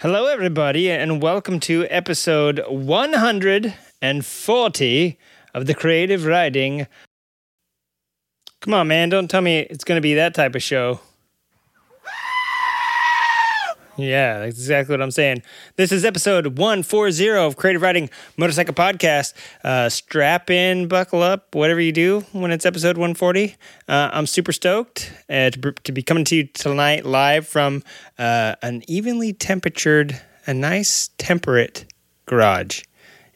Hello, everybody, and welcome to episode 140 of the Creative Writing. Come on, man, don't tell me it's going to be that type of show. Yeah, that's exactly what I'm saying. This is episode 140 of Creative Writing Motorcycle Podcast. Uh, strap in, buckle up, whatever you do when it's episode 140. Uh, I'm super stoked uh, to, to, be coming to you tonight live from uh, an evenly temperatured, a nice temperate garage.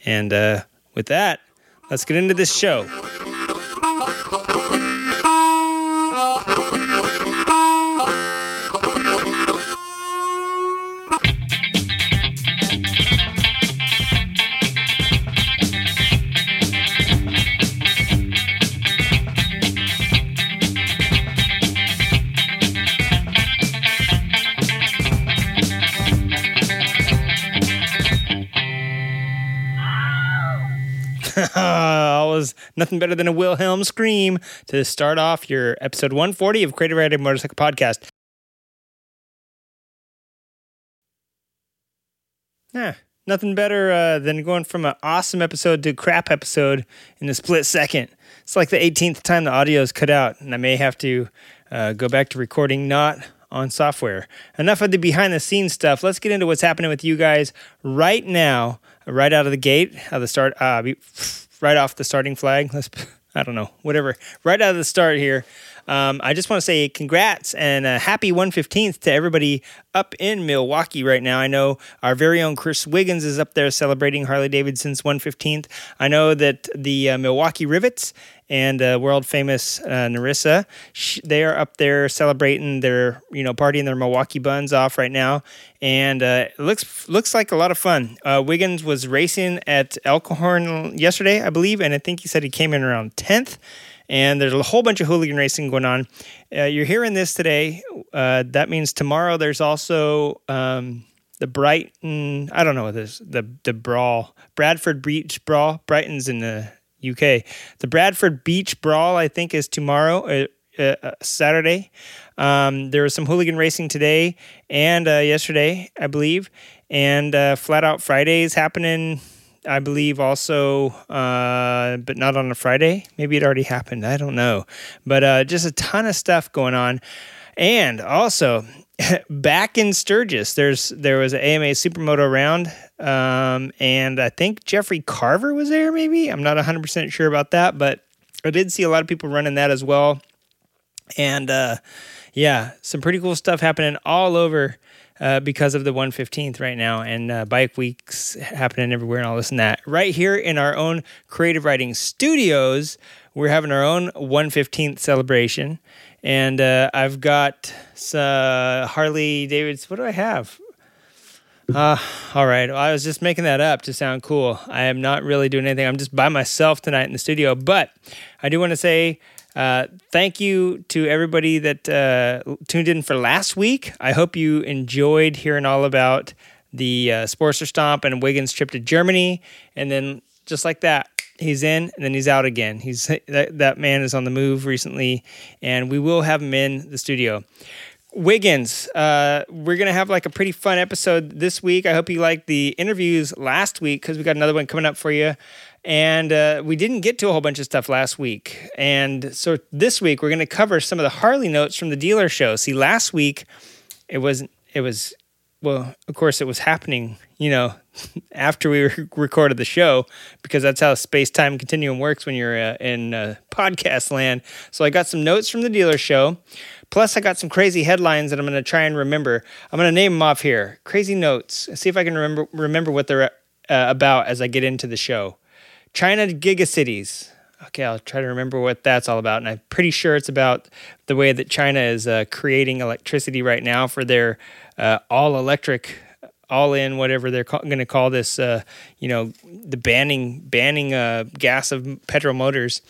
And uh, with that, let's get into this show. was nothing better than a Wilhelm scream to start off your episode 140 of Creative Writing Motorcycle Podcast. Yeah, nothing better uh, than going from an awesome episode to crap episode in a split second. It's like the 18th time the audio is cut out, and I may have to uh, go back to recording not on software. Enough of the behind the scenes stuff. Let's get into what's happening with you guys right now, right out of the gate, out the start. Uh, right off the starting flag. Let's, I don't know, whatever. Right out of the start here, um, I just want to say congrats and a happy 115th to everybody up in Milwaukee right now. I know our very own Chris Wiggins is up there celebrating Harley Davidson's 115th. I know that the uh, Milwaukee Rivets and uh, world famous uh, Narissa, they are up there celebrating their, you know, partying their Milwaukee buns off right now, and uh, it looks looks like a lot of fun. Uh, Wiggins was racing at Elkhorn yesterday, I believe, and I think he said he came in around 10th and there's a whole bunch of hooligan racing going on. Uh, you're hearing this today. Uh, that means tomorrow there's also um, the Brighton. I don't know what this the the brawl Bradford Beach Brawl. Brighton's in the UK. The Bradford Beach Brawl I think is tomorrow. Uh, uh, Saturday. Um, there was some hooligan racing today and uh, yesterday, I believe, and uh, Flat Out Fridays happening I believe also, uh, but not on a Friday. Maybe it already happened. I don't know. But uh, just a ton of stuff going on. And also, back in Sturgis, there's there was an AMA Supermoto round, um, and I think Jeffrey Carver was there. Maybe I'm not 100 percent sure about that, but I did see a lot of people running that as well. And uh, yeah, some pretty cool stuff happening all over uh, because of the 115th right now and uh, bike weeks happening everywhere and all this and that. Right here in our own creative writing studios, we're having our own 115th celebration. And uh, I've got uh, Harley David's. What do I have? Uh, all right. Well, I was just making that up to sound cool. I am not really doing anything. I'm just by myself tonight in the studio. But I do want to say uh, thank you to everybody that uh, tuned in for last week. I hope you enjoyed hearing all about the uh, Sportster Stomp and Wiggins trip to Germany. And then just like that, he's in and then he's out again. He's that, that man is on the move recently, and we will have him in the studio. Wiggins, uh, we're gonna have like a pretty fun episode this week. I hope you liked the interviews last week because we got another one coming up for you. And uh, we didn't get to a whole bunch of stuff last week. And so this week we're going to cover some of the Harley notes from the dealer show. See, last week it wasn't; it was well, of course it was happening, you know, after we recorded the show because that's how space-time continuum works when you're uh, in uh, podcast land. So I got some notes from the dealer show. Plus, I got some crazy headlines that I'm going to try and remember. I'm going to name them off here. Crazy notes. See if I can remember remember what they're uh, about as I get into the show. China Gigacities. Okay, I'll try to remember what that's all about. And I'm pretty sure it's about the way that China is uh, creating electricity right now for their uh, all electric, all in whatever they're ca- going to call this. Uh, you know, the banning banning uh, gas of petrol motors.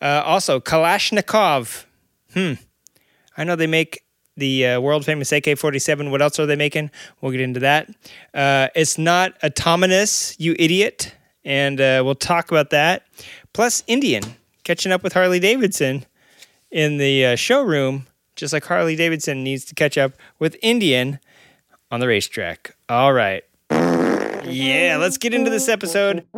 Uh, also, Kalashnikov. Hmm. I know they make the uh, world famous AK 47. What else are they making? We'll get into that. Uh, it's not autonomous, you idiot and uh, we'll talk about that. Plus, Indian catching up with Harley Davidson in the uh, showroom, just like Harley Davidson needs to catch up with Indian on the racetrack. All right. Yeah, let's get into this episode.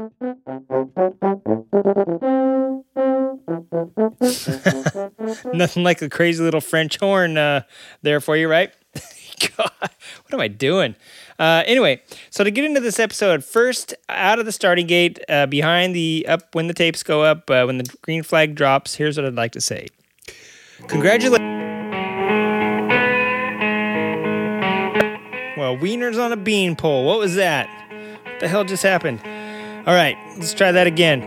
Nothing like a crazy little French horn uh, there for you, right? God, what am I doing? Uh, anyway, so to get into this episode, first out of the starting gate, uh, behind the up when the tapes go up, uh, when the green flag drops, here's what I'd like to say. Congratulations. Well, wieners on a bean pole. What was that? What the hell just happened? All right, let's try that again.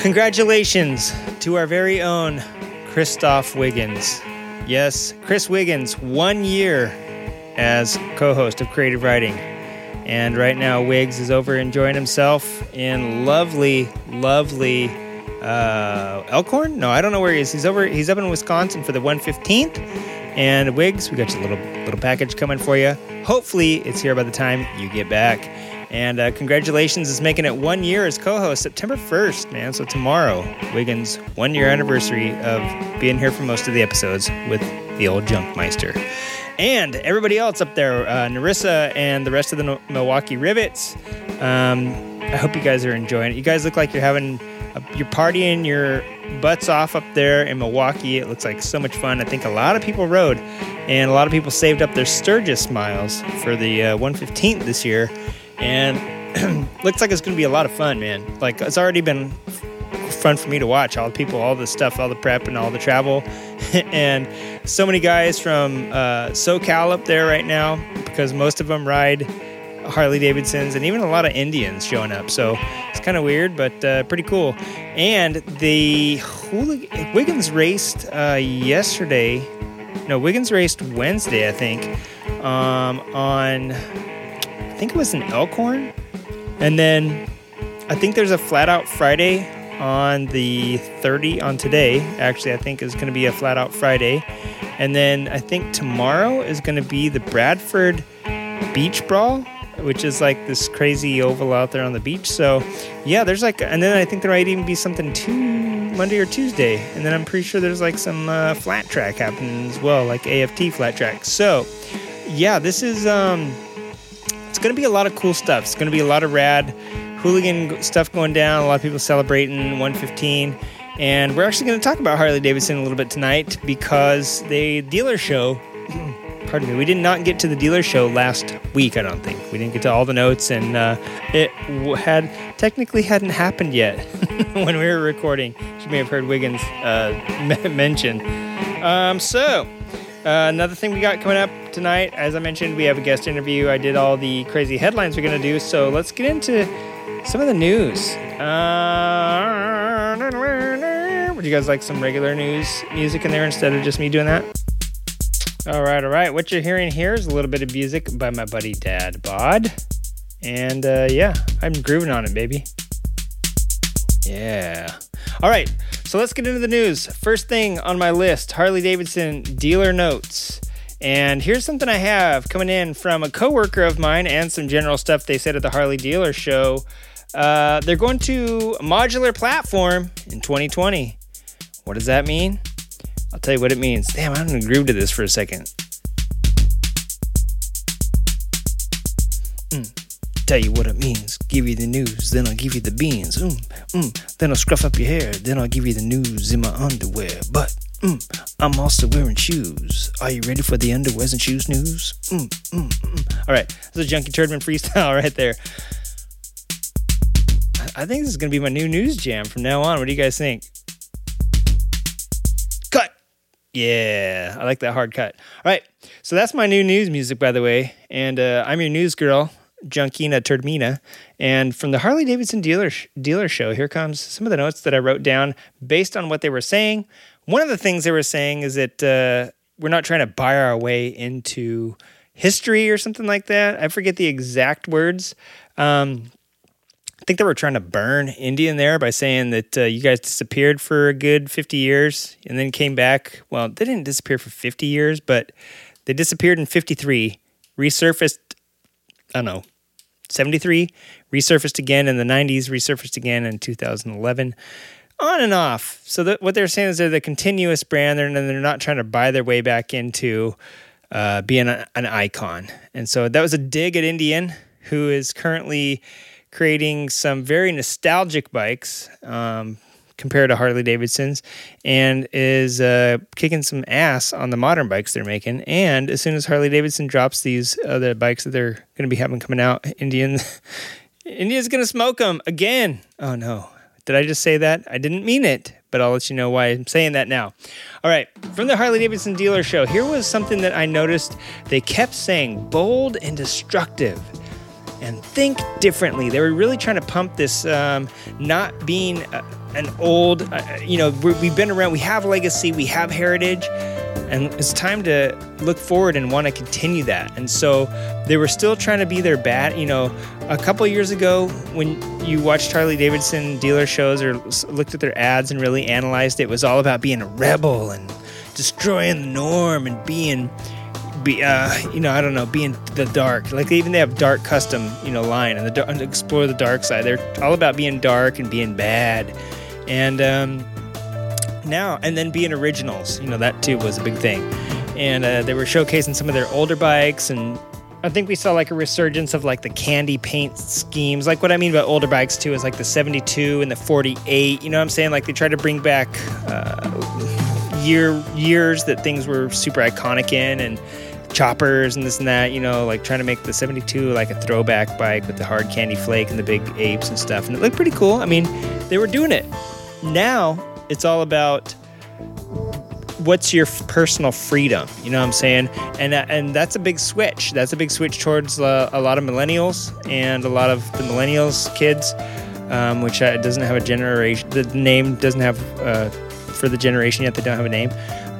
Congratulations to our very own Christoph Wiggins. Yes, Chris Wiggins, one year as co host of Creative Writing. And right now, Wiggs is over enjoying himself in lovely, lovely uh, Elkhorn. No, I don't know where he is. He's over. He's up in Wisconsin for the 115th. And Wiggs, we got your little little package coming for you. Hopefully, it's here by the time you get back. And uh, congratulations is making it one year as co-host, September 1st, man. So tomorrow, Wiggins' one year anniversary of being here for most of the episodes with the old Junkmeister. And everybody else up there, uh, Narissa and the rest of the no- Milwaukee Rivets. Um, I hope you guys are enjoying it. You guys look like you're having, a, you're partying your butts off up there in Milwaukee. It looks like so much fun. I think a lot of people rode, and a lot of people saved up their Sturgis miles for the uh, 115th this year and looks like it's going to be a lot of fun, man. Like it's already been fun for me to watch all the people, all the stuff, all the prep, and all the travel, and so many guys from uh, SoCal up there right now because most of them ride Harley Davidsons, and even a lot of Indians showing up. So it's kind of weird, but uh, pretty cool. And the Wiggins raced uh, yesterday. No, Wiggins raced Wednesday, I think, um, on I think it was in Elkhorn. And then I think there's a flat out Friday on the 30 on today. Actually, I think is going to be a flat out Friday. And then I think tomorrow is going to be the Bradford Beach Brawl, which is like this crazy oval out there on the beach. So, yeah, there's like, and then I think there might even be something to Monday or Tuesday. And then I'm pretty sure there's like some uh, flat track happening as well, like AFT flat track. So, yeah, this is um it's going to be a lot of cool stuff. It's going to be a lot of rad hooligan stuff going down. A lot of people celebrating 115. And we're actually going to talk about Harley Davidson a little bit tonight because the dealer show, pardon me, we did not get to the dealer show last week, I don't think. We didn't get to all the notes, and uh, it had technically hadn't happened yet when we were recording. You may have heard Wiggins uh, mention. Um, so, uh, another thing we got coming up tonight, as I mentioned, we have a guest interview. I did all the crazy headlines we're going to do, so let's get into some of the news. Uh, would you guys like some regular news music in there instead of just me doing that? All right, all right. What you're hearing here is a little bit of music by my buddy Dad Bod. And uh, yeah, I'm grooving on it, baby. Yeah. All right, so let's get into the news. First thing on my list Harley Davidson dealer notes. And here's something I have coming in from a coworker of mine and some general stuff they said at the Harley Dealer Show. Uh, they're going to modular platform in 2020. What does that mean? I'll tell you what it means. Damn, I'm gonna groove to this for a second. Mm tell you what it means. Give you the news, then I'll give you the beans. Mm, mm. Then I'll scruff up your hair, then I'll give you the news in my underwear. But mm, I'm also wearing shoes. Are you ready for the underwears and shoes news? Mm, mm, mm. All right, that's a Junkie Turdman freestyle right there. I think this is gonna be my new news jam from now on. What do you guys think? Cut. Yeah, I like that hard cut. All right, so that's my new news music, by the way, and uh, I'm your news girl. Junkina Turdmina. And from the Harley Davidson dealer, dealer show, here comes some of the notes that I wrote down based on what they were saying. One of the things they were saying is that uh, we're not trying to buy our way into history or something like that. I forget the exact words. Um, I think they were trying to burn Indian there by saying that uh, you guys disappeared for a good 50 years and then came back. Well, they didn't disappear for 50 years, but they disappeared in 53, resurfaced, I don't know, 73, resurfaced again in the 90s, resurfaced again in 2011, on and off. So that what they're saying is they're the continuous brand, and they're, they're not trying to buy their way back into uh, be an, an icon. And so that was a dig at Indian, who is currently creating some very nostalgic bikes um, compared to Harley Davidson's and is uh, kicking some ass on the modern bikes they're making. And as soon as Harley Davidson drops these other bikes that they're going to be having coming out, Indian, India's going to smoke them again. Oh no. Did I just say that? I didn't mean it, but I'll let you know why I'm saying that now. All right, from the Harley Davidson dealer show, here was something that I noticed they kept saying bold and destructive and think differently. They were really trying to pump this um, not being a, an old, uh, you know, we've been around, we have legacy, we have heritage, and it's time to look forward and want to continue that. And so they were still trying to be their bad, you know, a couple years ago when you watched Harley Davidson dealer shows or looked at their ads and really analyzed it, it was all about being a rebel and destroying the norm and being be uh, you know I don't know being the dark like even they have dark custom you know line and the explore the dark side they're all about being dark and being bad and um, now and then being originals you know that too was a big thing and uh, they were showcasing some of their older bikes and I think we saw like a resurgence of like the candy paint schemes. Like what I mean by older bikes too is like the 72 and the 48. You know what I'm saying? Like they try to bring back uh, year years that things were super iconic in and choppers and this and that, you know, like trying to make the 72 like a throwback bike with the hard candy flake and the big apes and stuff. And it looked pretty cool. I mean, they were doing it. Now it's all about what's your personal freedom you know what i'm saying and and that's a big switch that's a big switch towards uh, a lot of millennials and a lot of the millennials kids um, which uh, doesn't have a generation the name doesn't have uh, for the generation yet they don't have a name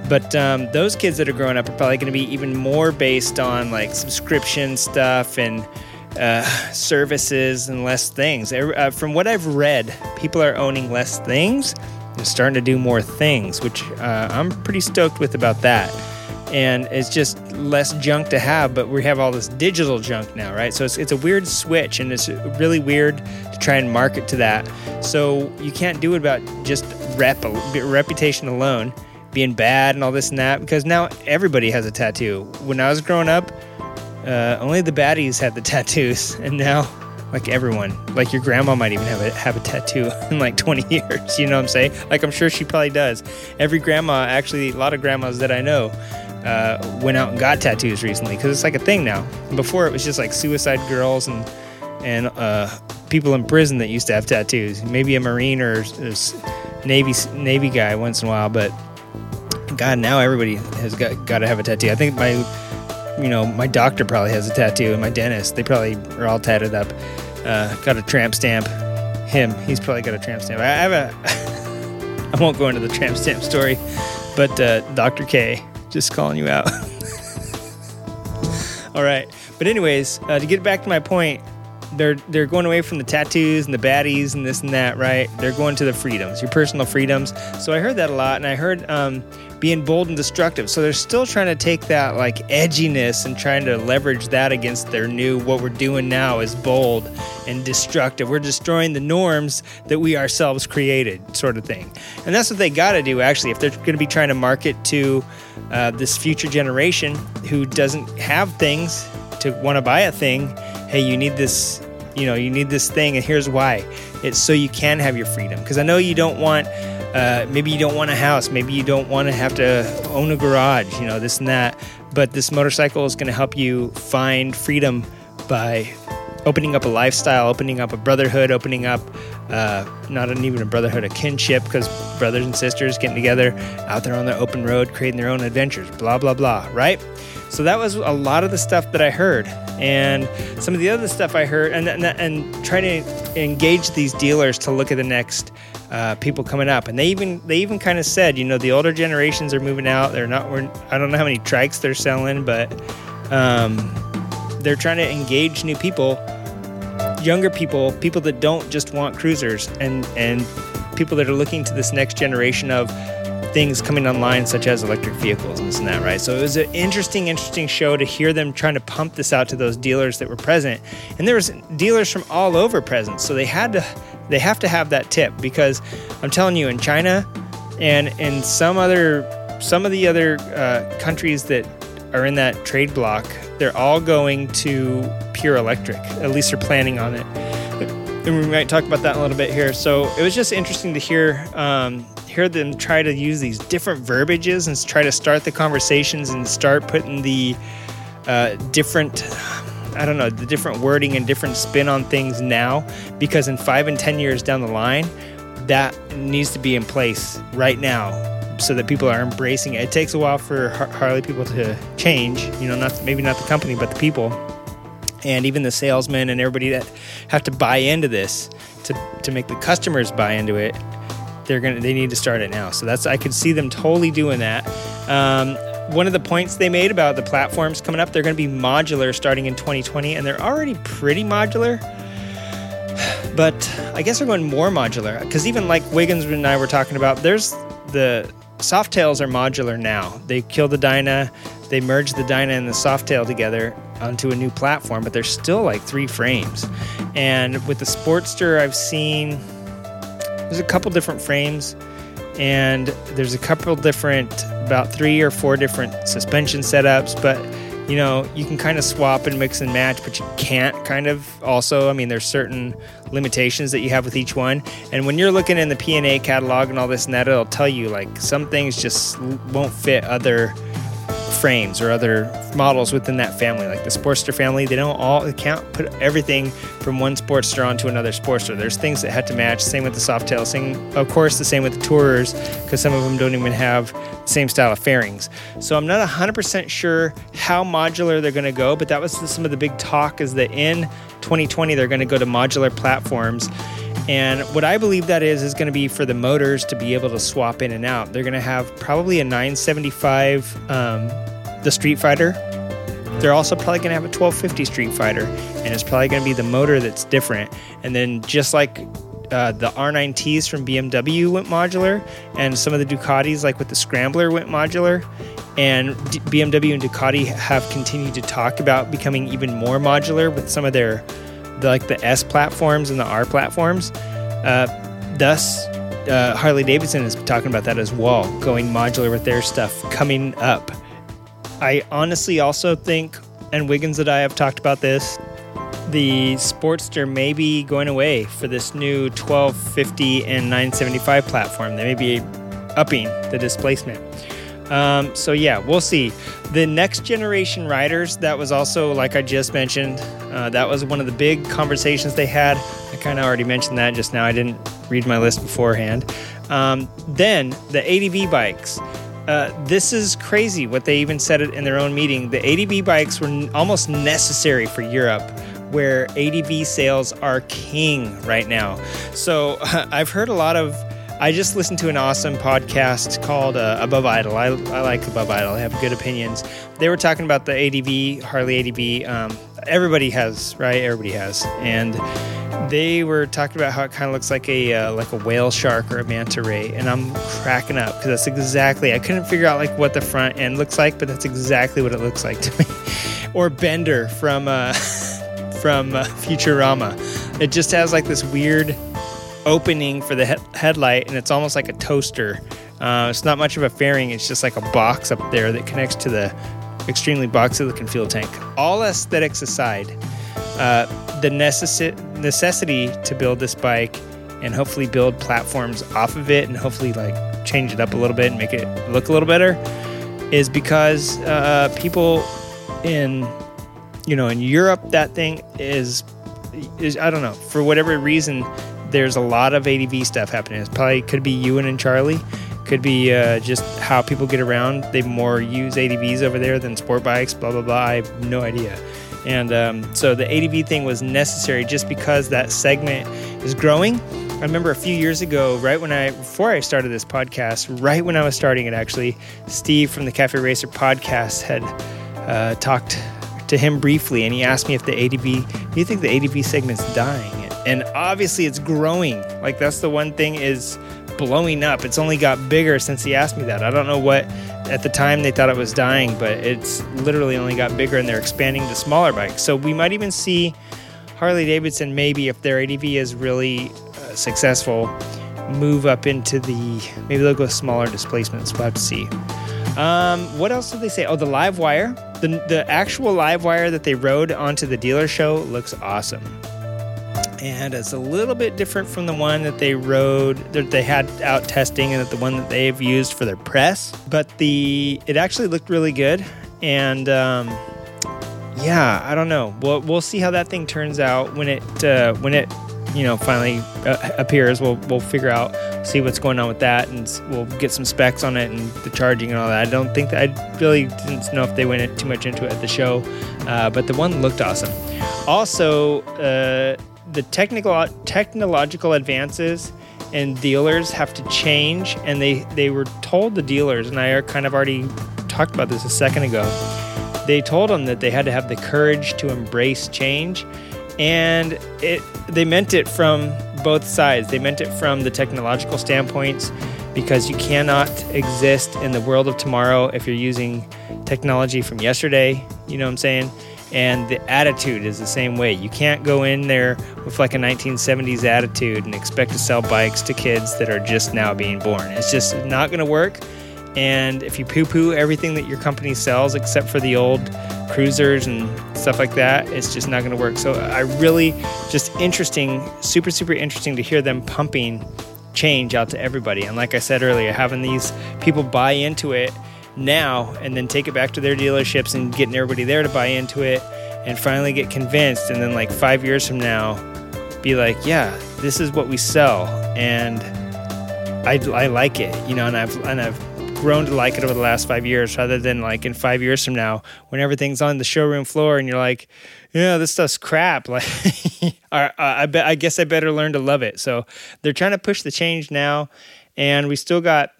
but um, those kids that are growing up are probably going to be even more based on like subscription stuff and uh, services and less things. Uh, from what I've read, people are owning less things and starting to do more things, which uh, I'm pretty stoked with about that. And it's just less junk to have, but we have all this digital junk now, right? So it's, it's a weird switch, and it's really weird to try and market to that. So you can't do it about just rep, reputation alone being bad and all this and that because now everybody has a tattoo. When I was growing up, uh, only the baddies had the tattoos, and now like everyone, like your grandma might even have a have a tattoo in like 20 years. You know what I'm saying? Like I'm sure she probably does. Every grandma, actually, a lot of grandmas that I know. Uh, went out and got tattoos recently because it's like a thing now. Before it was just like suicide girls and and uh, people in prison that used to have tattoos. Maybe a marine or a navy navy guy once in a while, but God, now everybody has got got to have a tattoo. I think my, you know, my doctor probably has a tattoo, and my dentist. They probably are all tatted up. Uh, got a tramp stamp. Him, he's probably got a tramp stamp. I have a. I won't go into the tramp stamp story, but uh, Dr. K, just calling you out. all right, but anyways, uh, to get back to my point, they're they're going away from the tattoos and the baddies and this and that, right? They're going to the freedoms, your personal freedoms. So I heard that a lot, and I heard um, being bold and destructive. So they're still trying to take that like edginess and trying to leverage that against their new what we're doing now is bold and destructive. We're destroying the norms that we ourselves created, sort of thing. And that's what they got to do actually if they're going to be trying to market to uh, this future generation who doesn't have things to want to buy a thing. Hey, you need this you know you need this thing and here's why it's so you can have your freedom because i know you don't want uh, maybe you don't want a house. Maybe you don't want to have to own a garage you know this and that. But this motorcycle is going to help you find freedom by opening up a lifestyle opening up a brotherhood opening up uh, not an, even a brotherhood a kinship because brothers and sisters getting together out there on the open road creating their own adventures blah blah blah right? So that was a lot of the stuff that i heard. And some of the other stuff I heard, and and, and to engage these dealers to look at the next uh, people coming up. And they even they even kind of said, you know, the older generations are moving out. They're not. We're, I don't know how many trikes they're selling, but um, they're trying to engage new people, younger people, people that don't just want cruisers, and and people that are looking to this next generation of things coming online, such as electric vehicles and this and that, right? So it was an interesting, interesting show to hear them trying to pump this out to those dealers that were present, and there was dealers from all over present. So they had to, they have to have that tip because I'm telling you, in China and in some other, some of the other uh, countries that are in that trade block, they're all going to pure electric. At least they're planning on it. And we might talk about that a little bit here. So it was just interesting to hear um, hear them try to use these different verbiages and try to start the conversations and start putting the uh, different I don't know, the different wording and different spin on things now because in five and 10 years down the line, that needs to be in place right now so that people are embracing it. It takes a while for Harley people to change, you know, not maybe not the company, but the people. And even the salesmen and everybody that have to buy into this to, to make the customers buy into it, they're gonna they need to start it now. So that's I could see them totally doing that. Um, one of the points they made about the platforms coming up, they're going to be modular starting in 2020, and they're already pretty modular. But I guess they're going more modular because even like Wiggins and I were talking about, there's the Softails are modular now. They kill the Dyna, they merge the Dyna and the Softail together onto a new platform, but they're still like three frames. And with the Sportster, I've seen there's a couple different frames and there's a couple different about three or four different suspension setups but you know you can kind of swap and mix and match but you can't kind of also. I mean there's certain limitations that you have with each one. And when you're looking in the p&a catalog and all this and that it'll tell you like some things just won't fit other frames or other models within that family, like the Sportster family. They don't all they can't put everything from one Sportster onto another Sportster. There's things that had to match. Same with the Softail. Same, of course, the same with the Tourers, because some of them don't even have the same style of fairings. So I'm not 100% sure how modular they're going to go, but that was some of the big talk is that in 2020 they're going to go to modular platforms. And what I believe that is is going to be for the motors to be able to swap in and out. They're going to have probably a 975 um, the Street Fighter. They're also probably going to have a 1250 Street Fighter, and it's probably going to be the motor that's different. And then just like uh, the R9Ts from BMW went modular, and some of the Ducatis, like with the Scrambler, went modular. And D- BMW and Ducati have continued to talk about becoming even more modular with some of their the, like the S platforms and the R platforms. Uh, thus, uh, Harley Davidson is talking about that as well, going modular with their stuff coming up. I honestly also think, and Wiggins and I have talked about this, the Sportster may be going away for this new 1250 and 975 platform. They may be upping the displacement. Um, so yeah, we'll see. The next generation riders, that was also like I just mentioned, uh, that was one of the big conversations they had. I kind of already mentioned that just now. I didn't read my list beforehand. Um, then the ADV bikes. Uh, this is crazy what they even said it in their own meeting. The ADV bikes were n- almost necessary for Europe, where ADV sales are king right now. So I've heard a lot of I just listened to an awesome podcast called uh, Above Idle. I, I like Above Idle. I have good opinions. They were talking about the ADV, Harley ADV. Um, everybody has, right? Everybody has. And they were talking about how it kind of looks like a uh, like a whale shark or a manta ray, and I'm cracking up because that's exactly. I couldn't figure out like what the front end looks like, but that's exactly what it looks like to me. or Bender from uh, from uh, Futurama. It just has like this weird opening for the he- headlight, and it's almost like a toaster. Uh, it's not much of a fairing, it's just like a box up there that connects to the extremely boxy looking fuel tank. All aesthetics aside, uh, the necessi- necessity to build this bike and hopefully build platforms off of it and hopefully like change it up a little bit and make it look a little better is because uh, people in you know in Europe that thing is is I don't know for whatever reason there's a lot of ADV stuff happening. It probably could be Ewan and Charlie. Could be uh, just how people get around. They more use ADVs over there than sport bikes. Blah blah blah. I have no idea. And um, so the ADV thing was necessary just because that segment is growing. I remember a few years ago, right when I before I started this podcast, right when I was starting it, actually, Steve from the Cafe Racer podcast had uh, talked to him briefly, and he asked me if the ADV, do you think the ADV segment's dying? and obviously it's growing. Like that's the one thing is blowing up. It's only got bigger since he asked me that. I don't know what at the time they thought it was dying, but it's literally only got bigger and they're expanding to smaller bikes. So we might even see Harley Davidson maybe if their ADV is really uh, successful move up into the maybe they'll go smaller displacements. We'll have to see. Um, what else did they say? Oh, the live wire. The, the actual live wire that they rode onto the dealer show looks awesome. And it's a little bit different from the one that they rode that they had out testing and the one that they've used for their press. But the it actually looked really good. And um, yeah, I don't know. We'll we'll see how that thing turns out when it uh, when it you know finally uh, appears. We'll we'll figure out see what's going on with that, and we'll get some specs on it and the charging and all that. I don't think that I really didn't know if they went too much into it at the show, uh, but the one looked awesome. Also, uh, the technical technological advances and dealers have to change, and they they were told the dealers, and I kind of already talked about this a second ago they told them that they had to have the courage to embrace change and it they meant it from both sides. They meant it from the technological standpoints because you cannot exist in the world of tomorrow if you're using technology from yesterday you know what i'm saying and the attitude is the same way you can't go in there with like a 1970s attitude and expect to sell bikes to kids that are just now being born it's just not going to work and if you poo poo everything that your company sells except for the old cruisers and stuff like that, it's just not going to work. So I really just interesting, super, super interesting to hear them pumping change out to everybody. And like I said earlier, having these people buy into it now and then take it back to their dealerships and getting everybody there to buy into it and finally get convinced. And then, like five years from now, be like, yeah, this is what we sell. And I, I like it, you know, and I've, and I've, grown to like it over the last five years rather than like in five years from now when everything's on the showroom floor and you're like, yeah, this stuff's crap. Like, I bet, I guess I better learn to love it. So they're trying to push the change now. And we still got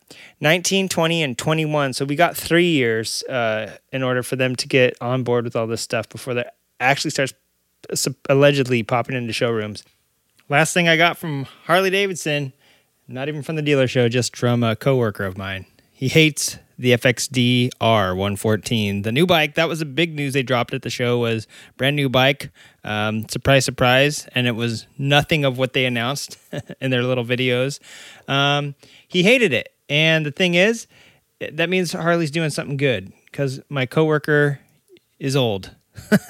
19, 20, and 21. So we got three years uh, in order for them to get on board with all this stuff before that actually starts allegedly popping into showrooms. Last thing I got from Harley Davidson, not even from the dealer show, just from a coworker of mine. He hates the FXD R114. The new bike, that was a big news they dropped at the show, was brand new bike. Um, surprise, surprise. And it was nothing of what they announced in their little videos. Um, he hated it. And the thing is, that means Harley's doing something good because my coworker is old.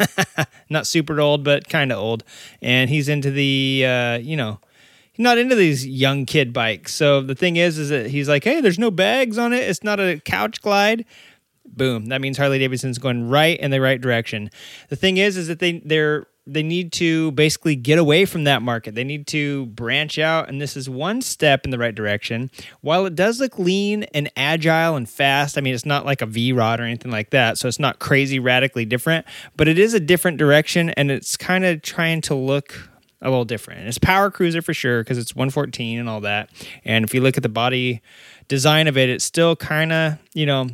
Not super old, but kind of old. And he's into the, uh, you know, he's not into these young kid bikes. So the thing is, is that he's like, hey, there's no bags on it. It's not a couch glide. Boom. That means Harley Davidson's going right in the right direction. The thing is, is that they they're they need to basically get away from that market. They need to branch out, and this is one step in the right direction. While it does look lean and agile and fast, I mean, it's not like a V rod or anything like that, so it's not crazy radically different, but it is a different direction, and it's kind of trying to look a little different. it's power cruiser for sure because it's 114 and all that. And if you look at the body design of it, it's still kind of, you know,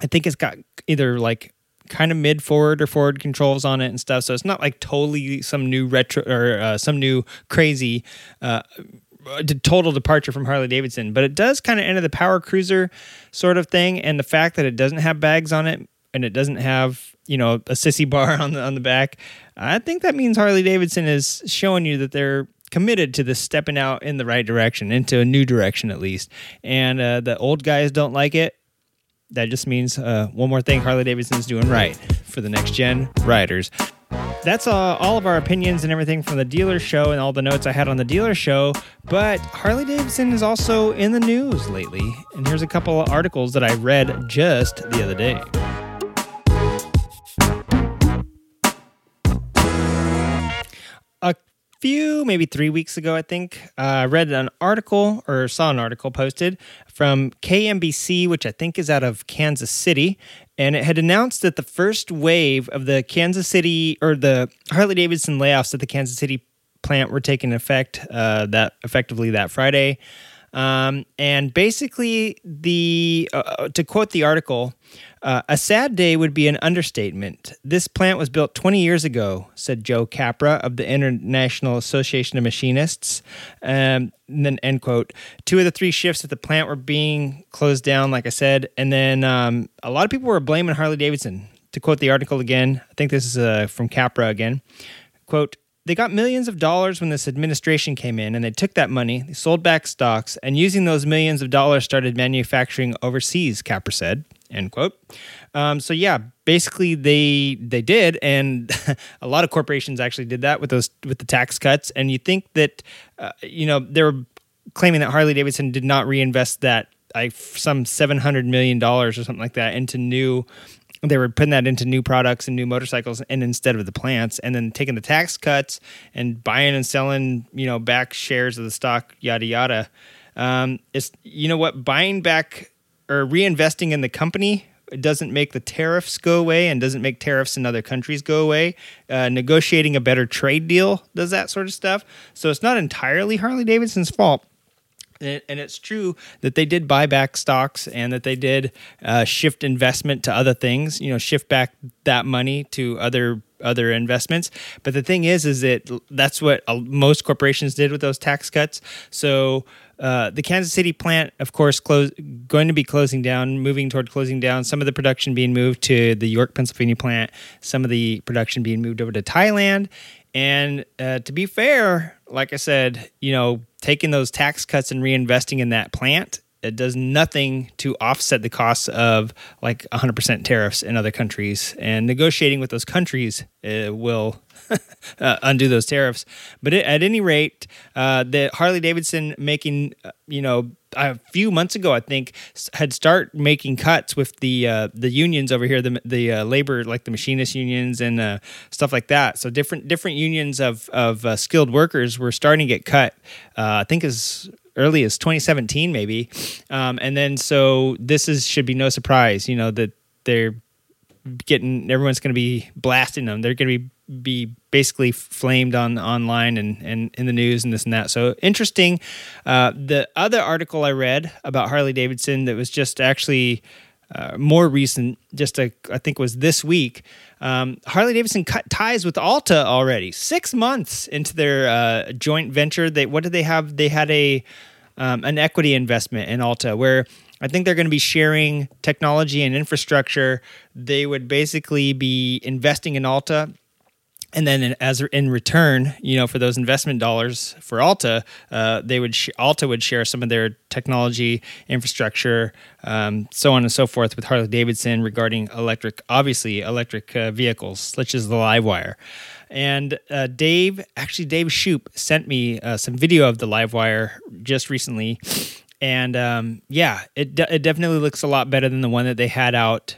I think it's got either like kind of mid forward or forward controls on it and stuff. So it's not like totally some new retro or uh, some new crazy uh, total departure from Harley Davidson, but it does kind of enter the power cruiser sort of thing. And the fact that it doesn't have bags on it and it doesn't have you know a sissy bar on the on the back. I think that means Harley Davidson is showing you that they're committed to this stepping out in the right direction, into a new direction at least. And uh, the old guys don't like it. That just means uh, one more thing Harley Davidson's doing right for the next gen riders. That's uh, all of our opinions and everything from the dealer show and all the notes I had on the dealer show. But Harley Davidson is also in the news lately. And here's a couple of articles that I read just the other day. Few, maybe three weeks ago, I think, uh, I read an article or saw an article posted from KMBC, which I think is out of Kansas City. And it had announced that the first wave of the Kansas City or the Harley Davidson layoffs at the Kansas City plant were taking effect uh, that effectively that Friday. Um, and basically, the uh, uh, to quote the article, uh, a sad day would be an understatement. This plant was built 20 years ago, said Joe Capra of the International Association of Machinists. Um, and then end quote. Two of the three shifts at the plant were being closed down, like I said, and then um, a lot of people were blaming Harley Davidson. To quote the article again, I think this is uh, from Capra again. Quote, they got millions of dollars when this administration came in, and they took that money, they sold back stocks, and using those millions of dollars started manufacturing overseas. Capra said, "End quote." Um, so yeah, basically they they did, and a lot of corporations actually did that with those with the tax cuts. And you think that uh, you know they were claiming that Harley Davidson did not reinvest that some seven hundred million dollars or something like that into new. They were putting that into new products and new motorcycles, and instead of the plants, and then taking the tax cuts and buying and selling, you know, back shares of the stock, yada yada. Um, it's you know what, buying back or reinvesting in the company it doesn't make the tariffs go away and doesn't make tariffs in other countries go away. Uh, negotiating a better trade deal does that sort of stuff. So it's not entirely Harley Davidson's fault. And, it's true that they did buy back stocks and that they did uh, shift investment to other things. You know, shift back that money to other other investments. But the thing is, is that that's what most corporations did with those tax cuts. So uh, the Kansas City plant, of course, close, going to be closing down, moving toward closing down. Some of the production being moved to the York, Pennsylvania plant. Some of the production being moved over to Thailand. And uh, to be fair, like I said, you know, taking those tax cuts and reinvesting in that plant it does nothing to offset the costs of like 100% tariffs in other countries and negotiating with those countries uh, will uh, undo those tariffs. But it, at any rate, uh, the Harley Davidson making, uh, you know, a few months ago, I think, had start making cuts with the uh, the unions over here, the the uh, labor like the machinist unions and uh, stuff like that. So different different unions of of uh, skilled workers were starting to get cut. Uh, I think as early as 2017, maybe. Um, and then so this is should be no surprise, you know, that they're getting everyone's going to be blasting them. They're going to be be basically flamed on online and, and in the news and this and that. So interesting. Uh, the other article I read about Harley Davidson that was just actually uh, more recent, just a, I think was this week. Um, Harley Davidson cut ties with Alta already, six months into their uh, joint venture. They what did they have? They had a um, an equity investment in Alta where I think they're going to be sharing technology and infrastructure. They would basically be investing in Alta and then as in return, you know, for those investment dollars for Alta, uh, they would sh- Alta would share some of their technology, infrastructure, um, so on and so forth with Harley Davidson regarding electric, obviously electric uh, vehicles, such as the LiveWire. And uh, Dave, actually, Dave Shoop sent me uh, some video of the LiveWire just recently, and um, yeah, it de- it definitely looks a lot better than the one that they had out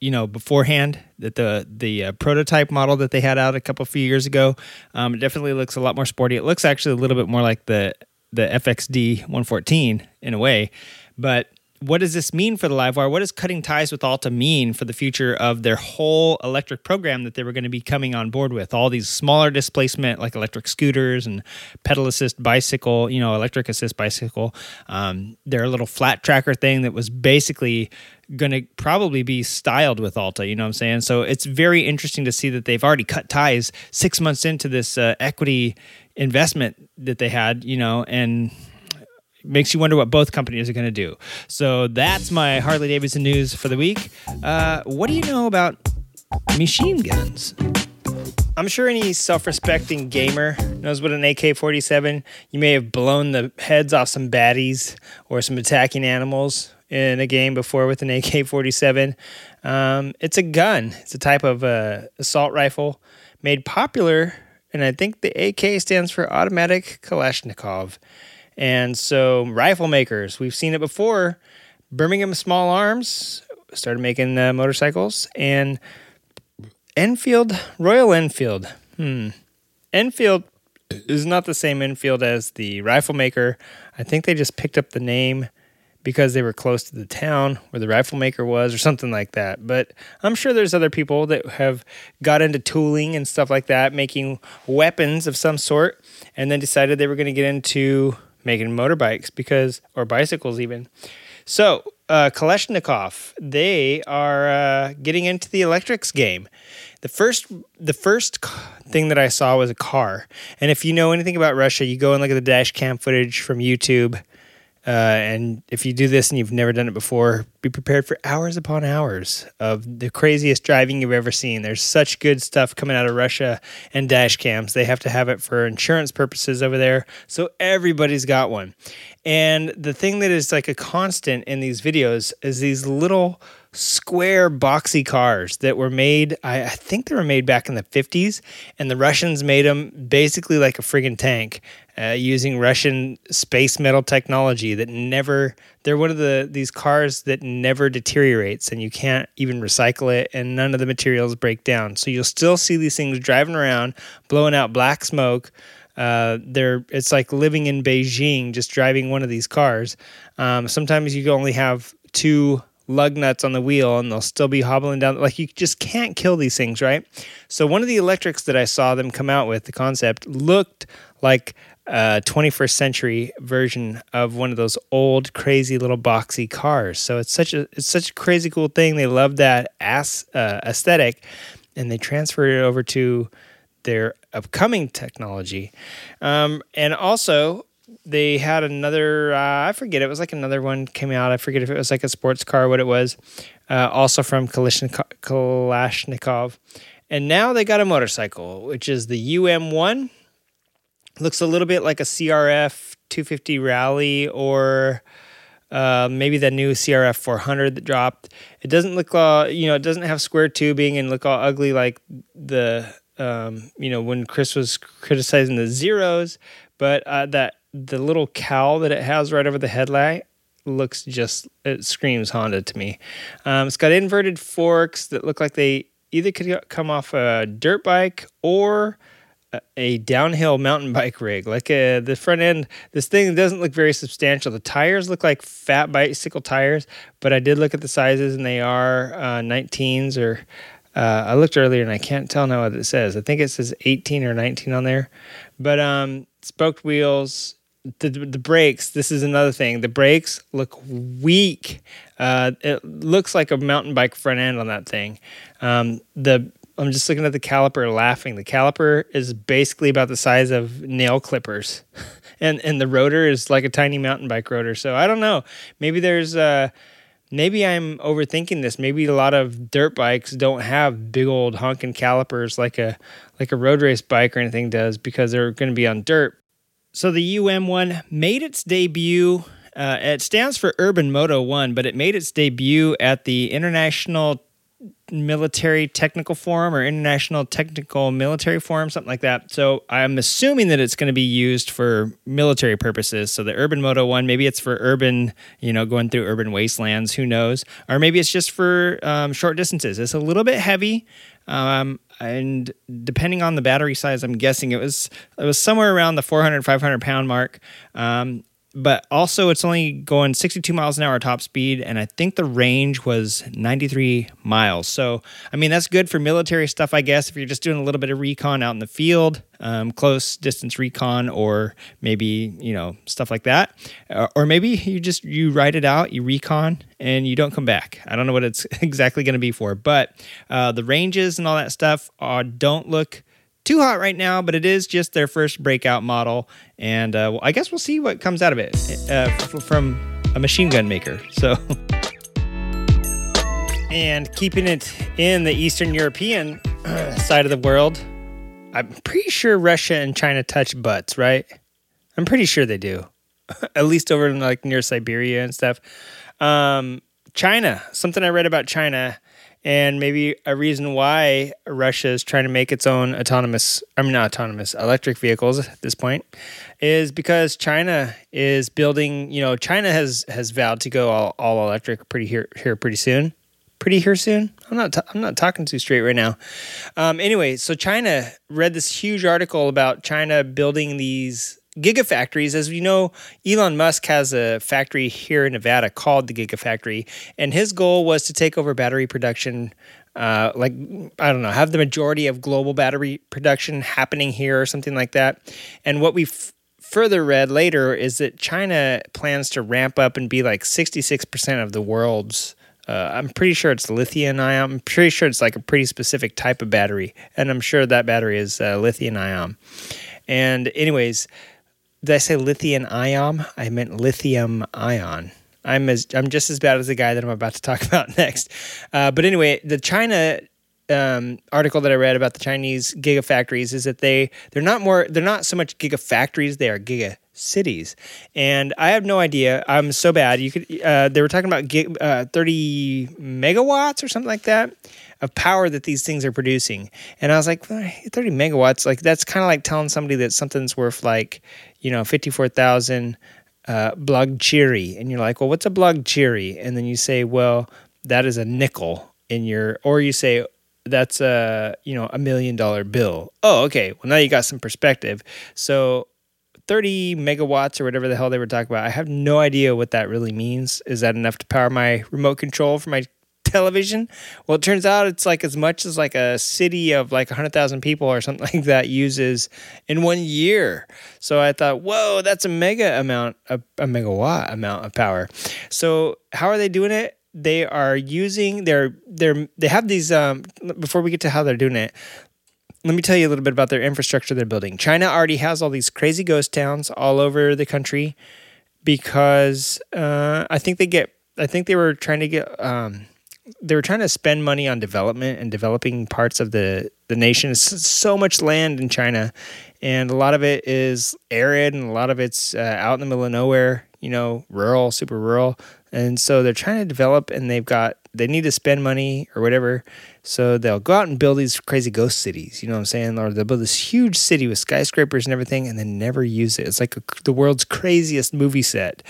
you know beforehand that the the uh, prototype model that they had out a couple few years ago um, definitely looks a lot more sporty it looks actually a little bit more like the the FXD 114 in a way but what does this mean for the Livewire? What does cutting ties with Alta mean for the future of their whole electric program that they were going to be coming on board with? All these smaller displacement, like electric scooters and pedal assist bicycle, you know, electric assist bicycle. Um, their little flat tracker thing that was basically going to probably be styled with Alta. You know what I'm saying? So it's very interesting to see that they've already cut ties six months into this uh, equity investment that they had. You know, and makes you wonder what both companies are going to do. So that's my Harley Davidson news for the week. Uh, what do you know about machine guns? I'm sure any self respecting gamer knows what an AK 47. You may have blown the heads off some baddies or some attacking animals in a game before with an AK 47. Um, it's a gun, it's a type of uh, assault rifle made popular, and I think the AK stands for Automatic Kalashnikov. And so, rifle makers, we've seen it before. Birmingham Small Arms started making uh, motorcycles, and Enfield, Royal Enfield. Hmm. Enfield is not the same Enfield as the rifle maker. I think they just picked up the name because they were close to the town where the rifle maker was or something like that. But I'm sure there's other people that have got into tooling and stuff like that, making weapons of some sort, and then decided they were going to get into making motorbikes because, or bicycles even. So, uh, Kalashnikov, they are uh, getting into the electrics game. The first, the first thing that I saw was a car. And if you know anything about Russia, you go and look at the dash cam footage from YouTube. Uh, and if you do this and you've never done it before, be prepared for hours upon hours of the craziest driving you've ever seen. There's such good stuff coming out of Russia and dash cams. They have to have it for insurance purposes over there. So everybody's got one. And the thing that is like a constant in these videos is these little square boxy cars that were made I, I, think they were made back in the 50s and the russians made them basically like a friggin tank uh, using russian space metal technology that never they're one of the these cars that never deteriorates and you can't even recycle it and none of the materials break down so you'll still see these things driving around blowing out black smoke uh, they're it's like living in Beijing, just driving one of these cars. Um, sometimes you only have two lug nuts on the wheel and they'll still be hobbling down. Like you just can't kill these things, right? So one of the electrics that I saw them come out with, the concept looked like a 21st century version of one of those old crazy little boxy cars. So it's such a it's such a crazy cool thing. They love that ass uh, aesthetic, and they transferred it over to their upcoming technology. Um, and also, they had another uh, i forget it was like another one came out i forget if it was like a sports car what it was uh, also from kalashnikov and now they got a motorcycle which is the um1 looks a little bit like a crf 250 rally or uh, maybe the new crf 400 that dropped it doesn't look all you know it doesn't have square tubing and look all ugly like the um, you know when chris was criticizing the zeros but uh, that the little cowl that it has right over the headlight looks just it screams Honda to me. Um, it's got inverted forks that look like they either could come off a dirt bike or a downhill mountain bike rig. Like uh, the front end, this thing doesn't look very substantial. The tires look like fat bicycle tires, but I did look at the sizes and they are uh, 19s or uh, I looked earlier and I can't tell now what it says. I think it says 18 or 19 on there. But um, spoked wheels, the the brakes. This is another thing. The brakes look weak. Uh, it looks like a mountain bike front end on that thing. Um, the I'm just looking at the caliper, laughing. The caliper is basically about the size of nail clippers, and and the rotor is like a tiny mountain bike rotor. So I don't know. Maybe there's uh, maybe I'm overthinking this. Maybe a lot of dirt bikes don't have big old honking calipers like a like a road race bike or anything does because they're going to be on dirt. So the UM1 made its debut. Uh, it stands for Urban Moto 1, but it made its debut at the International Military Technical Forum or International Technical Military Forum, something like that. So I'm assuming that it's going to be used for military purposes. So the Urban Moto 1, maybe it's for urban, you know, going through urban wastelands, who knows? Or maybe it's just for um, short distances. It's a little bit heavy. Um, and depending on the battery size, I'm guessing it was it was somewhere around the 400 500 pound mark. Um, but also it's only going 62 miles an hour top speed and i think the range was 93 miles. So i mean that's good for military stuff i guess if you're just doing a little bit of recon out in the field um, close distance recon or maybe you know stuff like that. Uh, or maybe you just you ride it out you recon and you don't come back. I don't know what it's exactly going to be for but uh, the ranges and all that stuff uh, don't look too hot right now, but it is just their first breakout model, and uh, I guess we'll see what comes out of it uh, from a machine gun maker. So, and keeping it in the Eastern European side of the world, I'm pretty sure Russia and China touch butts, right? I'm pretty sure they do, at least over in like near Siberia and stuff. Um, China, something I read about China and maybe a reason why Russia is trying to make its own autonomous, I mean, not autonomous, electric vehicles at this point, is because China is building. You know, China has has vowed to go all, all electric pretty here here pretty soon. Pretty here soon. I'm not. i I'm not talking too straight right now. Um, anyway, so China read this huge article about China building these gigafactories. As you know, Elon Musk has a factory here in Nevada called the Gigafactory, and his goal was to take over battery production. Uh, like I don't know, have the majority of global battery production happening here or something like that. And what we've further read later is that China plans to ramp up and be like 66% of the world's. Uh, I'm pretty sure it's lithium ion. I'm pretty sure it's like a pretty specific type of battery, and I'm sure that battery is uh, lithium ion. And anyways, did I say lithium ion? I meant lithium ion. I'm as I'm just as bad as the guy that I'm about to talk about next. Uh, but anyway, the China um, article that I read about the Chinese gigafactories is that they they're not more they're not so much gigafactories they are giga cities and i have no idea i'm so bad you could uh, they were talking about gig, uh, 30 megawatts or something like that of power that these things are producing and i was like 30 megawatts like that's kind of like telling somebody that something's worth like you know 54000 uh, blockchairi and you're like well what's a blockchairi and then you say well that is a nickel in your or you say that's a you know a million dollar bill. Oh, okay. Well, now you got some perspective. So 30 megawatts or whatever the hell they were talking about. I have no idea what that really means. Is that enough to power my remote control for my television? Well, it turns out it's like as much as like a city of like 100,000 people or something like that uses in one year. So I thought, whoa, that's a mega amount, a, a megawatt amount of power. So how are they doing it? they are using their their they have these um before we get to how they're doing it let me tell you a little bit about their infrastructure they're building china already has all these crazy ghost towns all over the country because uh, i think they get i think they were trying to get um, they were trying to spend money on development and developing parts of the the nation. It's so much land in China, and a lot of it is arid, and a lot of it's uh, out in the middle of nowhere. You know, rural, super rural. And so they're trying to develop and they've got, they need to spend money or whatever. So they'll go out and build these crazy ghost cities, you know what I'm saying? Or they'll build this huge city with skyscrapers and everything and then never use it. It's like a, the world's craziest movie set.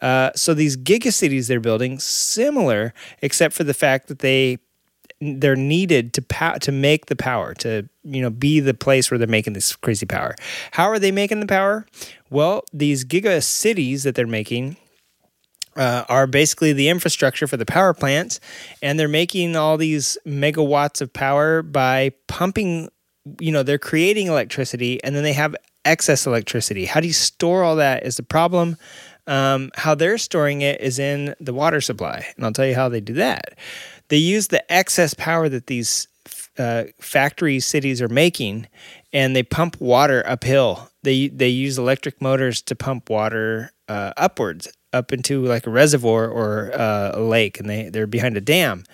Uh, so these gigacities they're building, similar, except for the fact that they they're needed to pow- to make the power to you know be the place where they're making this crazy power. How are they making the power? Well, these giga cities that they're making uh, are basically the infrastructure for the power plants, and they're making all these megawatts of power by pumping. You know, they're creating electricity, and then they have excess electricity. How do you store all that is the problem. Um, how they're storing it is in the water supply, and I'll tell you how they do that. They use the excess power that these uh, factory cities are making, and they pump water uphill. They they use electric motors to pump water uh, upwards up into like a reservoir or uh, a lake and they, they're behind a dam.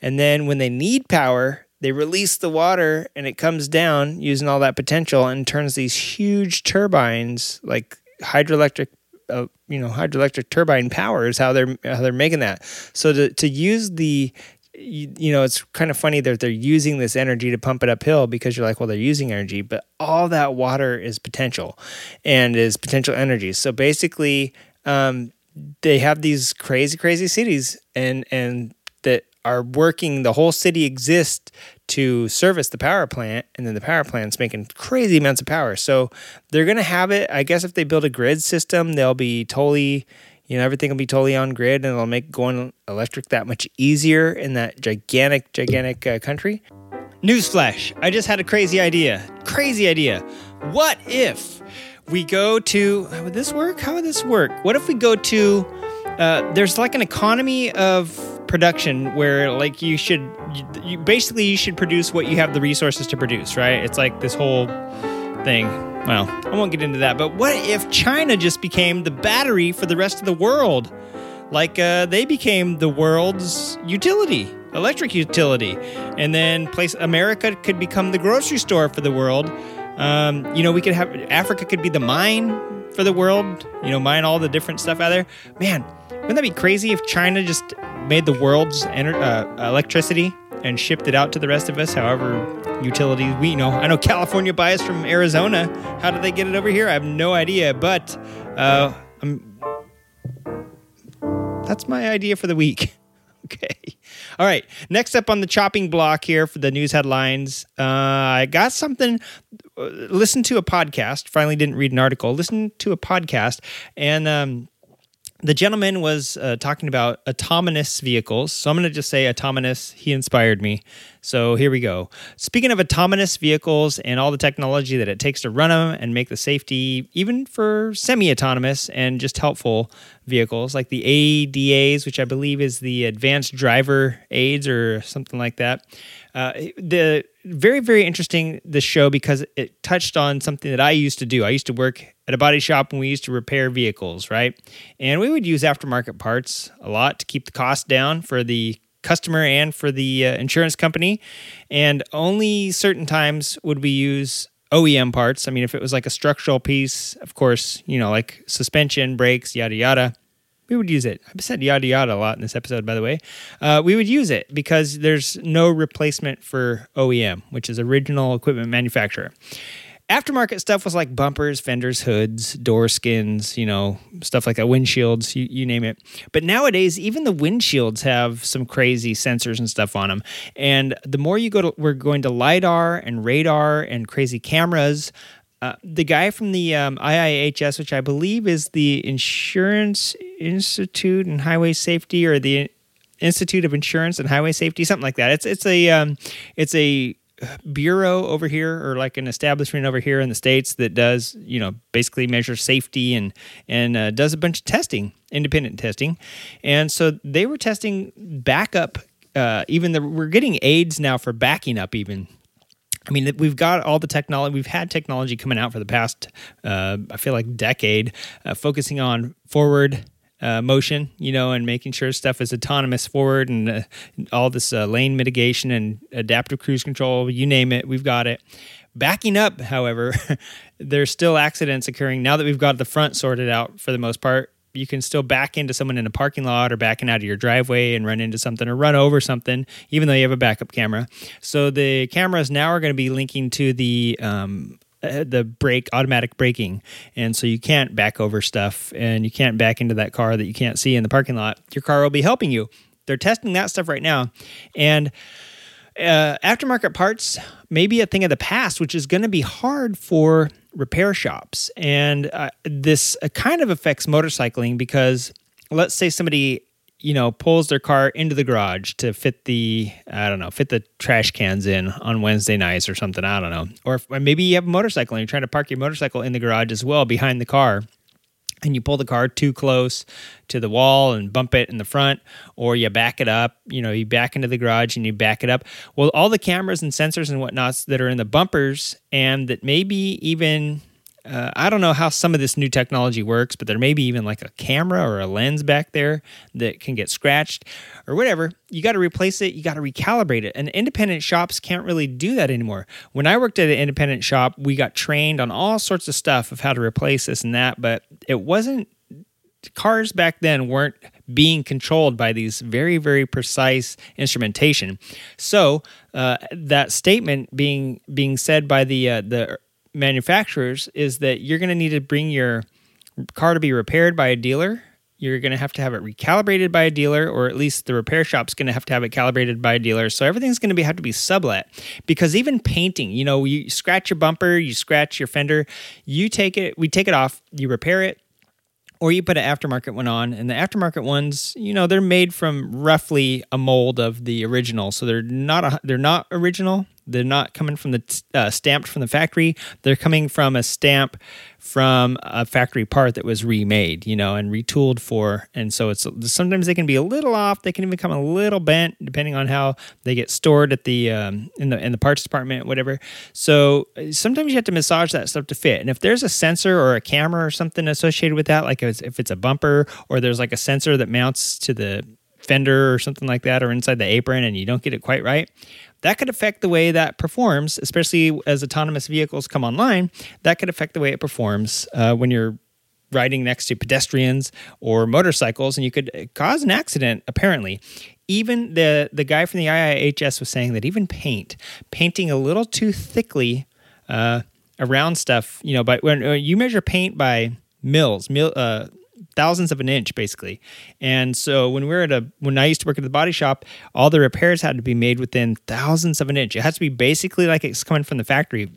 And then when they need power, they release the water and it comes down using all that potential and turns these huge turbines like hydroelectric uh, you know hydroelectric turbine power is how they're how they're making that so to, to use the you, you, know it's kind of funny that they're using this energy to pump it uphill because you're like well they're using energy but all that water is potential and is potential energy so basically um, they have these crazy, crazy cities and and that are working. The whole city exists to service the power plant, and then the power plant's making crazy amounts of power. So they're gonna have it. I guess if they build a grid system, they'll be totally. You know, everything will be totally on grid and it'll make going electric that much easier in that gigantic, gigantic uh, country. Newsflash, I just had a crazy idea. Crazy idea. What if we go to how would this work? How would this work? What if we go to uh, there's like an economy of production where like you should you, you, basically you should produce what you have the resources to produce right? It's like this whole thing. Well i won't get into that but what if china just became the battery for the rest of the world? Like uh, they became the world's utility electric utility. And then place america could become the grocery store for the world um, you know, we could have Africa could be the mine for the world. You know, mine all the different stuff out there. Man, wouldn't that be crazy if China just made the world's ener- uh, electricity and shipped it out to the rest of us? However, utilities we know. I know California buys from Arizona. How do they get it over here? I have no idea. But uh, that's my idea for the week. okay. All right. Next up on the chopping block here for the news headlines, uh, I got something. Uh, listen to a podcast. Finally, didn't read an article. Listen to a podcast, and um, the gentleman was uh, talking about autonomous vehicles. So I'm going to just say autonomous. He inspired me. So here we go. Speaking of autonomous vehicles and all the technology that it takes to run them and make the safety, even for semi autonomous and just helpful vehicles like the ADAS, which I believe is the advanced driver aids or something like that. Uh, the very very interesting this show because it touched on something that I used to do. I used to work at a body shop and we used to repair vehicles, right? And we would use aftermarket parts a lot to keep the cost down for the customer and for the uh, insurance company. And only certain times would we use OEM parts. I mean, if it was like a structural piece, of course, you know, like suspension, brakes, yada, yada, we would use it. I've said yada, yada a lot in this episode, by the way. Uh, we would use it because there's no replacement for OEM, which is original equipment manufacturer. Aftermarket stuff was like bumpers, fenders, hoods, door skins, you know, stuff like that, windshields, you, you name it. But nowadays, even the windshields have some crazy sensors and stuff on them. And the more you go to, we're going to LiDAR and radar and crazy cameras. Uh, the guy from the um, IIHS, which I believe is the Insurance Institute and Highway Safety, or the Institute of Insurance and Highway Safety, something like that. It's it's a um, it's a bureau over here or like an establishment over here in the states that does you know basically measure safety and and uh, does a bunch of testing independent testing and so they were testing backup uh, even the we're getting aids now for backing up even I mean, we've got all the technology. We've had technology coming out for the past, uh, I feel like, decade, uh, focusing on forward uh, motion, you know, and making sure stuff is autonomous forward and uh, all this uh, lane mitigation and adaptive cruise control, you name it, we've got it. Backing up, however, there's still accidents occurring now that we've got the front sorted out for the most part. You can still back into someone in a parking lot or backing out of your driveway and run into something or run over something, even though you have a backup camera. So the cameras now are going to be linking to the um, uh, the brake automatic braking. And so you can't back over stuff and you can't back into that car that you can't see in the parking lot. Your car will be helping you. They're testing that stuff right now. And uh, aftermarket parts may be a thing of the past which is going to be hard for repair shops and uh, this uh, kind of affects motorcycling because let's say somebody you know, pulls their car into the garage to fit the, I don't know, fit the trash cans in on Wednesday nights or something. I don't know. Or, if, or maybe you have a motorcycle and you're trying to park your motorcycle in the garage as well behind the car and you pull the car too close to the wall and bump it in the front, or you back it up, you know, you back into the garage and you back it up. Well, all the cameras and sensors and whatnots that are in the bumpers and that maybe even uh, I don't know how some of this new technology works, but there may be even like a camera or a lens back there that can get scratched or whatever. You got to replace it, you got to recalibrate it. And independent shops can't really do that anymore. When I worked at an independent shop, we got trained on all sorts of stuff of how to replace this and that, but it wasn't cars back then weren't being controlled by these very very precise instrumentation so uh, that statement being being said by the uh, the manufacturers is that you're going to need to bring your car to be repaired by a dealer. You're going to have to have it recalibrated by a dealer, or at least the repair shop's going to have to have it calibrated by a dealer. So everything's going to be have to be sublet. Because even painting, you know, you scratch your bumper, you scratch your fender, you take it, we take it off, you repair it, or you put an aftermarket one on and the aftermarket ones you know they're made from roughly a mold of the original so they're not a, they're not original they're not coming from the uh, stamped from the factory. They're coming from a stamp from a factory part that was remade, you know, and retooled for. And so it's sometimes they can be a little off. They can even come a little bent depending on how they get stored at the um, in the in the parts department, whatever. So sometimes you have to massage that stuff to fit. And if there's a sensor or a camera or something associated with that, like if it's a bumper or there's like a sensor that mounts to the fender or something like that or inside the apron and you don't get it quite right that could affect the way that performs, especially as autonomous vehicles come online. That could affect the way it performs uh, when you're riding next to pedestrians or motorcycles, and you could cause an accident. Apparently, even the the guy from the IIHS was saying that even paint, painting a little too thickly uh, around stuff, you know, but when uh, you measure paint by mils, mil, uh, thousandths of an inch basically. And so when we are at a when I used to work at the body shop, all the repairs had to be made within thousandths of an inch. It has to be basically like it's coming from the factory.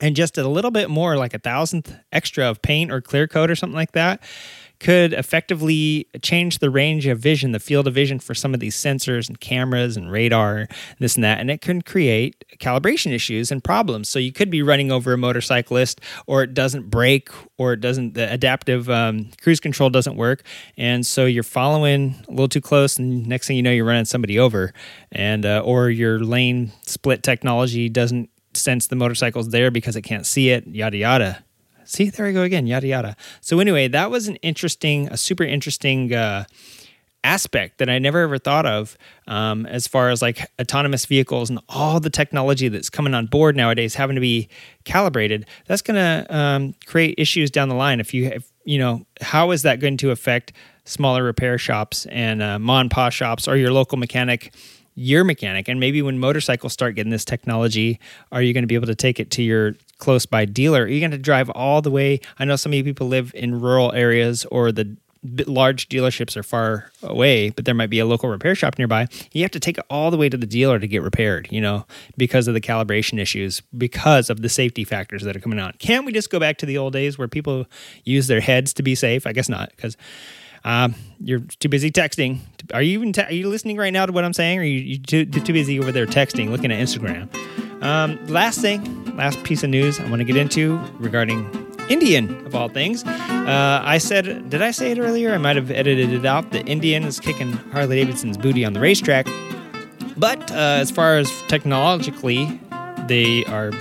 And just a little bit more, like a thousandth extra of paint or clear coat or something like that, could effectively change the range of vision, the field of vision for some of these sensors and cameras and radar, this and that. And it can create calibration issues and problems. So you could be running over a motorcyclist, or it doesn't brake, or it doesn't, the adaptive um, cruise control doesn't work. And so you're following a little too close, and next thing you know, you're running somebody over. And, uh, or your lane split technology doesn't sense the motorcycle's there because it can't see it, yada, yada See, there I go again. Yada yada. So anyway, that was an interesting, a super interesting uh, aspect that I never ever thought of um, as far as like autonomous vehicles and all the technology that's coming on board nowadays having to be calibrated. That's going to um, create issues down the line. If you, have, you know, how is that going to affect smaller repair shops and uh, and pop shops or your local mechanic? Your mechanic and maybe when motorcycles start getting this technology are you going to be able to take it to your close by dealer are you going to drive all the way i know some of you people live in rural areas or the large dealerships are far away, but there might be a local repair shop nearby. You have to take it all the way to the dealer to get repaired, you know, because of the calibration issues, because of the safety factors that are coming on. Can't we just go back to the old days where people use their heads to be safe? I guess not, because um, you're too busy texting. Are you even te- are you listening right now to what I'm saying? Or are you, you too, too busy over there texting, looking at Instagram? Um, last thing, last piece of news I want to get into regarding Indian, of all things. Uh, I said, did I say it earlier? I might have edited it out. The Indian is kicking Harley Davidson's booty on the racetrack. But uh, as far as technologically, they are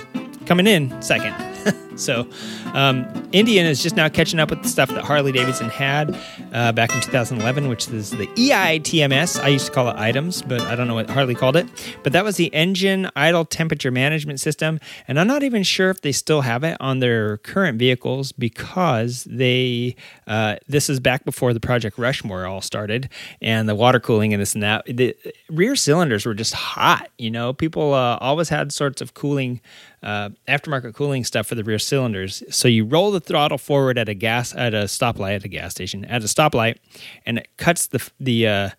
coming in second. so um, Indian is just now catching up with the stuff that Harley Davidson had uh, back in 2011, which is the EITMS. I used to call it items, but I don't know what Harley called it. But that was the engine idle temperature management system. And I'm not even sure if they still have it on their current vehicles because they, uh, this is back before the Project Rushmore all started and the water cooling and this and that. The rear cylinders were just hot. You know, people uh, always had sorts of cooling uh, aftermarket cooling stuff for the rear cylinders. So you roll the throttle forward at a gas at a stoplight at a gas station at a stoplight, and it cuts the the uh,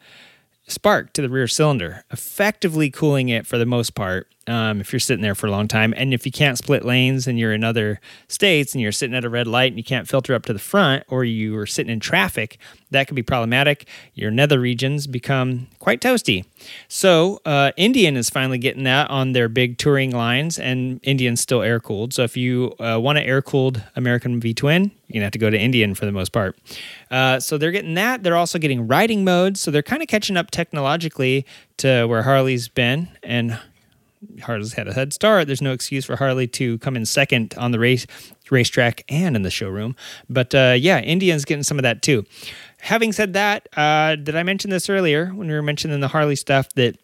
spark to the rear cylinder, effectively cooling it for the most part um, if you're sitting there for a long time. And if you can't split lanes and you're in other states and you're sitting at a red light and you can't filter up to the front or you are sitting in traffic, that could be problematic. Your nether regions become quite toasty. So, uh, Indian is finally getting that on their big touring lines, and Indian's still air cooled. So, if you uh, want an air cooled American V Twin, you're gonna have to go to Indian for the most part. Uh, so, they're getting that. They're also getting riding modes. So, they're kind of catching up technologically to where Harley's been. And Harley's had a head start. There's no excuse for Harley to come in second on the race racetrack and in the showroom. But uh, yeah, Indian's getting some of that too. Having said that, uh, did I mention this earlier when we were mentioning the Harley stuff that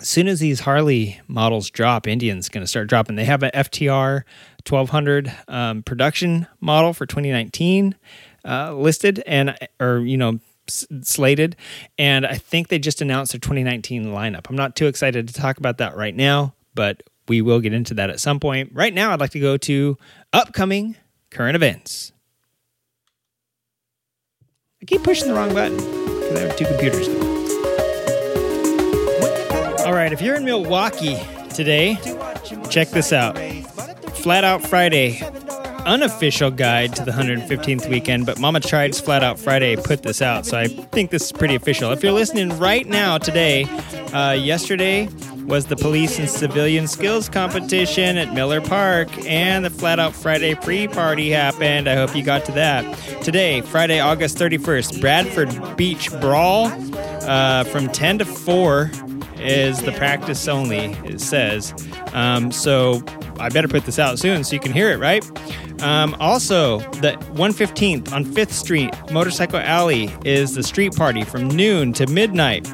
as soon as these Harley models drop, Indian's going to start dropping. They have an FTR 1200 um, production model for 2019 uh, listed and or you know slated. And I think they just announced their 2019 lineup. I'm not too excited to talk about that right now, but we will get into that at some point. Right now, I'd like to go to upcoming current events. I keep pushing the wrong button because I have two computers. All right, if you're in Milwaukee today, check this out Flat Out Friday unofficial guide to the 115th weekend, but Mama Tried's Flat Out Friday put this out, so I think this is pretty official. If you're listening right now today, uh, yesterday was the police and civilian skills competition at Miller Park, and the Flat Out Friday pre party happened. I hope you got to that. Today, Friday, August 31st, Bradford Beach Brawl uh, from 10 to 4 is the practice only, it says. Um, so I better put this out soon so you can hear it, right? Um, also, the 115th on 5th Street, Motorcycle Alley, is the street party from noon to midnight.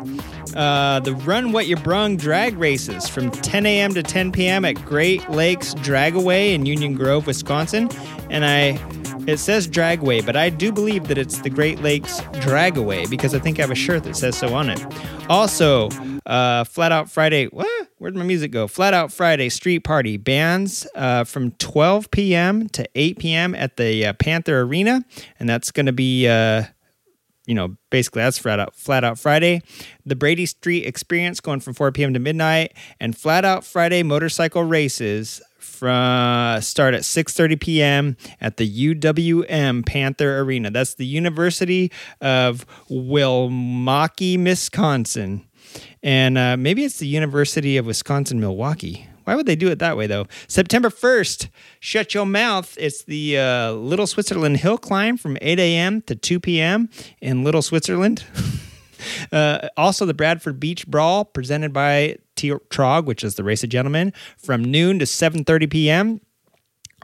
Uh, the Run What You Brung drag races from 10 a.m. to 10 p.m. at Great Lakes Dragaway in Union Grove, Wisconsin. And I, it says Dragway, but I do believe that it's the Great Lakes Dragaway because I think I have a shirt that says so on it. Also, uh, Flat Out Friday. What? Where'd my music go? Flat Out Friday Street Party bands uh, from 12 p.m. to 8 p.m. at the uh, Panther Arena, and that's going to be, uh, you know, basically that's Flat Out Flat Out Friday. The Brady Street Experience going from 4 p.m. to midnight, and Flat Out Friday motorcycle races from start at 6:30 p.m. at the UWM Panther Arena. That's the University of Milwaukee, Wisconsin. And uh, maybe it's the University of Wisconsin Milwaukee. Why would they do it that way, though? September 1st, shut your mouth. It's the uh, Little Switzerland Hill Climb from 8 a.m. to 2 p.m. in Little Switzerland. uh, also, the Bradford Beach Brawl presented by T- Trog, which is the Race of Gentlemen, from noon to 7.30 p.m.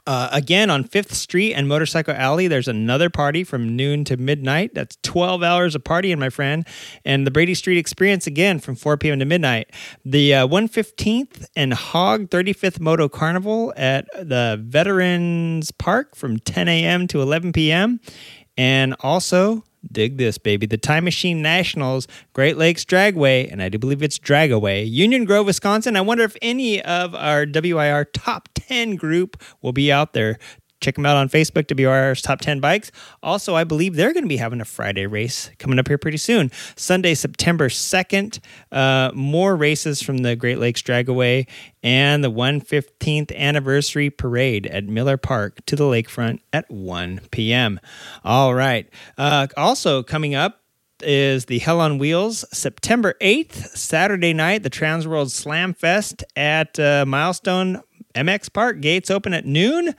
Uh, again, on Fifth Street and Motorcycle Alley, there's another party from noon to midnight. That's 12 hours of partying, my friend. And the Brady Street Experience again from 4 p.m. to midnight. The uh, 115th and Hog 35th Moto Carnival at the Veterans Park from 10 a.m. to 11 p.m. And also Dig this, baby. The Time Machine Nationals, Great Lakes Dragway, and I do believe it's Dragaway, Union Grove, Wisconsin. I wonder if any of our WIR top 10 group will be out there Check them out on Facebook, WIR's Top 10 Bikes. Also, I believe they're going to be having a Friday race coming up here pretty soon. Sunday, September 2nd, uh, more races from the Great Lakes Dragaway and the 115th anniversary parade at Miller Park to the lakefront at 1 p.m. All right. Uh, also, coming up, is the Hell on Wheels September 8th, Saturday night, the Transworld Slam Fest at uh, Milestone MX Park. Gates open at noon.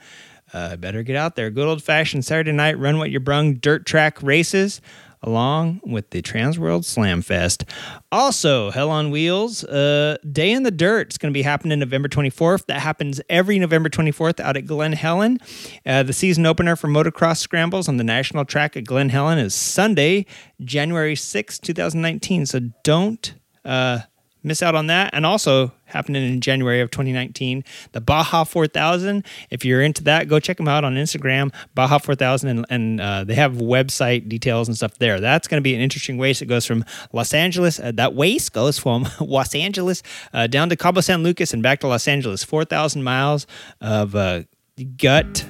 Uh, better get out there. Good old fashioned Saturday night run what you brung dirt track races along with the Transworld Slam Fest. Also, Hell on Wheels, uh, Day in the Dirt is going to be happening November 24th. That happens every November 24th out at Glen Helen. Uh, the season opener for motocross scrambles on the national track at Glen Helen is Sunday, January 6, 2019. So don't. Uh, miss out on that. And also happening in January of 2019, the Baja 4000. If you're into that, go check them out on Instagram, Baja 4000, and, and uh, they have website details and stuff there. That's going to be an interesting race. It goes from Los Angeles, uh, that race goes from Los Angeles uh, down to Cabo San Lucas and back to Los Angeles. 4,000 miles of uh, gut,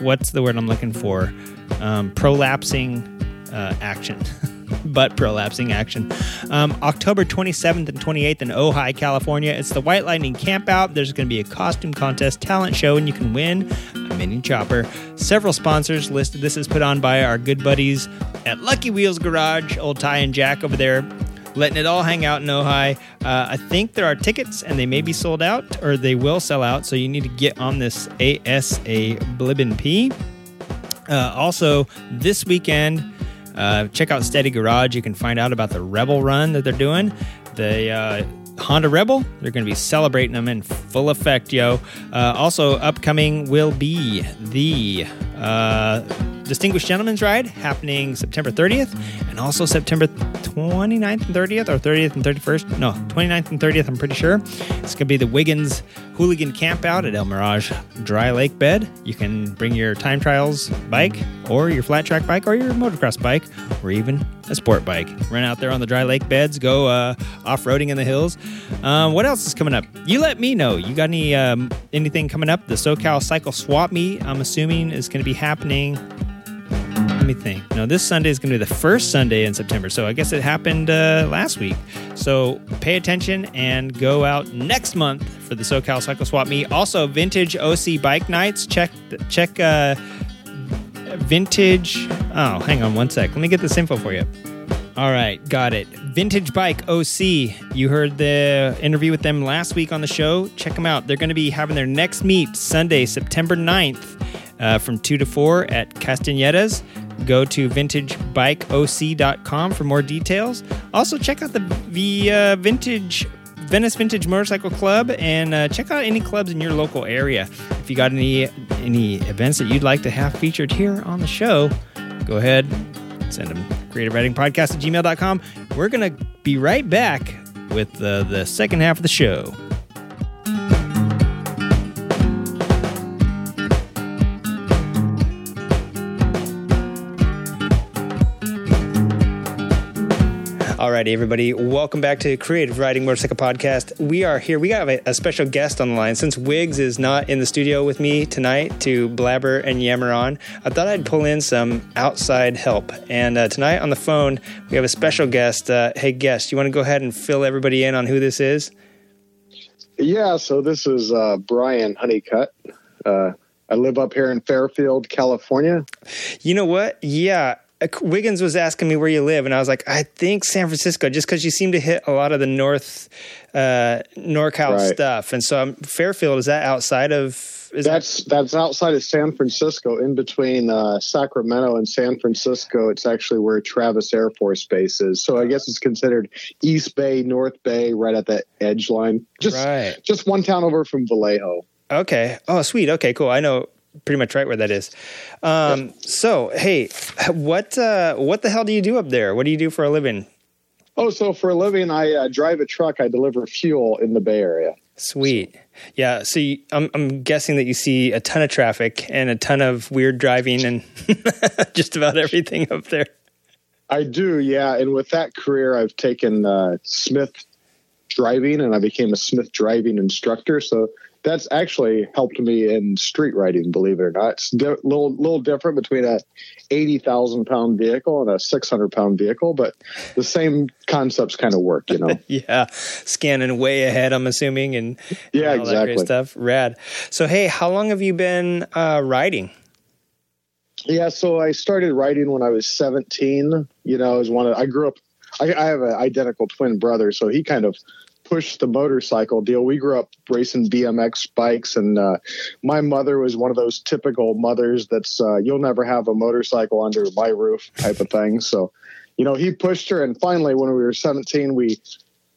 what's the word I'm looking for? Um, prolapsing uh, action. but prolapsing action. Um, October 27th and 28th in Ojai, California. It's the White Lightning Campout. There's going to be a costume contest, talent show, and you can win a mini chopper. Several sponsors listed. This is put on by our good buddies at Lucky Wheels Garage, old Ty and Jack over there. Letting it all hang out in Ojai. Uh, I think there are tickets and they may be sold out or they will sell out. So you need to get on this ASA Blibbin P. Uh, also, this weekend, uh, check out Steady Garage. You can find out about the Rebel run that they're doing. The uh, Honda Rebel, they're going to be celebrating them in full effect, yo. Uh, also, upcoming will be the uh, Distinguished Gentleman's Ride happening September 30th and also September 29th and 30th, or 30th and 31st. No, 29th and 30th, I'm pretty sure. It's going to be the Wiggins Hooligan Campout at El Mirage Dry Lake Bed. You can bring your time trials bike, or your flat track bike, or your motocross bike, or even a sport bike. Run out there on the dry lake beds, go uh, off roading in the hills. Um, what else is coming up? You let me know. You got any um, anything coming up? The SoCal Cycle Swap Meet, I'm assuming, is going to be happening let me think. No, this Sunday is going to be the first Sunday in September. So I guess it happened uh, last week. So pay attention and go out next month for the SoCal Cycle Swap Meet. Also, Vintage OC Bike Nights. Check check uh, Vintage. Oh, hang on one sec. Let me get this info for you. All right, got it. Vintage Bike OC. You heard the interview with them last week on the show. Check them out. They're going to be having their next meet Sunday, September 9th uh, from 2 to 4 at Castanedas. Go to vintagebikeoc.com for more details. Also, check out the, the uh, Vintage Venice Vintage Motorcycle Club and uh, check out any clubs in your local area. If you got any any events that you'd like to have featured here on the show, go ahead, send them creative riding podcast at gmail.com. We're going to be right back with uh, the second half of the show. Alrighty, everybody, welcome back to Creative Riding Motorcycle Podcast. We are here. We got a, a, special guest on the line. Since Wiggs is not in the studio with me tonight to blabber and yammer on, I thought I'd pull in some outside help. And uh, tonight on the phone, we have a special guest. Uh, hey, guest, you want to go ahead and fill everybody in on who this is? Yeah, so this is uh, Brian Honeycutt. Uh, I live up here in Fairfield, California. You know what? Yeah, Wiggins was asking me where you live, and I was like, I think San Francisco, just because you seem to hit a lot of the North uh, NorCal right. stuff. And so, um, Fairfield is that outside of? that's that- that's outside of San Francisco, in between uh, Sacramento and San Francisco. It's actually where Travis Air Force Base is. So I guess it's considered East Bay, North Bay, right at that edge line. Just right. just one town over from Vallejo. Okay. Oh, sweet. Okay, cool. I know pretty much right where that is. Um, so, hey, what uh, what the hell do you do up there? What do you do for a living? Oh, so for a living, I uh, drive a truck. I deliver fuel in the Bay Area. Sweet. Yeah. So you, I'm, I'm guessing that you see a ton of traffic and a ton of weird driving and just about everything up there. I do, yeah. And with that career, I've taken uh, Smith driving and I became a Smith driving instructor. So that's actually helped me in street riding, believe it or not. It's a di- little, little different between a 80,000 pound vehicle and a 600 pound vehicle, but the same concepts kind of work, you know? yeah. Scanning way ahead, I'm assuming. And yeah, and all that great exactly. stuff. Rad. So, hey, how long have you been uh, riding? Yeah, so I started riding when I was 17. You know, as one of, I grew up, I, I have an identical twin brother, so he kind of pushed the motorcycle deal. We grew up racing BMX bikes, and uh, my mother was one of those typical mothers that's uh, you'll never have a motorcycle under my roof type of thing. So, you know, he pushed her, and finally, when we were 17, we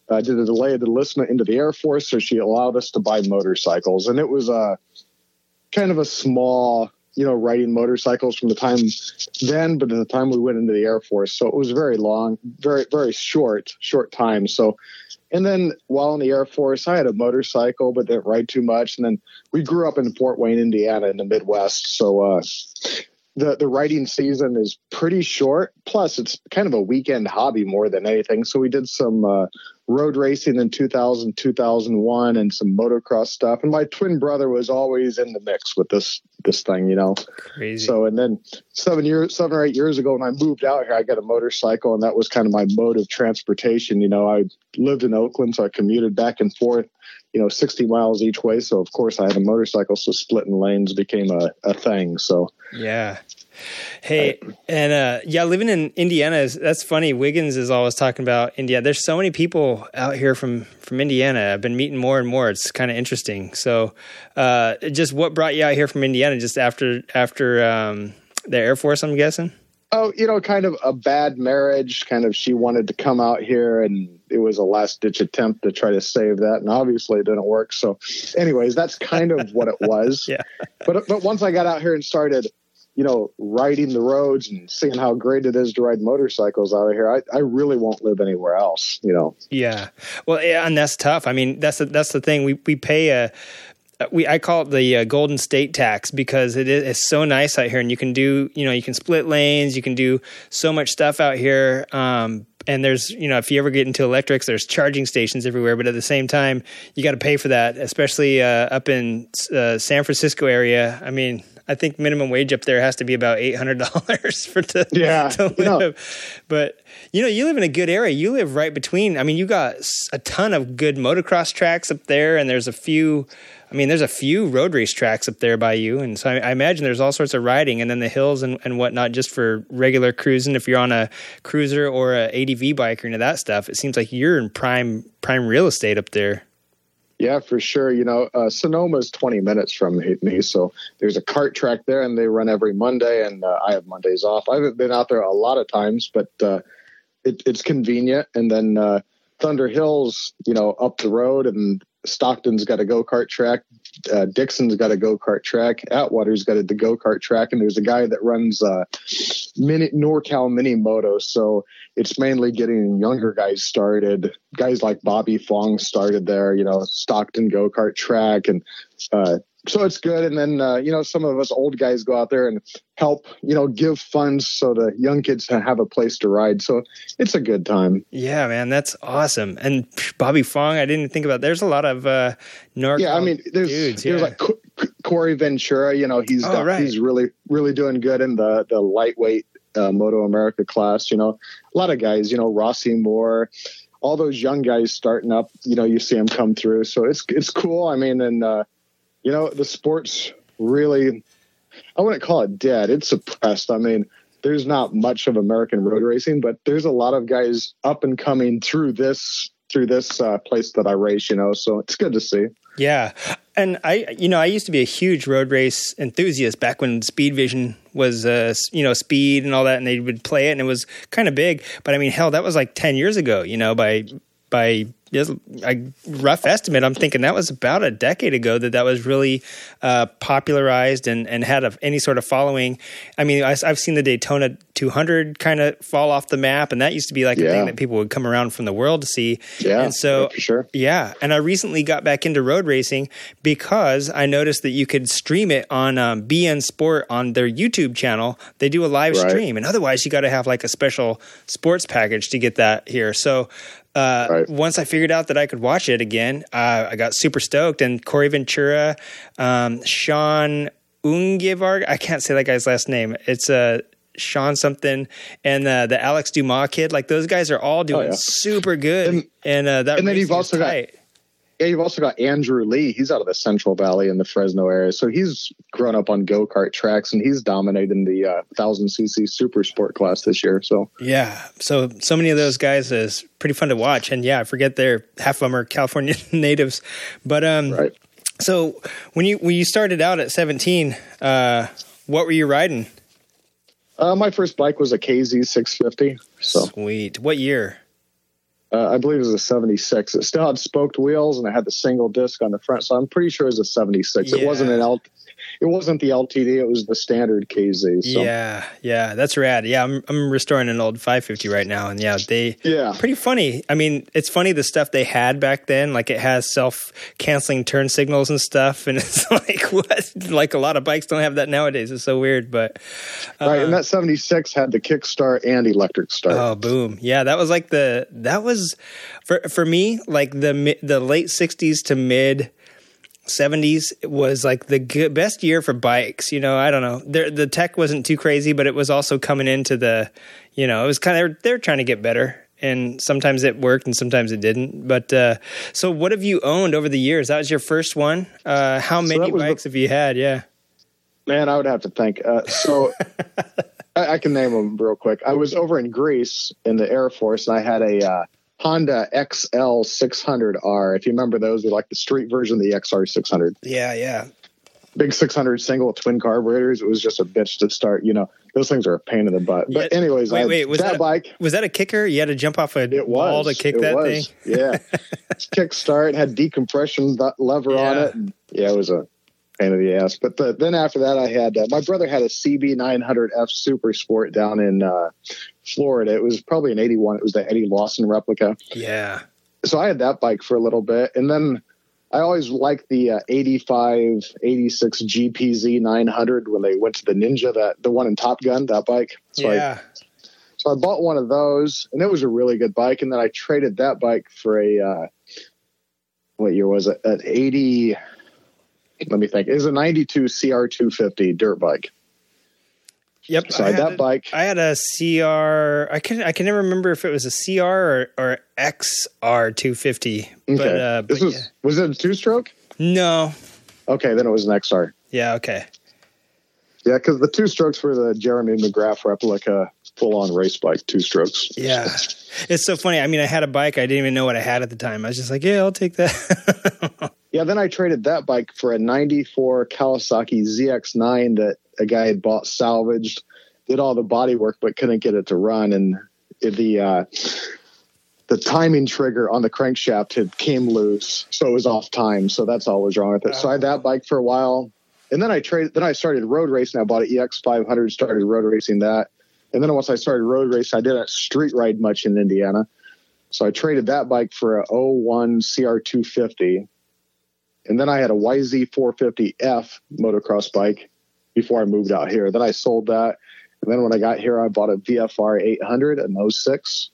uh, did a delayed enlistment into the Air Force, so she allowed us to buy motorcycles, and it was uh, kind of a small, you know, riding motorcycles from the time then, but at the time we went into the Air Force, so it was very long, very very short, short time. So, and then while in the Air Force, I had a motorcycle, but didn't ride too much. And then we grew up in Fort Wayne, Indiana, in the Midwest, so. uh the, the writing season is pretty short. Plus, it's kind of a weekend hobby more than anything. So we did some uh, road racing in 2000, 2001, and some motocross stuff. And my twin brother was always in the mix with this this thing, you know. Crazy. So, and then seven years, seven or eight years ago, when I moved out here, I got a motorcycle, and that was kind of my mode of transportation. You know, I lived in Oakland, so I commuted back and forth, you know, 60 miles each way. So, of course, I had a motorcycle, so splitting lanes became a, a thing. So, Yeah. Hey, and uh, yeah, living in Indiana is that's funny. Wiggins is always talking about India. There's so many people out here from from Indiana. I've been meeting more and more. It's kind of interesting. So, uh, just what brought you out here from Indiana? Just after after um, the Air Force, I'm guessing. oh, you know, kind of a bad marriage. Kind of, she wanted to come out here, and it was a last ditch attempt to try to save that, and obviously it didn't work. So, anyways, that's kind of what it was. Yeah. But but once I got out here and started, you know, riding the roads and seeing how great it is to ride motorcycles out of here, I, I really won't live anywhere else. You know. Yeah. Well, yeah, and that's tough. I mean, that's the, that's the thing. We we pay a we I call it the uh, Golden State tax because it is it's so nice out here, and you can do you know you can split lanes, you can do so much stuff out here. Um, and there's you know if you ever get into electrics, there's charging stations everywhere, but at the same time, you got to pay for that, especially uh, up in uh, San Francisco area. I mean. I think minimum wage up there has to be about eight hundred dollars for to, Yeah, to you know. But you know, you live in a good area. You live right between. I mean, you got a ton of good motocross tracks up there, and there's a few. I mean, there's a few road race tracks up there by you, and so I, I imagine there's all sorts of riding, and then the hills and, and whatnot, just for regular cruising. If you're on a cruiser or a ADV bike or any of that stuff, it seems like you're in prime prime real estate up there. Yeah, for sure. You know, uh, Sonoma's 20 minutes from me, so there's a kart track there, and they run every Monday, and uh, I have Mondays off. I haven't been out there a lot of times, but uh, it, it's convenient. And then uh, Thunder Hills, you know, up the road, and Stockton's got a go kart track. Uh, Dixon's got a go kart track. Atwater's got a go kart track, and there's a guy that runs uh, mini NorCal Mini Moto. So it's mainly getting younger guys started. Guys like Bobby Fong started there. You know, Stockton go kart track, and uh, so it's good. And then uh, you know, some of us old guys go out there and help. You know, give funds so the young kids can have a place to ride. So it's a good time. Yeah, man, that's awesome. And Bobby Fong, I didn't think about. There's a lot of uh, North. Yeah, I mean, there's dudes. there's yeah. like Co- Co- Corey Ventura. You know, he's Oh, right. he's really really doing good in the the lightweight uh, Moto America class. You know, a lot of guys. You know, Rossi Moore, all those young guys starting up. You know, you see them come through. So it's it's cool. I mean, and uh, you know, the sport's really. I wouldn't call it dead. It's suppressed. I mean, there's not much of American road racing, but there's a lot of guys up and coming through this through this uh, place that I race. You know, so it's good to see. Yeah. And I, you know, I used to be a huge road race enthusiast back when Speed Vision was, uh, you know, speed and all that, and they would play it, and it was kind of big. But I mean, hell, that was like ten years ago, you know, by by a rough estimate. I'm thinking that was about a decade ago that that was really uh, popularized and, and had a, any sort of following. I mean, I, have seen the Daytona 200 kind of fall off the map, and that used to be like yeah. a thing that people would come around from the world to see. Yeah, and so sure. Yeah, and I recently got back into road racing because I noticed that you could stream it on um, beIN Sport on their YouTube channel. They do a live right. stream, and otherwise you got to have like a special sports package to get that here. So uh, right. once I figured out that I could watch it again, uh, I got super stoked. And Corey Ventura, um, Sean Ungevarg, I can't say that guy's last name. It's a uh, Sean something, and uh, the Alex Dumas kid. Like those guys are all doing oh, yeah. super good. And, and uh, that and then you've also tight. got yeah, you've also got Andrew Lee. He's out of the Central Valley in the Fresno area, so he's grown up on go kart tracks, and he's dominating the uh, thousand cc super sport class this year. So yeah, so so many of those guys is pretty fun to watch, and yeah, I forget they're half of them are California natives, but um, right. So when you when you started out at seventeen, uh, what were you riding? Uh, my first bike was a KZ 650. So. Sweet. What year? Uh, I believe it was a 76. It still had spoked wheels and it had the single disc on the front. So I'm pretty sure it was a 76. Yeah. It wasn't an L it wasn't the LTD; it was the standard KZ. So. Yeah, yeah, that's rad. Yeah, I'm I'm restoring an old 550 right now, and yeah, they yeah pretty funny. I mean, it's funny the stuff they had back then. Like it has self canceling turn signals and stuff, and it's like what? Like a lot of bikes don't have that nowadays. It's so weird, but uh, right. And that 76 had the kickstart and electric start. Oh, boom! Yeah, that was like the that was for for me like the the late 60s to mid 70s was like the good, best year for bikes. You know, I don't know. There, the tech wasn't too crazy, but it was also coming into the, you know, it was kind of, they're trying to get better. And sometimes it worked and sometimes it didn't. But uh, so, what have you owned over the years? That was your first one. Uh, how many so bikes the, have you had? Yeah. Man, I would have to think. Uh, so, I, I, can name them real quick. I was over in Greece in the Air Force and I had a uh, Honda XL 600R. If you remember those, were like the street version of the XR 600. Yeah, yeah. Big 600 single twin carburetors. It was just a bitch to start. You know, those things are a pain in the butt. But yeah. anyways, wait, wait, was that, that a, bike? Was that a kicker? You had to jump off a it wall to kick that was. thing. yeah, kick start had decompression lever yeah. on it. And yeah, it was a pain in the ass. But the, then after that, I had uh, my brother had a CB 900F Super Sport down in uh, Florida. It was probably an 81. It was the Eddie Lawson replica. Yeah. So I had that bike for a little bit. And then I always liked the uh, 85, 86 GPZ 900 when they went to the Ninja, that the one in Top Gun, that bike. So yeah. I, so I bought one of those, and it was a really good bike. And then I traded that bike for a, uh, what year was it? An 80, let me think. It was a 92 CR250 dirt bike. Yep. So I had that a, bike. I had a CR. I can I can never remember if it was a CR or, or XR two fifty. Okay. But, uh, this was yeah. was it a two stroke? No. Okay, then it was an XR. Yeah. Okay. Yeah, because the two strokes were the Jeremy McGrath replica full on race bike, two strokes. Yeah. It's so funny. I mean, I had a bike. I didn't even know what I had at the time. I was just like, yeah, I'll take that. yeah. Then I traded that bike for a 94 Kawasaki ZX9 that a guy had bought salvaged, did all the body work, but couldn't get it to run. And the, uh, the timing trigger on the crankshaft had came loose, so it was off time. So that's all was wrong with it. So I had that bike for a while, and then I traded. Then I started road racing. I bought an EX 500, started road racing that, and then once I started road racing, I didn't street ride much in Indiana, so I traded that bike for a 01 CR 250, and then I had a YZ 450F motocross bike before I moved out here. Then I sold that. And then when I got here, I bought a VFR 800 and 06.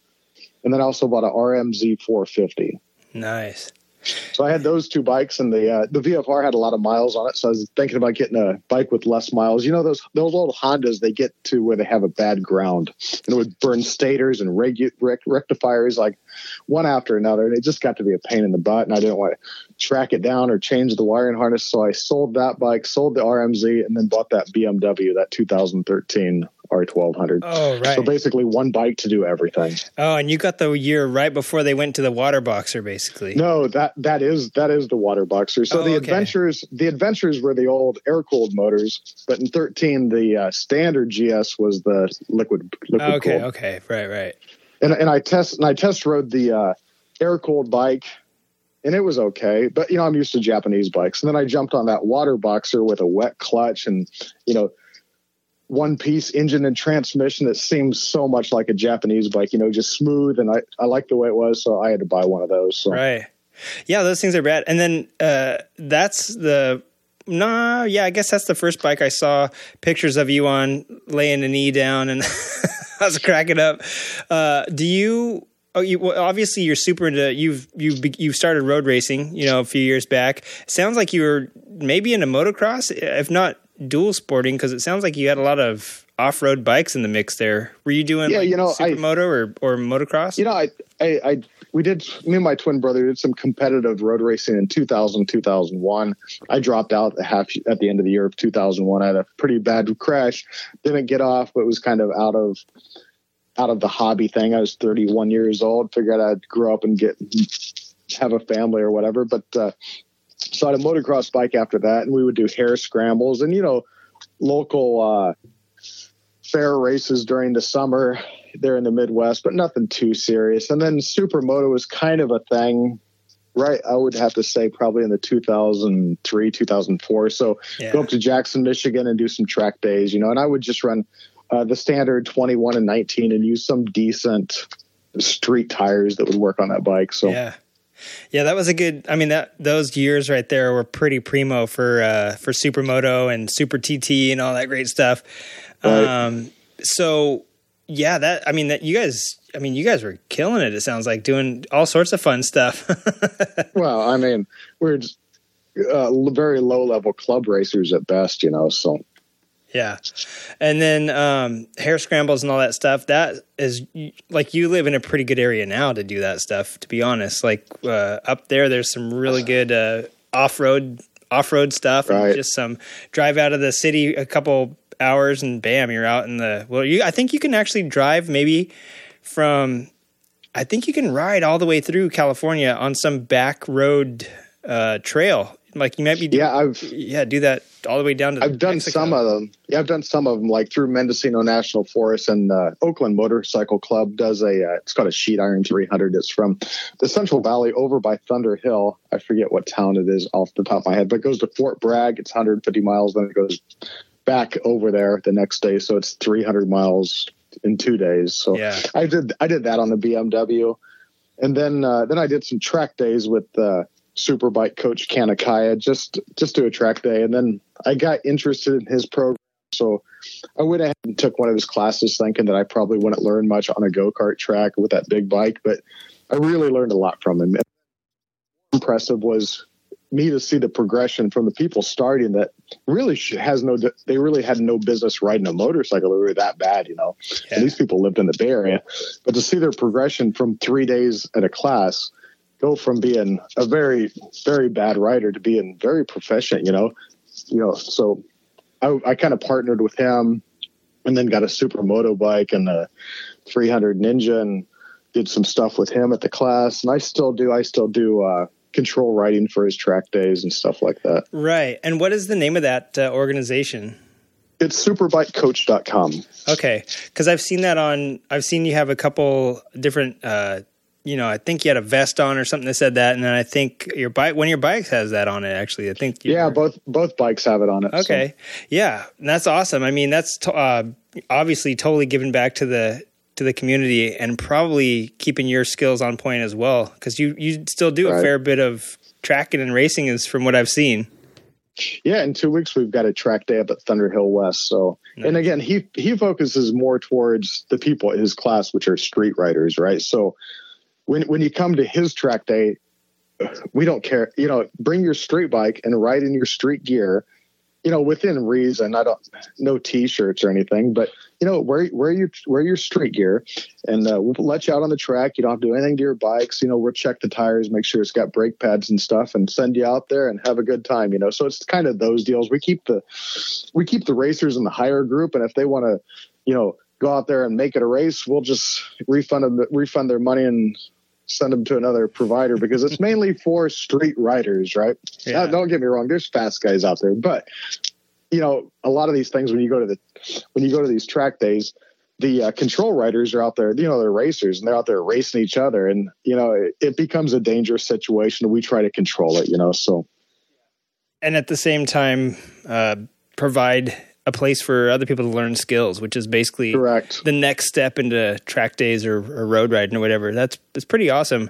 And then I also bought a RMZ 450. Nice. So I had those two bikes, and the uh, the VFR had a lot of miles on it. So I was thinking about getting a bike with less miles. You know those those old Hondas, they get to where they have a bad ground, and it would burn stators and regu- rect- rectifiers like one after another, and it just got to be a pain in the butt. And I didn't want to track it down or change the wiring harness, so I sold that bike, sold the RMZ, and then bought that BMW, that 2013 R1200. Oh, right. So basically, one bike to do everything. Oh, and you got the year right before they went to the water boxer, basically. No, that that is that is the water boxer. So Oh, the okay. adventures the adventures were the old air cooled motors, but in 13 the uh, standard GS was the liquid liquid Okay, cooled. okay, right, right. And and I test and I test rode the uh, air cooled bike, and it was okay. But you know, I'm used to Japanese bikes, and then I jumped on that water boxer with a wet clutch, and you know, one piece engine and transmission that seems so much like a Japanese bike. You know, just smooth, and I I like the way it was, so I had to buy one of those. So. Right. Yeah, those things are bad. And then uh, that's the nah, yeah, I guess that's the first bike I saw pictures of you on laying a knee down and I was cracking up. Uh, do you Oh, you, well, obviously you're super into you've you've you've started road racing, you know, a few years back. Sounds like you were maybe into motocross, if not dual sporting, because it sounds like you had a lot of off road bikes in the mix there. Were you doing yeah, like you know, supermoto or or motocross? You know, I, I I we did me and my twin brother did some competitive road racing in 2000 2001 i dropped out the half at the end of the year of 2001 i had a pretty bad crash didn't get off but was kind of out of out of the hobby thing. I was 31 years old, figured I'd grow up and get have a family or whatever. But uh, so I had a motocross bike after that, and we would do hair scrambles and you know local uh, fair races during the summer there in the Midwest, but nothing too serious. And then supermoto was kind of a thing. Right, I would have to say probably in the 2003, 2004. So Yeah. go up to Jackson, Michigan, and do some track days, you know. And I would just run uh, the standard 21 and 19 and use some decent street tires that would work on that bike. So Yeah. Yeah, that was a good I mean that those years right there were pretty primo for uh for Supermoto and Super TT and all that great stuff. Right. Um so yeah, that I mean that you guys I mean you guys were killing it it sounds like doing all sorts of fun stuff. well, I mean, we're just, uh, very low level club racers at best, you know. So Yeah. And then um hair scrambles and all that stuff that is like you live in a pretty good area now to do that stuff to be honest. Like uh up there there's some really good uh off-road off-road stuff and Right. just some drive out of the city a couple hours and bam you're out in the well you I think you can actually drive maybe from I think you can ride all the way through California on some back road uh trail. Like you might be yeah, I've yeah, do that all the way down to I've done Mexico. some of them. Yeah, I've done some of them, like through Mendocino National Forest and uh, Oakland Motorcycle Club does a. Uh, it's called a sheet iron 300. It's from the Central Valley over by Thunder Hill. I forget what town it is off the top of my head, but it goes to Fort Bragg. It's 150 miles. Then it goes back over there the next day, so it's 300 miles in two days. So Yeah. I did I did that on the BMW, and then uh, then I did some track days with uh, Superbike coach Kanakaya just just do a track day, and then I got interested in his program, so I went ahead and took one of his classes, thinking that I probably wouldn't learn much on a go kart track with that big bike, but I really learned a lot from him. Impressive was me to see the progression from the people starting that really has no they really had no business riding a motorcycle. They were that bad you know? Yeah. and these people lived in the bay area. But to see their progression from three days at a class go from being a very very bad rider to being very proficient you know you know so i, I kind of partnered with him and then got a supermoto bike and a 300 ninja and did some stuff with him at the class and i still do i still do uh control riding for his track days and stuff like that Right. And what is the name of that uh, organization? it's superbikecoach.com Okay, because I've seen that on. I've seen you have a couple different. Uh, you know, I think you had a vest on or something that said that, and then I think your bike, one of your bikes has that on it. Actually, I think. yeah both both bikes have it on it so- Okay. Yeah, and that's awesome. I mean, that's to, uh, obviously totally giving back to the to the community and probably keeping your skills on point as well because you you still do a fair bit of tracking and racing is from what I've seen. Yeah, in two weeks we've got a track day up at Thunder Hill West. So, and again, he he focuses more towards the people in his class, which are street riders, right? So, when when you come to his track day, we don't care. You know, bring your street bike and ride in your street gear. You know, within reason. I don't no t-shirts or anything, but you know, wear wear your wear your street gear, and uh, we'll let you out on the track. You don't have to do anything to your bikes. You know, we'll check the tires, make sure it's got brake pads and stuff, and send you out there and have a good time. You know, so it's kind of those deals. We keep the we keep the racers in the higher group, and if they want to, you know, go out there and make it a race, we'll just refund them refund their money and send them to another provider because it's mainly for street riders, right? Yeah. Now, don't get me wrong, there's fast guys out there, but you know, a lot of these things when you go to the when you go to these track days, the uh, control riders are out there, you know, they're racers and they're out there racing each other. And, you know, it, it becomes a dangerous situation. We try to control it, you know, so. And at the same time, uh, provide a place for other people to learn skills, which is basically correct the next step into track days or, or road riding or whatever. That's that's pretty awesome.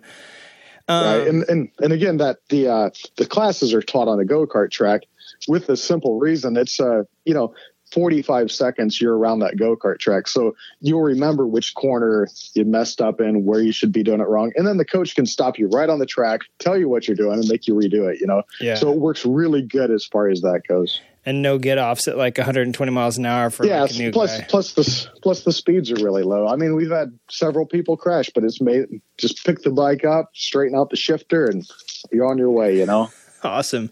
Um, right, and and and again, that the uh, the classes are taught on a go kart track with the simple reason it's uh you know 45 seconds you're around that go-kart track so you'll remember which corner you messed up in where you should be doing it wrong and then the coach can stop you right on the track tell you what you're doing and make you redo it you know yeah. so it works really good as far as that goes and no get offs at like 120 miles an hour for yeah. Like plus, guy. plus the plus the speeds are really low. I mean, we've had several people crash, but it's made just pick the bike up, straighten out the shifter, and you're on your way. You know. Awesome.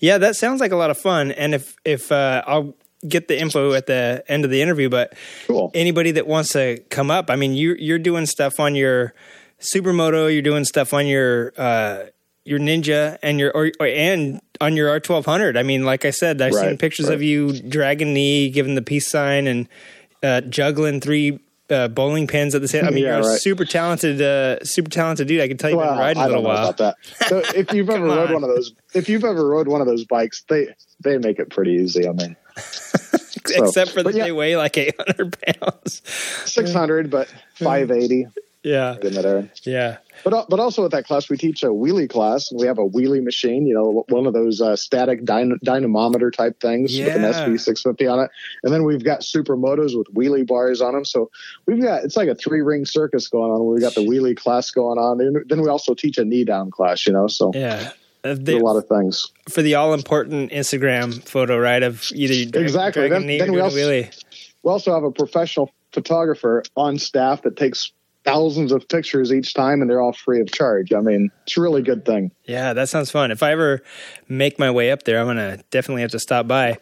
Yeah, that sounds like a lot of fun. And if if uh, I'll get the info at the end of the interview, but cool. anybody that wants to come up, I mean, you you're doing stuff on your supermoto, you're doing stuff on your uh, your Ninja and your or, or, and on your R twelve hundred. I mean, like I said, I've right, seen pictures right. of you dragging knee, giving the peace sign, and uh, juggling three uh, bowling pins at the same. I mean, yeah, you're right. a super talented, uh, super talented dude. I can tell you've well, been riding a little while. About that. So if you've ever rode one of those, if you've ever rode one of those bikes, they they make it pretty easy. I mean, so, except for that yeah. they weigh like 800 pounds, 600, but 580. Yeah, in that area. Yeah, but but also with that class, we teach a wheelie class, and we have a wheelie machine. You know, one of those uh, static dynamometer type things yeah. with an SV 650 on it. And then we've got supermotos with wheelie bars on them. So we've got it's like a three ring circus going on. We've got the wheelie class going on, and then we also teach a knee down class. You know, so yeah. Uh, they, a lot of things for the all important Instagram photo, right? Of either drag, exactly. Then, then we also we also have a professional photographer on staff that takes thousands of pictures each time and they're all free of charge. I mean, it's a really good thing. Yeah, that sounds fun. If I ever make my way up there, I'm going to definitely have to stop by.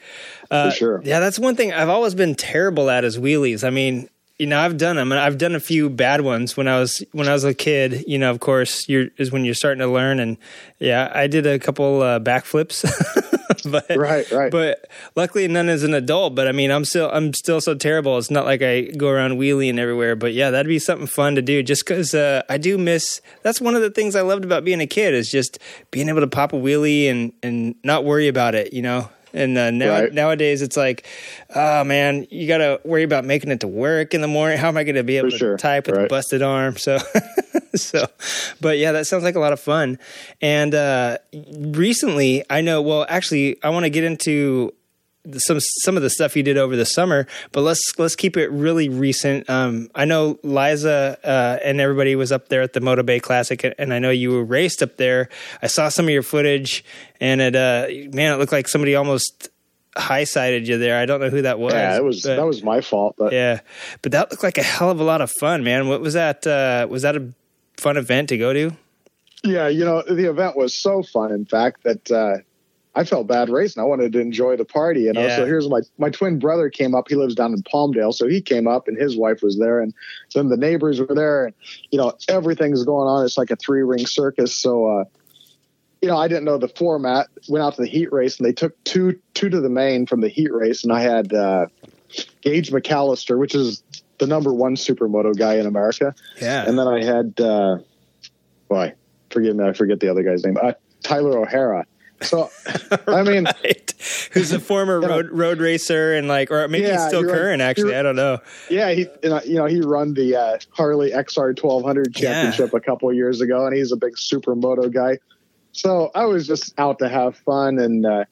Uh, For sure. Yeah, that's one thing I've always been terrible at is wheelies. I mean, you know, I've done them, and I've done a few bad ones when I was when I was a kid. You know, of course, you're is when you're starting to learn, and yeah, I did a couple uh, backflips. but right, right. But luckily, none as an adult. But I mean, I'm still I'm still so terrible. It's not like I go around wheeling everywhere. But yeah, that'd be something fun to do. Just because uh, I do miss. That's one of the things I loved about being a kid is just being able to pop a wheelie and and not worry about it. You know, and uh, now right. nowadays it's like, oh man, you got to worry about making it to work in the morning. How am I going to be able For to sure. type with right. a busted arm? So, so, but yeah, that sounds like a lot of fun. And uh, recently, I know. Well, actually, I want to get into some some of the stuff you did over the summer, but let's let's keep it really recent. Um, I know Liza uh, and everybody was up there at the Moto Beach Classic, and I know you were raced up there. I saw some of your footage, and it uh, man, it looked like somebody almost high sided you there. I don't know who that was. Yeah, it was but, that was my fault. But yeah, but that looked like a hell of a lot of fun, man. What was that? Uh, was that a fun event to go to? Yeah, you know the event was so fun. In fact, that uh, I felt bad racing. I wanted to enjoy the party, you know. Yeah. So here's my my twin brother came up. He lives down in Palmdale, so he came up, and his wife was there, and then the neighbors were there, and you know everything's going on. It's like a three ring circus. So, uh, you know, I didn't know the format. Went out to the heat race, and they took two two to the main from the heat race, and I had uh, Gage McAllister, which is the number one supermoto guy in America. Yeah, and then I had, uh, boy, forgive me, I forget the other guy's name. Uh, Tyler O'Hara so, I mean, right. who's a former road road racer and like, or maybe yeah, he's still current. Run, actually, I don't know. Yeah, he you know he run the uh, Harley XR 1200 championship yeah. a couple years ago, and he's a big supermoto guy. So I was just out to have fun and. Uh,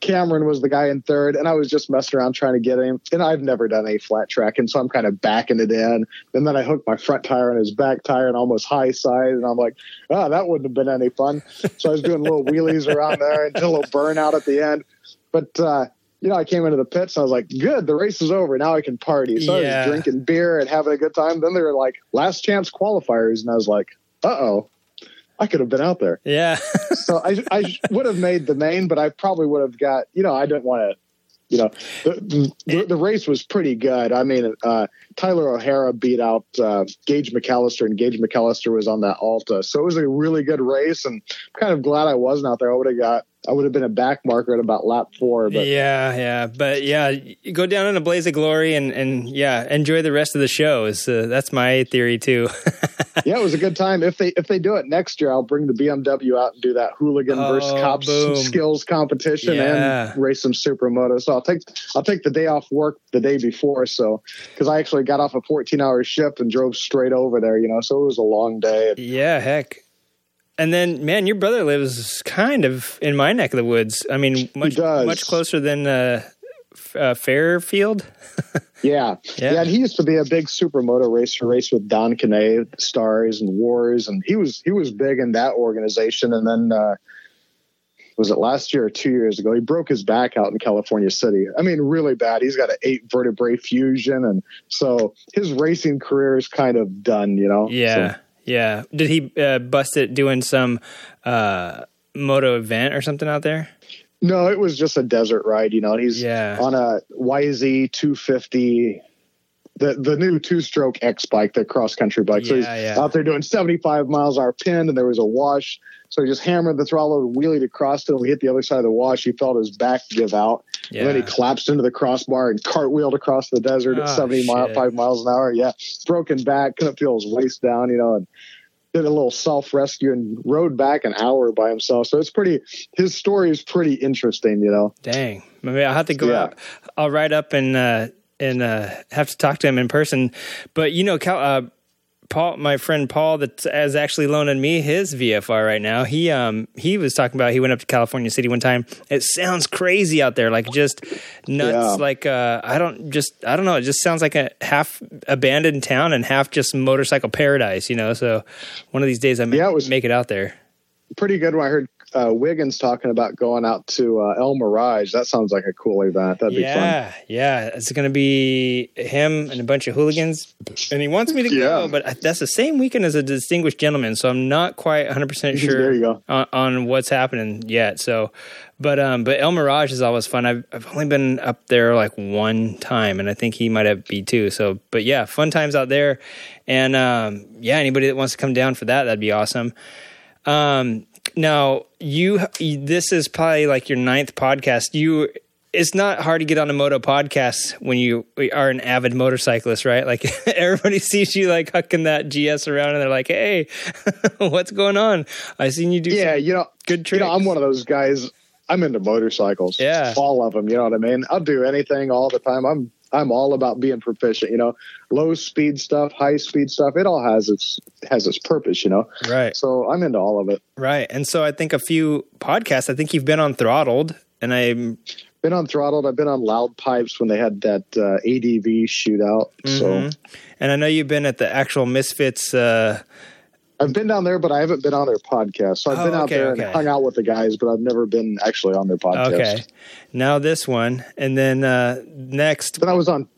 Cameron was the guy in third, and I was just messing around trying to get him. And I've never done a flat track, and so I'm kind of backing it in. And then I hooked my front tire on his back tire and almost high side, and I'm like, oh, that wouldn't have been any fun. So I was doing little wheelies around there until a burnout at the end. But uh, you know, I came into the pits and I was like, good, the race is over. Now I can party. So yeah. I was drinking beer and having a good time. Then they were like, last chance qualifiers. And I was like, uh oh. I could have been out there. Yeah. so I, I would have made the main, but I probably would have got, you know, I didn't want to, you know, the, the, the, race was pretty good. I mean, uh, Tyler O'Hara beat out uh, Gage McAllister, and Gage McAllister was on that Alta. So it was a really good race, and I'm kind of glad I wasn't out there. I would have got I would have been a back marker at about lap four. But yeah, yeah, but yeah, go down in a blaze of glory and and yeah, enjoy the rest of the show. Is uh, that's my theory too. yeah, it was a good time. If they if they do it next year, I'll bring the BMW out and do that hooligan oh, versus cops boom. skills competition yeah. and race some supermoto. So I'll take I'll take the day off work the day before. So because I actually got off a 14 hour shift and drove straight over there, you know, so it was a long day. Yeah, heck. And then, man, your brother lives kind of in my neck of the woods. I mean, much much closer than uh, uh, Fairfield. yeah. yeah, yeah. And he used to be a big supermoto racer, race with Don Kane, Stars and Wars, and he was he was big in that organization. And then uh, was it last year or two years ago? He broke his back out in California City. I mean, really bad. He's got an eight vertebrae fusion, and so his racing career is kind of done. You know. Yeah. So, yeah. Did he uh, bust it doing some uh, moto event or something out there? No, it was just a desert ride. You know, he's yeah. on a YZ 250, the the new two stroke X bike, the cross country bike. So he's yeah. out there doing 75 miles hour pin, and there was a wash. So he just hammered the throttle, and wheelied across. And we hit the other side of the wash. He felt his back give out. Yeah. And then he collapsed into the crossbar and cartwheeled across the desert oh, at 75 miles an hour. Yeah. Broken back, couldn't feel his waist down, you know, and did a little self rescue and rode back an hour by himself. So it's pretty. His story is pretty interesting, you know. Dang, maybe I'll have to go yeah. out. I'll write up and uh, and uh, have to talk to him in person. But you know, Cal, uh, Paul, my friend Paul, that is actually loaning me his VFR right now. He um he was talking about he went up to California City one time. It sounds crazy out there, like just nuts. Yeah. Like uh, I don't just I don't know. It just sounds like a half abandoned town and half just motorcycle paradise. You know. So one of these days I may yeah, it was make it out there. Pretty good when I heard uh, Wiggins talking about going out to uh, El Mirage. That sounds like a cool event. That'd yeah, be fun. Yeah, yeah. It's going to be him and a bunch of hooligans, and he wants me to yeah. go, but that's the same weekend as a distinguished gentleman, so I'm not quite 100 percent sure on, on, what's happening yet. So, but um, but El Mirage is always fun. I've I've only been up there like one time, and I think he might have be too. So, but yeah, fun times out there, and um, yeah, anybody that wants to come down for that, that'd be awesome. Um, now you this is probably like your ninth podcast. You it's not hard to get on a moto podcast when you are an avid motorcyclist, right? Like everybody sees you like hucking that GS around and they're like, "Hey, what's going on? I seen you do Yeah, you know, good tricks." You know, I'm one of those guys. I'm into motorcycles. Yeah. All of them, you know what I mean? I'll do anything all the time. I'm I'm all about being proficient. You know, low speed stuff, high speed stuff. It all has its has its purpose. You know, right? So I'm into all of it. Right, and so I think a few podcasts. I think you've been on Throttled, and I'm been on Throttled. I've been on Loud Pipes when they had that uh, ADV shootout. Mm-hmm. So, and I know you've been at the actual Misfits. Uh, I've been down there, but I haven't been on their podcast. So I've oh, been out okay, there okay. and hung out with the guys, but I've never been actually on their podcast. Okay. Now this one, and then uh, next. Then I was on,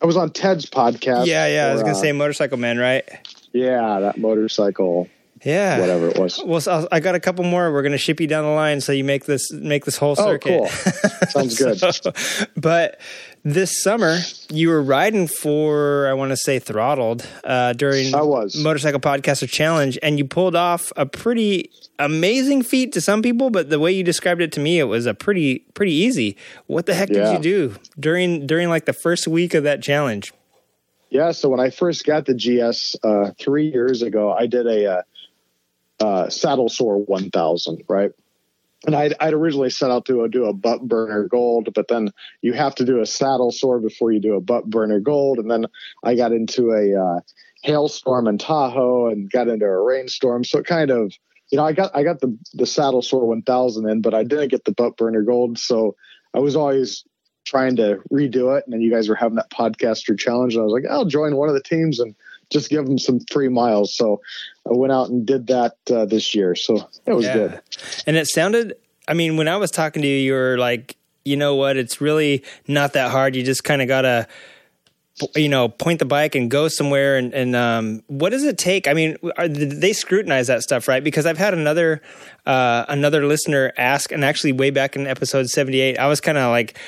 I was on Ted's podcast. Yeah, yeah. For, I was gonna uh, say Motorcycle Man, right? Yeah, that motorcycle. Yeah, whatever it was. Well, so I got a couple more. We're gonna ship you down the line, so you make this make this whole circuit. Oh, cool. Sounds good. so, but this summer you were riding for I want to say throttled uh, during I was motorcycle podcaster challenge, and you pulled off a pretty amazing feat to some people, but the way you described it to me, it was a pretty pretty easy. What the heck yeah. did you do during during like the first week of that challenge? Yeah, so when I first got the GS uh, three years ago, I did a uh, uh, saddle sore 1000, right? And I'd, I'd, originally set out to do a butt burner gold, but then you have to do a saddle sore before you do a butt burner gold. And then I got into a uh, hailstorm in Tahoe and got into a rainstorm. So it kind of, you know, I got I got the the saddle sore 1000 in, but I didn't get the butt burner gold. So I was always trying to redo it. And then you guys were having that podcaster challenge, and I was like, I'll join one of the teams and just give them some free miles. So I went out and did that uh, this year. So it was yeah. good. And it sounded, I mean, when I was talking to you, you were like, you know what? It's really not that hard. You just kind of got to, you know, point the bike and go somewhere. And, and um, what does it take? I mean, are, they scrutinize that stuff, right? Because I've had another uh, another listener ask, and actually way back in episode seventy eight, I was kind of like,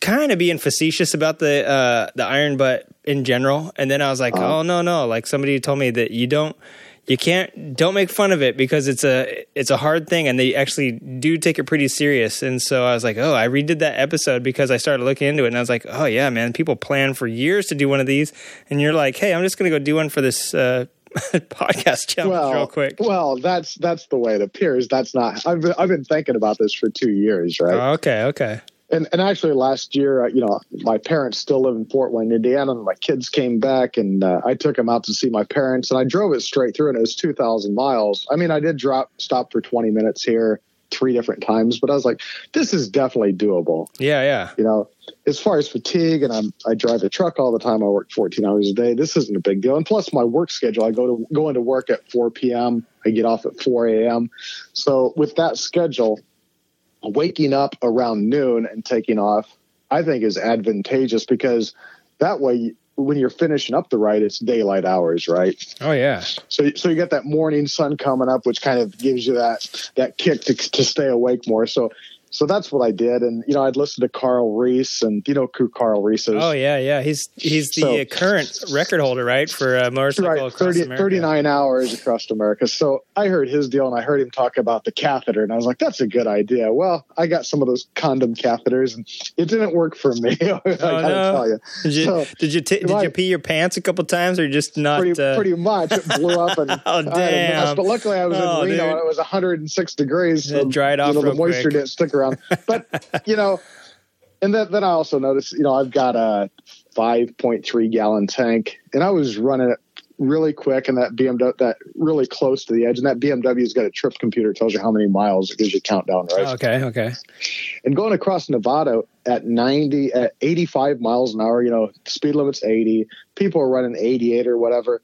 kind of being facetious about the uh, the iron butt in general, and then I was like, uh-huh. oh no no, like somebody told me that you don't you can't don't make fun of it because it's a it's a hard thing and they actually do take it pretty serious. And so i was like oh i redid that episode because i started looking into it and i was like oh yeah man people plan for years to do one of these. And you're like hey i'm just gonna go do one for this uh, podcast challenge well, real quick. well that's that's the way it appears. That's not i've, I've been thinking about this for two years right? Oh, okay okay and, and actually last year, uh, you know, my parents still live in Fort Wayne, Indiana, and my kids came back, and uh, I took them out to see my parents, and I drove it straight through, and it was two thousand miles. I mean, I did drop stop for twenty minutes here three different times, but I was like, this is definitely doable. Yeah, yeah. You know, as far as fatigue, and I'm I drive a truck all the time. I work fourteen hours a day. This isn't a big deal, and plus my work schedule. I go to go into work at four p.m. I get off at four a.m. So with that schedule waking up around noon and taking off, I think is advantageous because that way when you're finishing up the ride, it's daylight hours, right? Oh yeah. So so you get that morning sun coming up, which kind of gives you that that kick to to stay awake more. So so that's what I did, and you know I'd listen to Carl Reese, and you know who Carl Reese is. Oh yeah, yeah. He's he's the so, current record holder, right, for uh, motorcycle right, 30, 39 hours across America. So I heard his deal, and I heard him talk about the catheter, and I was like, that's a good idea. Well, I got some of those condom catheters, and it didn't work for me. I oh, gotta no. tell you. Did you so, did you, t- did you pee your pants a couple times, or just not? Pretty, uh... pretty much. It blew up, and oh damn! But luckily, I was oh, in Reno, dude. and it was 106 degrees, so it dried off. You know, the moisture quick. didn't stick around, but you know, and then, then I also noticed, you know, I've got a 5.3 gallon tank and I was running it really quick and that BMW that really close to the edge and that BMW's got a trip computer tells you how many miles it gives you a countdown right? Okay okay. And going across Nevada at 90 at 85 miles an hour you know speed limit's 80 people are running 88 or whatever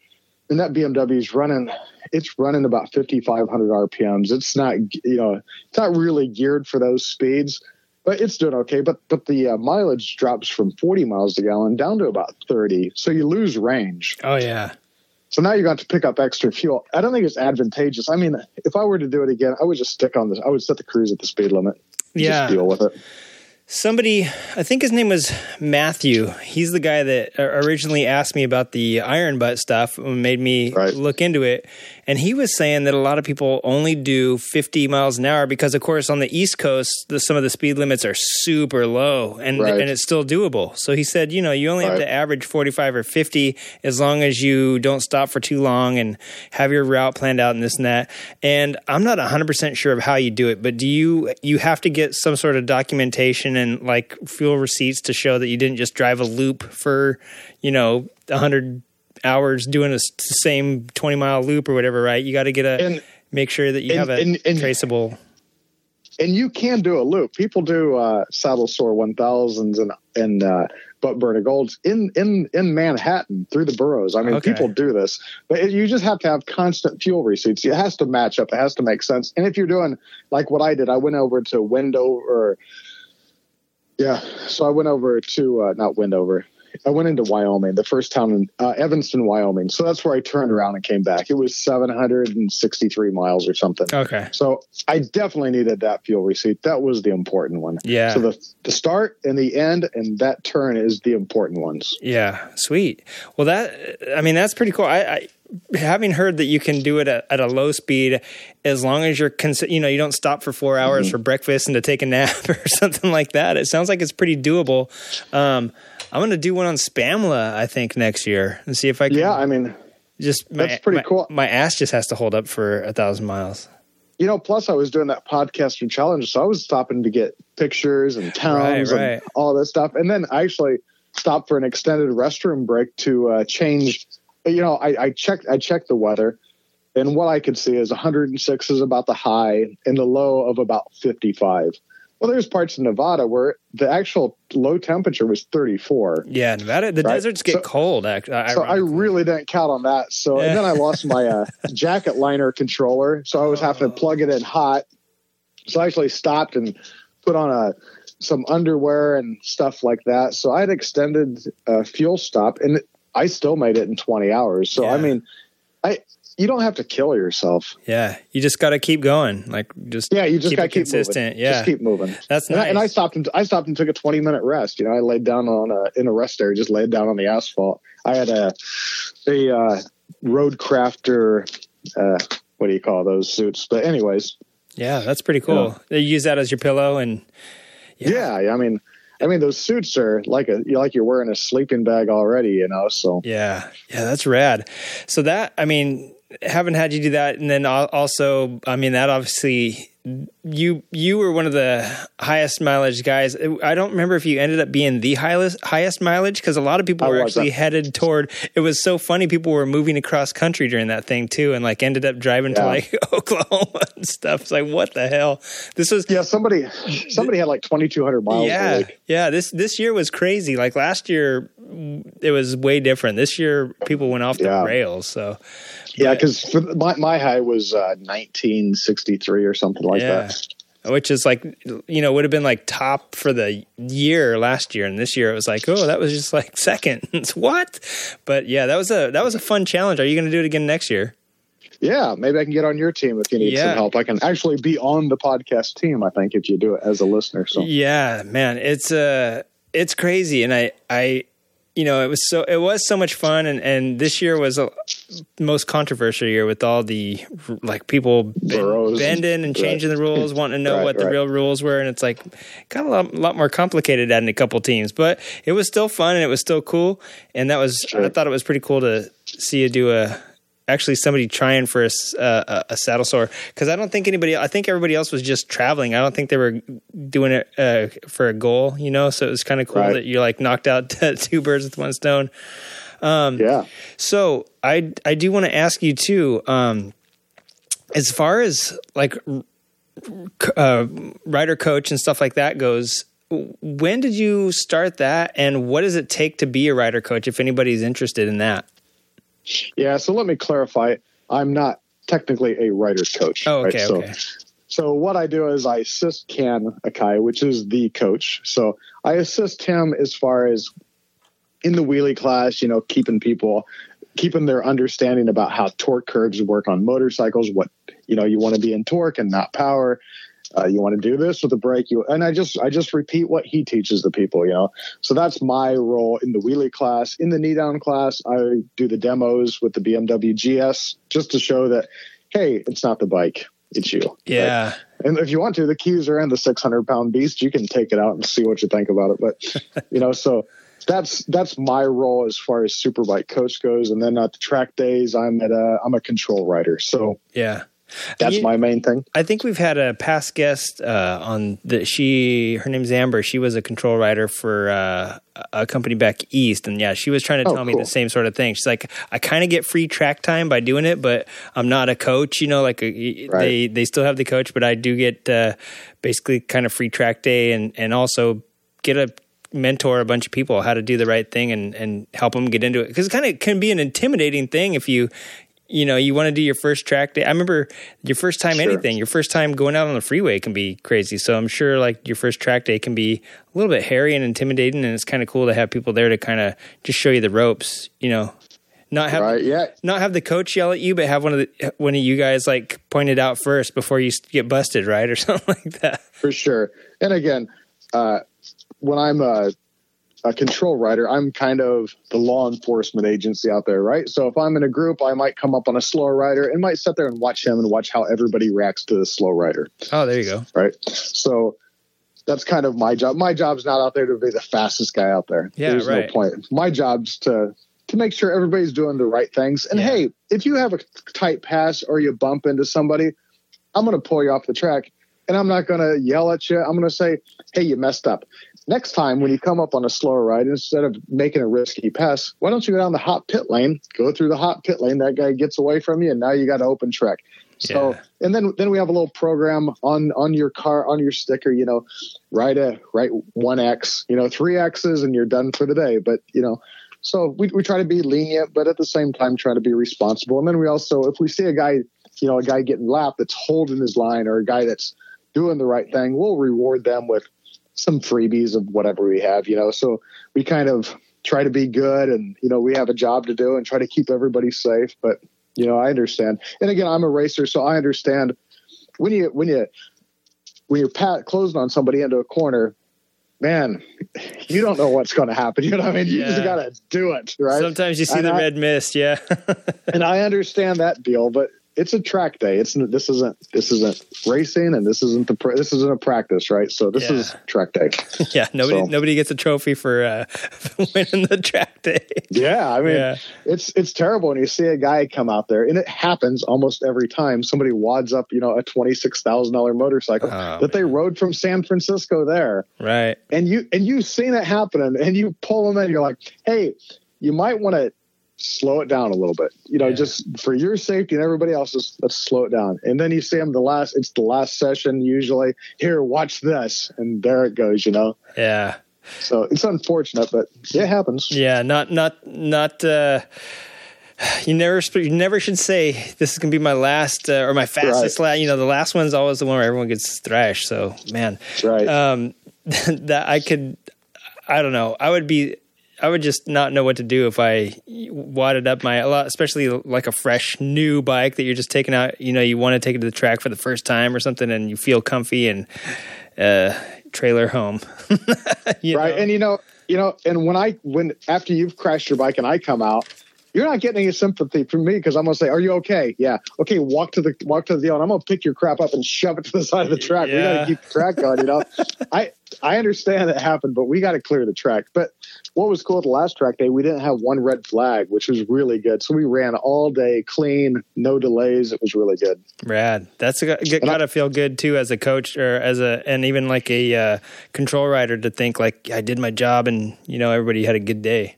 and that BMW's running it's running about 5500 RPMs it's not you know it's not really geared for those speeds but it's doing okay. But but the uh, mileage drops from 40 miles a gallon down to about 30, so you lose range. Oh yeah. So now you're going to pick up extra fuel. I don't think it's advantageous. I mean, if I were to do it again, I would just stick on this. I would set the cruise at the speed limit. Yeah. Just deal with it somebody i think his name was matthew he's the guy that originally asked me about the iron butt stuff and made me right. look into it and he was saying that a lot of people only do 50 miles an hour because of course on the east coast the, some of the speed limits are super low and right. and it's still doable so he said you know you only right. have to average 45 or 50 as long as you don't stop for too long and have your route planned out and this and that and i'm not 100% sure of how you do it but do you you have to get some sort of documentation and like fuel receipts to show that you didn't just drive a loop for you know 100 hours doing a same 20 mile loop or whatever right? You got to get a and, make sure that you and, have a and, traceable and you can do a loop. People do uh saddle sore 1000s and and uh butt burner golds in in in manhattan through the boroughs. I mean okay. people do this but it, you just have to have constant fuel receipts. It has to match up. It has to make sense. And if you're doing like what i did i went over to wendover yeah. So I went over to uh, not Wendover. I went into Wyoming, the first town in uh, Evanston, Wyoming. So that's where I turned around and came back. It was 763 miles or something. Okay. So I definitely needed that fuel receipt. That was the important one. Yeah. So the the start and the end and that turn is the important ones. Yeah. Sweet. Well, that I mean that's pretty cool. I, I having heard that you can do it at, at, a low speed as long as you're cons- you know you don't stop for four hours mm-hmm. for breakfast and to take a nap or something like that it sounds like it's pretty doable um, i'm going to do one on spamla i think next year and see if i can yeah i mean just my, that's pretty my, cool my ass just has to hold up for a thousand miles you know plus i was doing that podcaster challenge so i was stopping to get pictures and towns right, right. and all this stuff and then i actually stopped for an extended restroom break to uh, change you know, I, I checked I checked the weather, and what I could see is 106 is about the high and the low of about 55. Well, there's parts of Nevada where the actual low temperature was 34. Yeah, Nevada, the right? deserts get so, cold. Actually, so I really didn't count on that. So yeah. and then I lost my uh, jacket liner controller, so I was having to plug it in hot. So I actually stopped and put on a some underwear and stuff like that. So I had extended uh, fuel stop, and I still made it in 20 hours. So yeah. I mean, I you don't have to kill yourself. Yeah, you just got to keep going. Like just yeah, you just got to keep consistent. Moving. Yeah, just keep moving. That's and nice. I, and I stopped and I stopped and took a 20 minute rest. You know, I laid down on a in a rest area, just laid down on the asphalt. I had a a uh, road crafter uh, what do you call those suits? But anyways, yeah, that's pretty cool. Yeah. They use that as your pillow, and yeah. yeah, I mean, I mean, those suits are like a like you're wearing a sleeping bag already, you know. So yeah, yeah, that's rad. So that I mean, haven't had you do that, and then also, I mean, that obviously you you were one of the highest mileage guys. I don't remember if you ended up being the highest highest mileage because a lot of people were actually uh, headed toward. It was so funny. People were moving across country during that thing too, and like ended up driving yeah. to like Oklahoma and stuff. It's like what the hell? This was yeah. Somebody somebody had like twenty two hundred miles. Yeah, yeah. This this year was crazy. Like last year, it was way different. This year, people went off the yeah. rails. So yeah, because my my high was uh, 1963 or something like yeah. that. Which is like, you know, would have been like top for the year last year, and this year it was like, oh, that was just like second. what? But yeah, that was a that was a fun challenge. Are you going to do it again next year? Yeah, maybe I can get on your team if you need yeah. some help. I can actually be on the podcast team. I think if you do it as a listener. So yeah, man, it's uh it's crazy, and I I you know, it was so it was so much fun, and and this year was a most controversial year with all the like people bend, bending and changing right. the rules, wanting to know right, what the right. real rules were, and it's like got a lot, lot more complicated adding a couple teams, but it was still fun and it was still cool, and that was sure. I thought it was pretty cool to see you do a actually somebody trying for a, uh, a saddle sore because I don't think anybody. I think everybody else was just traveling. I don't think they were doing it uh, for a goal. You know, so it was kind of cool right. that you like knocked out two birds with one stone. Um, yeah. So I I do want to ask you too. Um, as far as like uh, rider coach and stuff like that goes, when did you start that, and what does it take to be a rider coach? If anybody's interested in that. Yeah, so let me clarify. I'm not technically a writer's coach. Oh, okay, right? okay. So, so what I do is I assist Ken Akai, which is the coach. So I assist him as far as in the wheelie class, you know, keeping people keeping their understanding about how torque curves work on motorcycles, what you know, you want to be in torque and not power, uh, you want to do this with a brake you and i just i just repeat what he teaches the people you know? So that's my role in the wheelie class. In the knee down class i do the demos with the bmw gs just to show that hey it's not the bike it's you. Yeah. Right? and if you want to the keys are in the 600 pound beast you can take it out and see what you think about it but you know so that's that's my role as far as superbike coach goes and then at the track days i'm at a i'm a control rider so yeah that's you, my main thing. I think we've had a past guest uh, on the she. Her name's Amber. She was a control rider for uh, a company back east, and yeah, she was trying to oh, tell cool. me the same sort of thing. She's like, I kind of get free track time by doing it, but I'm not a coach. You know, like a, right. they they still have the coach, but I do get uh, basically kind of free track day, and and also get a mentor a bunch of people how to do the right thing and and help them get into it because it kind of can be an intimidating thing if you you know, you want to do your first track day. I remember your first time sure. anything, your first time going out on the freeway can be crazy. So I'm sure like your first track day can be a little bit hairy and intimidating, and it's kind of cool to have people there to kind of just show you the ropes. You know, not have right, yeah. not have the coach yell at you, but have one of the one of you guys like pointed out first before you get busted, right, or something like that. For sure. And again, uh, when I'm uh, a control rider, I'm kind of the law enforcement agency out there, right? So if I'm in a group, I might come up on a slow rider and might sit there and watch him and watch how everybody reacts to the slow rider. Oh, there you go. Right. So that's kind of my job. My job's not out there to be the fastest guy out there. Yeah, There's right. no point. My job's to to make sure everybody's doing the right things. And yeah. hey, if you have a tight pass or you bump into somebody, I'm going to pull you off the track and I'm not going to yell at you. I'm going to say, "Hey, you messed up." Next time when you come up on a slower ride, instead of making a risky pass, why don't you go down the hot pit lane, go through the hot pit lane? That guy gets away from you, and now you got an open track. So, yeah. and then then we have a little program on on your car on your sticker. You know, write a write one X, you know, three X's, and you're done for the day. But you know, so we we try to be lenient, but at the same time try to be responsible. And then we also, if we see a guy, you know, a guy getting lapped that's holding his line, or a guy that's doing the right thing, we'll reward them with some freebies of whatever we have, you know. So we kind of try to be good and, you know, we have a job to do and try to keep everybody safe. But, you know, I understand. And again, I'm a racer, so I understand when you when you when you're pat closing on somebody into a corner, man, you don't know what's going to happen. You know what I mean? You yeah. just got to do it, right? Sometimes you see and the I, red mist, yeah. and I understand that deal, but it's a track day. It's this isn't this isn't racing, and this isn't the this isn't a practice, right? So this Yeah. is track day. yeah, nobody So- nobody gets a trophy for uh, winning the track day. Yeah, I mean, Yeah. it's it's terrible when you see a guy come out there, and it happens almost every time. Somebody wads up, you know, a twenty six thousand dollar motorcycle Oh, that they rode from San Francisco there, Right. and you and you've seen it happening, and you pull them in. You're like, hey, you might want to slow it down a little bit, you know, Yeah. just for your safety and everybody else's. Let's slow it down, and then you see them the last. It's the last session usually. Here, watch this, and there it goes. You know, Yeah. so it's unfortunate, but it happens. Yeah. Not not not. uh you never, you never should say this is gonna be my last uh, or my fastest Right. lap. You know, the last one's always the one where everyone gets thrashed. So, man, That's right. um, that I could, I don't know. I would be, I would just not know what to do if I wadded up my, a lot, especially like a fresh new bike that you're just taking out. You know, you want to take it to the track for the first time or something, and you feel comfy and uh, trailer home. Right know? and you know you know and when i when after you've crashed your bike and i come out you're not getting any sympathy from me because i'm gonna say are you okay yeah okay walk to the walk to the deal and i'm gonna pick your crap up and shove it to the side of the track we gotta keep the track going you know i i understand that happened but we gotta clear the track but what was cool at the last track day we didn't have one red flag which was really good so we ran all day clean no delays it was really good Rad. That's a, g- I- gotta feel good too as a coach or as a and even like a uh, control rider to think like I did my job and you know everybody had a good day.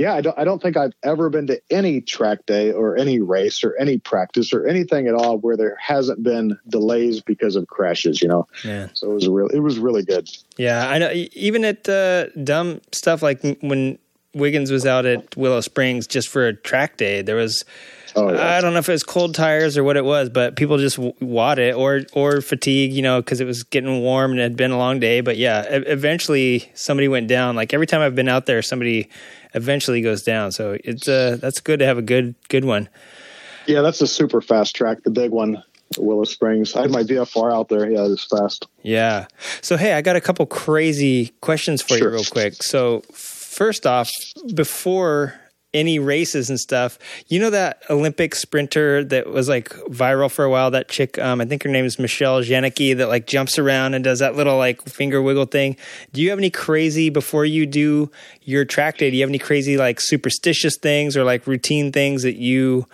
Yeah, I don't. I don't think I've ever been to any track day or any race or any practice or anything at all where there hasn't been delays because of crashes. You know, Man. so it was real. It was really good. Yeah, I know. Even at uh, dumb stuff like when Wiggins was out at Willow Springs just for a track day, there was Oh, yeah. I don't know if it was cold tires or what it was, but people just w- wad it or or fatigue, you know, because it was getting warm and it had been a long day. But yeah, e- eventually somebody went down. Like every time I've been out there, somebody eventually goes down. So it's uh that's good to have a good good one. yeah, that's a super fast track, the big one, Willow Springs. I had my VFR out there. Yeah, it was fast. Yeah. So hey, I got a couple crazy questions for you real quick. So first off, before any races and stuff, you know that Olympic sprinter that was like viral for a while, that chick, um, I think her name is Michelle Janicki that like jumps around and does that little like finger wiggle thing. Do you have any crazy before you do your track day? Do you have any crazy like superstitious things or like routine things that you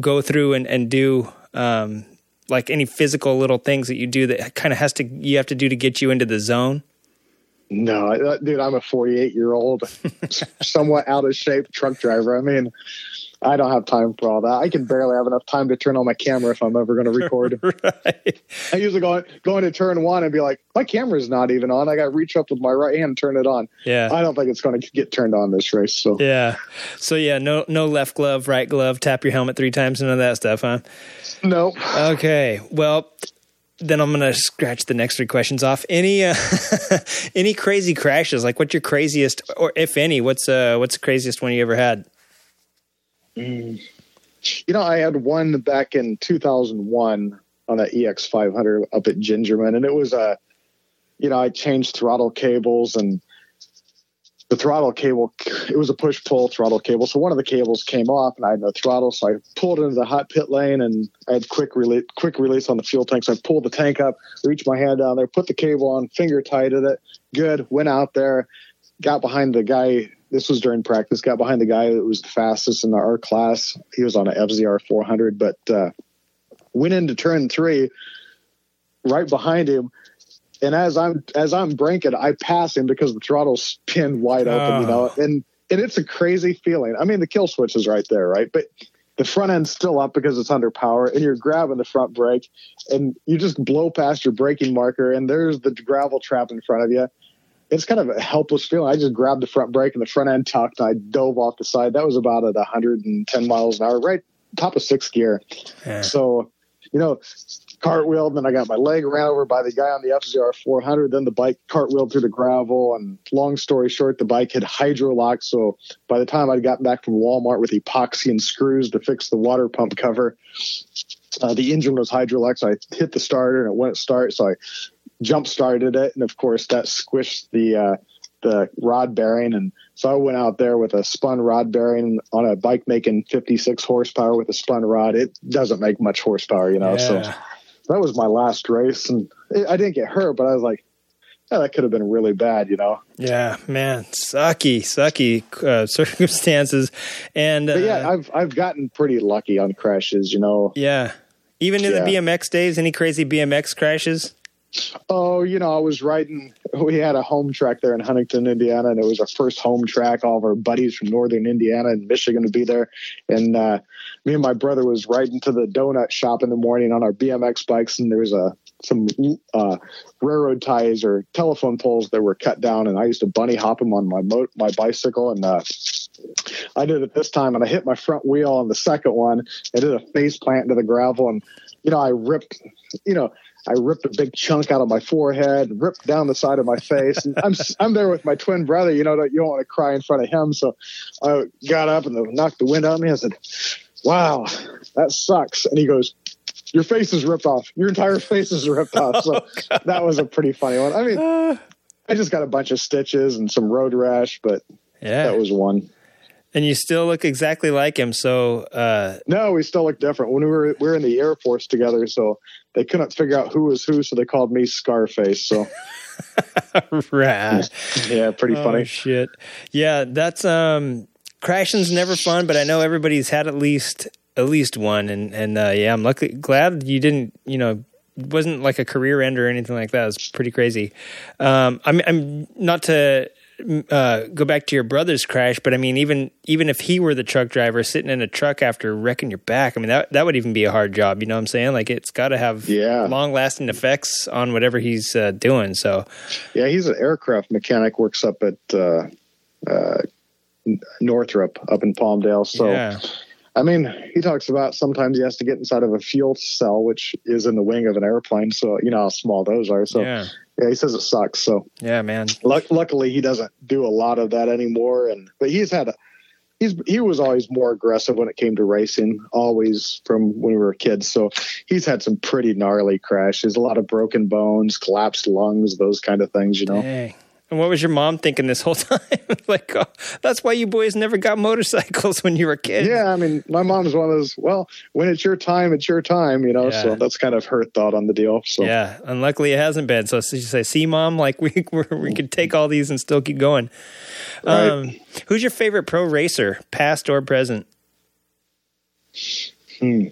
go through and, and do um, like any physical little things that you do that kind of has to you have to do to get you into the zone No, uh, dude, I'm a 48 year old, somewhat out of shape truck driver. I mean, I don't have time for all that. I can barely have enough time to turn on my camera if I'm ever going to record. right I usually go go into turn one and be like, my camera's not even on. I got to reach up with my right hand and turn it on. yeah I don't think it's going to get turned on this race. So yeah so yeah no no left glove right glove tap your helmet three times none of that stuff huh no, okay well then i'm gonna scratch the next three questions off. Any uh any crazy crashes? Like what's your craziest or if any what's uh what's the craziest one you ever had? You know, I had one back in 2001 on that EX 500 up at Gingerman, and it was a, you know, I changed throttle cables and the throttle cable, it was a push pull throttle cable. So one of the cables came off and I had no throttle. So I pulled into the hot pit lane and I had quick release, quick release on the fuel tank. So I pulled the tank up, reached my hand down there, put the cable on, finger tighted it. Good. Went out there, got behind the guy. This was during practice. Got behind the guy that was the fastest in our class. He was on an FZR 400, but uh, went into turn three, right behind him. And as I'm as I'm braking, I pass him because the throttle's pinned wide open, you ah. know. And and it's a crazy feeling. I mean, the kill switch is right there, right? But the front end's still up because it's under power, and you're grabbing the front brake, and you just blow past your braking marker, and there's the gravel trap in front of you. It's kind of a helpless feeling. I just grabbed the front brake and the front end tucked, and I dove off the side. That was about at 110 miles an hour, right top of sixth gear. Yeah. So, you know, cartwheeled, then I got my leg ran over by the guy on the FZR 400. Then the bike cartwheeled through the gravel. And long story short, the bike had hydrolocked. So by the time I'd gotten back from Walmart with epoxy and screws to fix the water pump cover, uh, the engine was hydrolocked. So I hit the starter and it wouldn't start. So I jump started it. And of course, that squished the, uh, the rod bearing. And so I went out there with a spun rod bearing on a bike making 56 horsepower with a spun rod. It doesn't make much horsepower, you know. Yeah. So that was my last race, and I didn't get hurt, but I was like, yeah, that could have been really bad, you know. Yeah, man, sucky, sucky uh, circumstances, and uh, But yeah, I've I've gotten pretty lucky on crashes, you know. yeah. Even in the BMX days, any crazy BMX crashes? Oh, you know, I was riding. We had a home track there in Huntington, Indiana, and it was our first home track. All of our buddies from northern Indiana and Michigan would be there, and uh, me and my brother was riding to the donut shop in the morning on our BMX bikes, and there was a some uh, railroad ties or telephone poles that were cut down, and I used to bunny hop them on my mo- my bicycle, and uh, I did it this time, and I hit my front wheel on the second one. I did a face plant into the gravel, and you know, I ripped, you know. I ripped a big chunk out of my forehead, ripped down the side of my face, and I'm I'm there with my twin brother. You know, you don't want to cry in front of him, so I got up and knocked the wind out of me. I said, "Wow, that sucks." And he goes, "Your face is ripped off. Your entire face is ripped off." So that was a pretty funny one. I mean, Uh, I just got a bunch of stitches and some road rash, but yeah, that was one. And you still look exactly like him. So, uh, No, we still look different. When we were we were in the Air Force together, so they couldn't figure out who was who, so they called me Scarface. So rah. yeah, pretty Oh, funny. shit. Yeah, that's um crashing's never fun, but I know everybody's had at least at least one and and uh yeah, I'm lucky glad you didn't, you know, wasn't like a career end or anything like that. It was pretty crazy. Um I'm I'm not to uh, go back to your brother's crash, but I mean, even even if he were the truck driver sitting in a truck after wrecking your back, I mean that that would even be a hard job. You know what I'm saying? Like it's got to have Yeah. long lasting effects on whatever he's uh, doing. So Yeah, he's an aircraft mechanic. Works up at uh, uh, Northrop up in Palmdale. So yeah, I mean, he talks about sometimes he has to get inside of a fuel cell, which is in the wing of an airplane. So you know how small those are. So yeah, yeah, he says it sucks. So yeah, man. luck- luckily, he doesn't do a lot of that anymore. And but he's had a he's he was always more aggressive when it came to racing, always from when we were kids. So he's had some pretty gnarly crashes, a lot of broken bones, collapsed lungs, those kind of things. You know. Dang. And what was your mom thinking this whole time? like, oh, that's why you boys never got motorcycles when you were kids. Yeah, I mean, my mom's one of those. Well, when it's your time, it's your time, you know. Yeah. So that's kind of her thought on the deal. So Yeah, and luckily it hasn't been. So she say, "See, mom, like we we're, we could take all these and still keep going." Right. Um, who's your favorite pro racer, past or present? Hmm.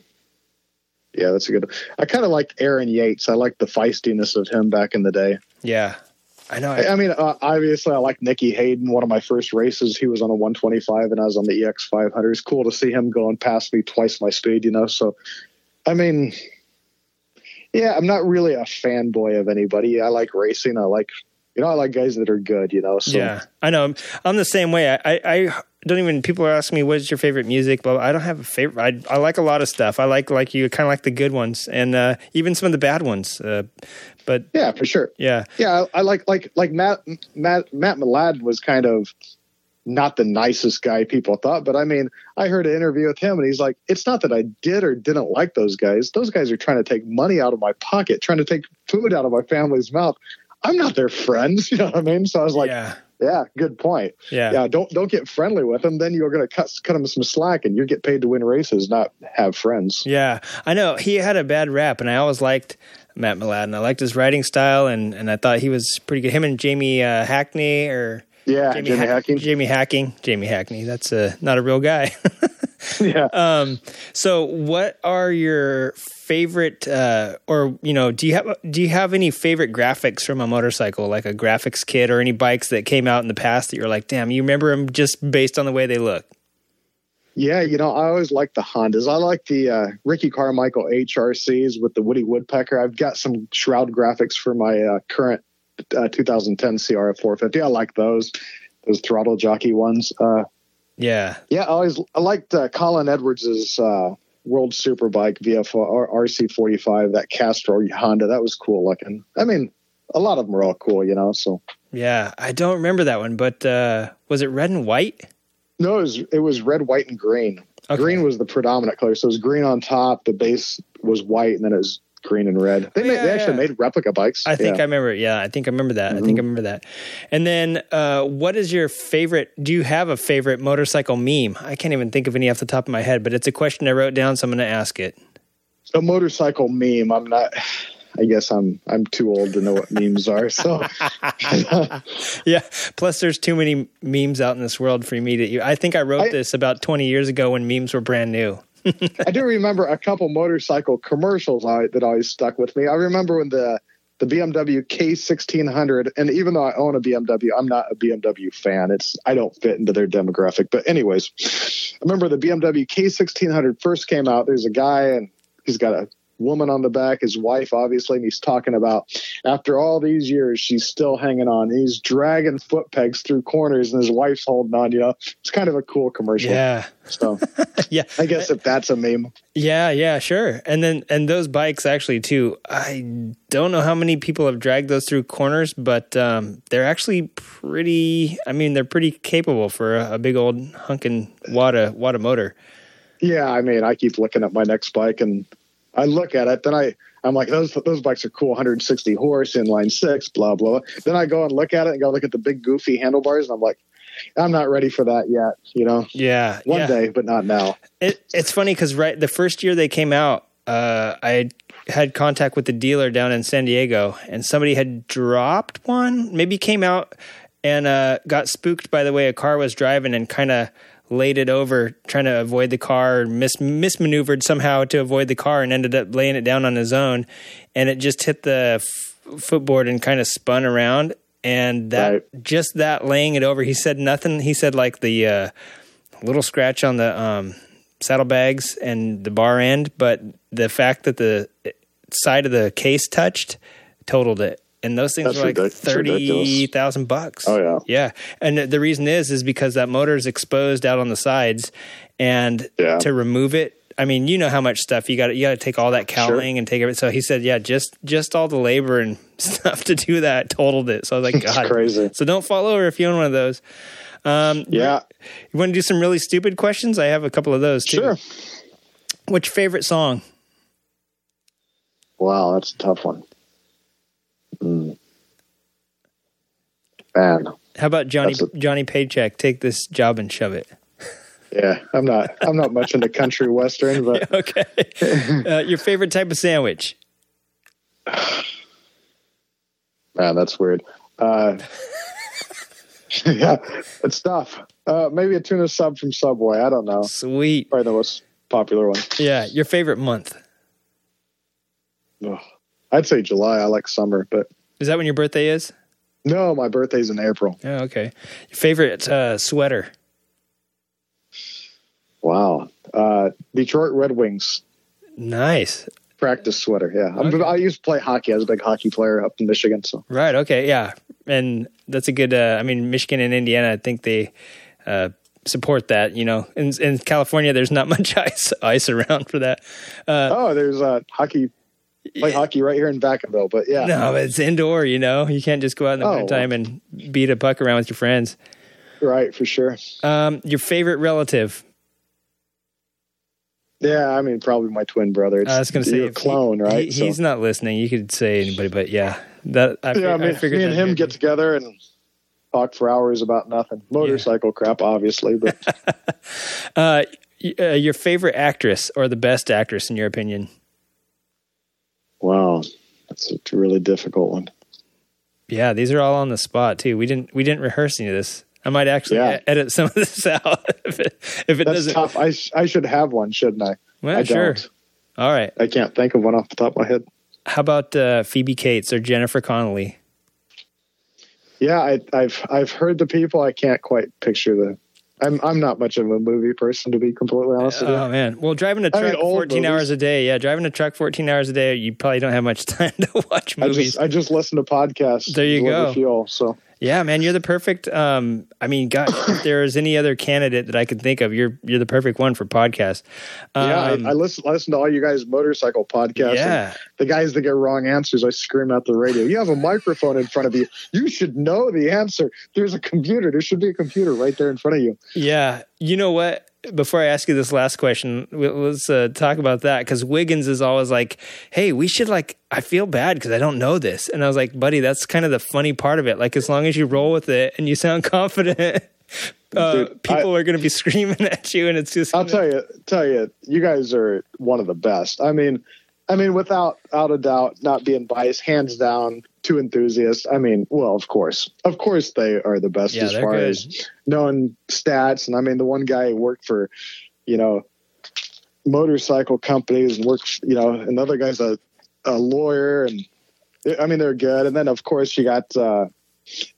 yeah, that's a good. I kind of like Aaron Yates. I like the feistiness of him back in the day. Yeah, I know. I, I mean, uh, obviously, I like Nicky Hayden. One of my first races, he was on a 125, and I was on the EX 500. It's cool to see him going past me twice my speed, you know. So, I mean, yeah, I'm not really a fanboy of anybody. I like racing. I like, you know, I like guys that are good, you know. So, yeah, I know. I'm, I'm the same way. I, I, I don't even. People are asking me what's your favorite music, but I don't have a favorite. I, I like a lot of stuff. I like like you, kind of like the good ones, and uh, even some of the bad ones. Uh, but yeah, for sure. yeah, Yeah, I, I like like like Matt Matt Matt Mladin was kind of not the nicest guy people thought, but I mean, I heard an interview with him and he's like, it's not that I did or didn't like those guys. Those guys are trying to take money out of my pocket, trying to take food out of my family's mouth. I'm not their friends, you know what I mean? So I was like, yeah, yeah, good point. yeah, Yeah, don't don't get friendly with them. Then you're going to cut cut them some slack, and you get paid to win races, not have friends. Yeah, I know he had a bad rap, and I always liked Matt Mladin, and I liked his writing style, and, and I thought he was pretty good. Him and Jamie uh, Hackney or Yeah, Jimmy, Hack- Hacking. Jamie Hacking, Jamie Hackney. That's uh, not a real guy. yeah. um, so, what are your favorite, uh, or you know, do you have do you have any favorite graphics from a motorcycle, like a graphics kit, or any bikes that came out in the past that you're like, damn, you remember them just based on the way they look? Yeah, you know, I always like the Hondas. I like the uh, Ricky Carmichael HRCs with the Woody Woodpecker. I've got some shroud graphics for my uh, current uh, 2010 CRF 450. I like those, those throttle jockey ones. Uh, Yeah, yeah, I always I liked uh, Colin Edwards's uh, World Superbike VF or RC45, that Castrol Honda. That was cool looking. I mean, a lot of them are all cool, you know. So yeah. I don't remember that one, but uh, was it red and white? No, it was it was red, white, and green. Okay. Green was the predominant color. So it was green on top. The base was white, and then it was green and red. They, Oh, made, yeah, actually made replica bikes. I think Yeah. I remember. Yeah, I think I remember that. I think I remember that. And then, uh, what is your favorite? Do you have a favorite motorcycle meme? I can't even think of any off the top of my head, but it's a question I wrote down, so I'm going to ask it. a motorcycle meme. I'm not. I guess I'm I'm too old to know what memes are. So Yeah. Plus, there's too many memes out in this world for me to. I think I wrote I- this about 20 years ago when memes were brand new. I do remember a couple motorcycle commercials I, that always stuck with me. I remember when the the BMW K1600, and even though I own a BMW, I'm not a BMW fan. It's I don't fit into their demographic. But anyways, I remember the BMW K1600 first came out. There's a guy and he's got a woman on the back, his wife obviously, and he's talking about after all these years, she's still hanging on. He's dragging foot pegs through corners, and his wife's holding on. You know, it's kind of a cool commercial. Yeah. So Yeah. I guess if that's a meme. Yeah, yeah, sure. And then and those bikes actually too. I don't know how many people have dragged those through corners, but um, they're actually pretty. I mean, they're pretty capable for a, a big old hunkin' Wada Wada motor. Yeah, I mean, I keep looking at my next bike and I look at it, then I I'm like, those those bikes are cool, 160 horse, inline six, blah blah. Then I go and look at it and go look at the big goofy handlebars, and I'm like, I'm not ready for that yet. You know, Yeah, one yeah. day, but not now. It, it's funny because right the first year they came out, uh, I had, had contact with the dealer down in San Diego, and somebody had dropped one. Maybe came out and uh, got spooked by the way a car was driving and kind of laid it over, trying to avoid the car, mis- mismaneuvered somehow to avoid the car, and ended up laying it down on his own, and it just hit the f- footboard and kind of spun around. And that Right. just that laying it over, he said nothing. He said like the uh, little scratch on the um, saddlebags and the bar end, but the fact that the side of the case touched totaled it. And those things That's were like ridic- thirty thousand bucks. Oh, yeah. yeah. And the reason is is because that motor is exposed out on the sides, and Yeah. to remove it, I mean, you know how much stuff you got. You got to take all that cowling and take it. So he said, yeah, just just all the labor and stuff to do that totaled it. So I was like, God, crazy. So don't fall over if you own one of those. Um, Yeah, you want to do some really stupid questions? I have a couple of those too. sure. What's your favorite song? Wow, that's a tough one. Mm. Man, How about Johnny That's Johnny Paycheck? Take this job and shove it. yeah, I'm not I'm not much into country western, but Okay. uh, your favorite type of sandwich? Man, that's weird. Uh, yeah, it's tough. Uh, maybe a tuna sub from Subway. I don't know. Sweet. Probably the most popular one. Yeah. Your favorite month? Ugh. I'd say July. I like summer, but Is that when your birthday is? no, my birthday's in April. Oh, okay. Your favorite uh, sweater? Wow. Uh, Detroit Red Wings Nice. practice sweater. Yeah, Okay. I used to play hockey. I was a big hockey player up in Michigan. So Right. Okay. Yeah. And that's a good. Uh, I mean, Michigan and Indiana. I think they uh, support that. You know, in, in California, there's not much ice ice around for that. Uh, oh, there's uh, hockey. Play hockey right here in Vacaville, but yeah, No, it's indoor. You know, you can't just go out in the Oh, wintertime and beat a puck around with your friends. right for sure. Um, your favorite relative? Yeah, I mean probably my twin brother. It's, I was going to say a if he- clone, right? he- So- he's not listening. You could say anybody, but yeah, that I, yeah, I, me, figured me and him get together and talk for hours about nothing. Motorcycle crap, obviously, but Uh, uh, your favorite actress or the best actress in your opinion? Wow, that's a really difficult one. Yeah, these are all on the spot too. We didn't we didn't rehearse any of this. I might actually Yeah. edit some of this out if it, if it That's doesn't. tough. I sh- I should have one, shouldn't I? Well, I sure. don't. All right. I can't think of one off the top of my head. How about uh, Phoebe Cates or Jennifer Connelly? Yeah, I, I've I've heard the people. I can't quite picture the. I'm I'm not much of a movie person to be completely honest with you. Oh man. Well, driving a mean, truck old 14 movies. hours a day. Yeah, driving a truck 14 hours a day. You probably don't have much time to watch I movies. just I just listen to podcasts. There you go. Fuel, so Yeah, man, you're the perfect. Um, I mean, God, if there is any other candidate that I could think of, you're you're the perfect one for podcast. Um, yeah, I, I listen listen to all you guys motorcycle podcasts. yeah, the guys that get wrong answers, I scream out the radio. You have a microphone in front of you. You should know the answer. There's a computer. There should be a computer right there in front of you. yeah. You know what? Before I ask you this last question, let's uh, talk about that because Wiggins is always like, "Hey, we should like." I feel bad because I don't know this, and I was like, "Buddy, that's kind of the funny part of it. Like, as long as you roll with it and you sound confident, uh, Dude, people are going to be screaming at you, and it's just." I'll tell you, tell you, you guys are one of the best. I mean, I mean, without out a doubt, not being biased, hands down, two enthusiasts. I mean, well, of course, of course, they are the best Yeah, as far good. as knowing stats. And I mean, the one guy who worked for, you know, motorcycle companies and worked, you know, another guy's a, a lawyer, and I mean, they're good. And then, of course, you got uh,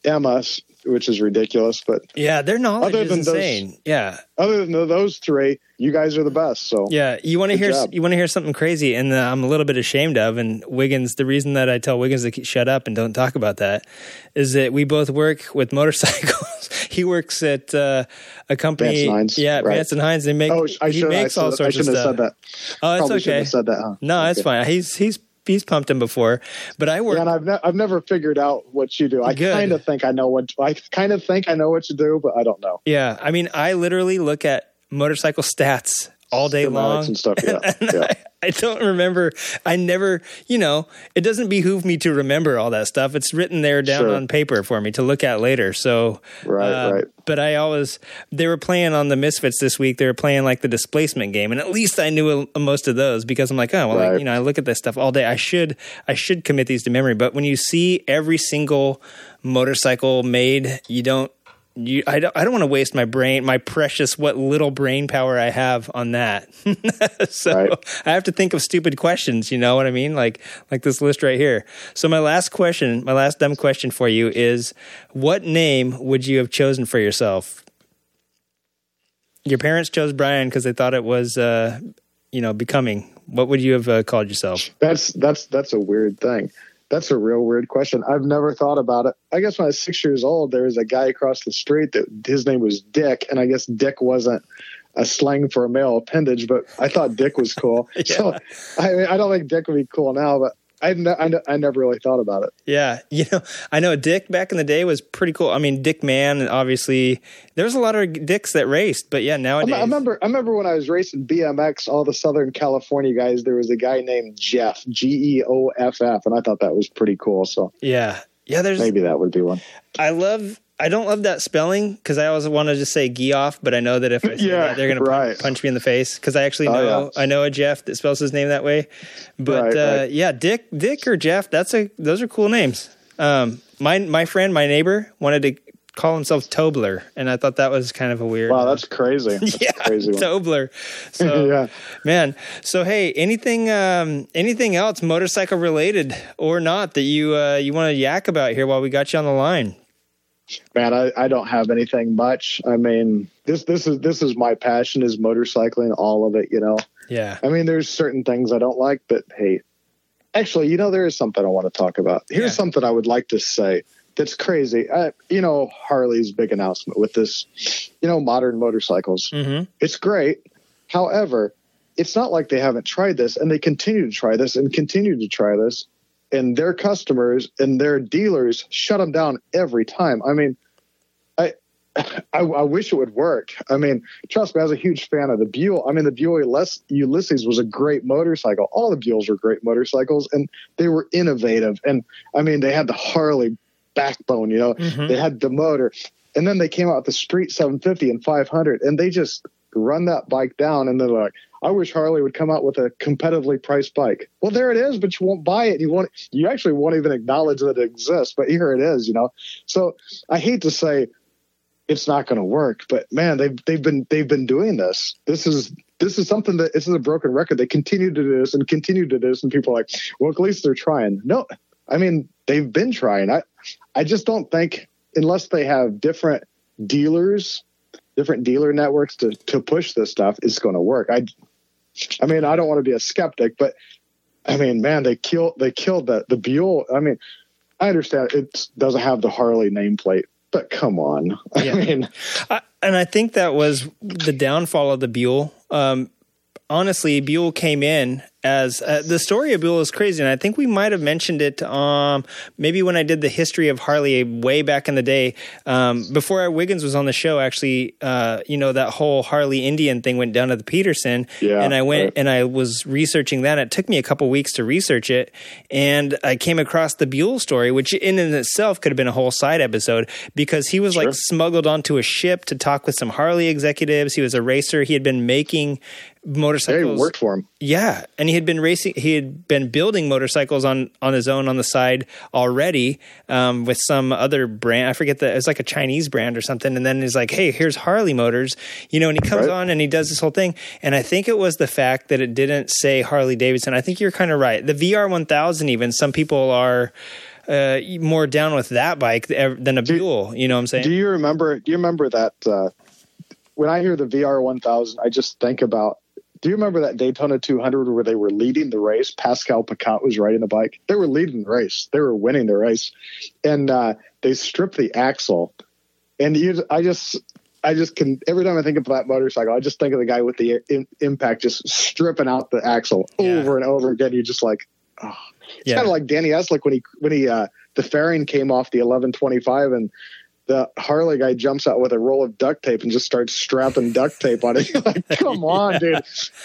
Emma, which is ridiculous, but Yeah, their knowledge Other is than those- insane. yeah, other than those three, you guys are the best. So yeah. You want to hear job. you want to hear something crazy, and uh, I'm a little bit ashamed of. And Wiggins, the reason that I tell Wiggins to shut up and don't talk about that is that we both work with motorcycles. he works at uh, a company, Hines, yeah, right. Vance and Hines. They make Oh, I he makes all should, I sorts of shouldn't have stuff. said that. Oh, it's Probably okay. said that. Huh? No, it's Okay. fine. He's he's he's pumped him before, but I work. Yeah, and I've ne- I've never figured out what you do. I kind of think I know what I kind of think I know what you do, but I don't know. Yeah, I mean, I literally look at motorcycle stats all day long and stuff. Yeah, And yeah. I, I don't remember. I never, you know, it doesn't behoove me to remember all that stuff. It's written there down Sure. on paper for me to look at later. So, Right, uh, right. But I always, they were playing on the Misfits this week. They were playing like the displacement game, and at least I knew a, most of those because I'm like, oh well, I, you know, I look at this stuff all day. I should, I should commit these to memory. But when you see every single motorcycle made, you don't. You, I don't, I don't want to waste my brain, my precious, what little brain power I have on that. so Right. I have to think of stupid questions. You know what I mean? Like, like this list right here. So my last question, my last dumb question for you is, what name would you have chosen for yourself? Your parents chose Brian because they thought it was, uh, you know, becoming. What would you have uh, called yourself? That's that's that's a weird thing. That's a real weird question. I've never thought about it. I guess when I was six years old, there was a guy across the street that his name was Dick, and I guess Dick wasn't a slang for a male appendage, but I thought Dick was cool. So I, mean, I don't think Dick would be cool now, but I, ne- I, ne- I never really thought about it. Yeah, you know, I know Dick back in the day was pretty cool. I mean, Dick Man, obviously, there was a lot of Dicks that raced, but yeah, I, nowadays, I remember. I remember when I was racing BMX, all the Southern California guys. There was a guy named Jeff, G E O F F, and I thought that was pretty cool. So yeah, yeah. There's, maybe that would be one. I love. I don't love that spelling because I always want to just say Geoff, but I know that if I say Yeah, that, they're going to punch me in the face because I actually Oh, know yeah. I know a Jeff that spells his name that way. But Right, uh, right. yeah, Dick, Dick or Jeff, that's a those are cool names. Um, my my friend, my neighbor, wanted to call himself Tobler, and I thought that was kind of a weird. Wow, that's crazy. That's yeah, crazy one. Tobler. So yeah. man, so hey, anything um, anything else motorcycle related or not that you uh, you want to yak about here while we got you on the line? Man, I, I don't have anything much. I mean, this this is this is my passion is motorcycling, all of it. You know, Yeah. I mean, there's certain things I don't like, but hey, actually, you know, there is something I want to talk about. Here's Yeah. something I would like to say that's crazy. Uh, you know, Harley's big announcement with this, you know, modern motorcycles. Mm-hmm. It's great. However, it's not like they haven't tried this and they continue to try this and continue to try this. And their customers and their dealers shut them down every time. I mean, I, I, I wish it would work. I mean, trust me, I was a huge fan of the Buell. I mean, the Buell Ulyss- Ulysses was a great motorcycle. All the Buells were great motorcycles and they were innovative. And I mean, they had the Harley backbone, you know, Mhm. they had the motor. And then they came out with the Street 750 and 500 and they just run that bike down and they're like, I wish Harley would come out with a competitively priced bike. Well, there it is, but you won't buy it. You won't, you actually won't even acknowledge that it exists, but here it is, you know? So I hate to say it's not going to work, but man, they've, they've been, they've been doing this. This is, this is something that this is a broken record. They continue to do this and continue to do this. And people are like, well, at least they're trying. No, I mean, they've been trying. I, I just don't think unless they have different dealers, different dealer networks to, to push this stuff, it's going to work. I, I mean, I don't want to be a skeptic, but I mean, man, they killed they killed the the Buell. I mean, I understand it doesn't have the Harley nameplate, but come on. Yeah. I mean, I, and I think that was the downfall of the Buell. Um, honestly, Buell came in as uh, the story of Buell is crazy, and I think we might have mentioned it. Um, maybe when I did the history of Harley way back in the day, um, before Wiggins was on the show. Actually, uh, you know that whole Harley Indian thing went down to the Peterson, Yeah, and I went right. and I was researching that. It took me a couple weeks to research it, and I came across the Buell story, which in and itself could have been a whole side episode because he was like smuggled onto a ship to talk with some Harley executives. He was a racer. He had been making motorcycles. worked for him. Yeah, and he had been racing. He had been building motorcycles on on his own on the side already um, with some other brand. I forget that it was like a Chinese brand or something. And then he's like, "Hey, here's Harley Motors," you know. And he comes Right. on and he does this whole thing. And I think it was the fact that it didn't say Harley Davidson. I think you're kind of right. The VR 1000, even some people are. Uh, more down with that bike than a Buell, you know what I'm saying? Do you remember? Do you remember that? Uh, when I hear the VR 1000, I just think about. Do you remember that Daytona 200 where they were leading the race? Pascal Picotte was riding the bike. They were leading the race. They were winning the race, and uh, they stripped the axle. And you, I just, I just can. Every time I think of that motorcycle, I just think of the guy with the in, impact just stripping out the axle Yeah. over and over again. You're just like, oh. it's Yeah. kind of like Danny Eslick when he when he uh, the fairing came off the 1125 and the Harley guy jumps out with a roll of duct tape and just starts strapping duct tape on it. Like, come on, dude.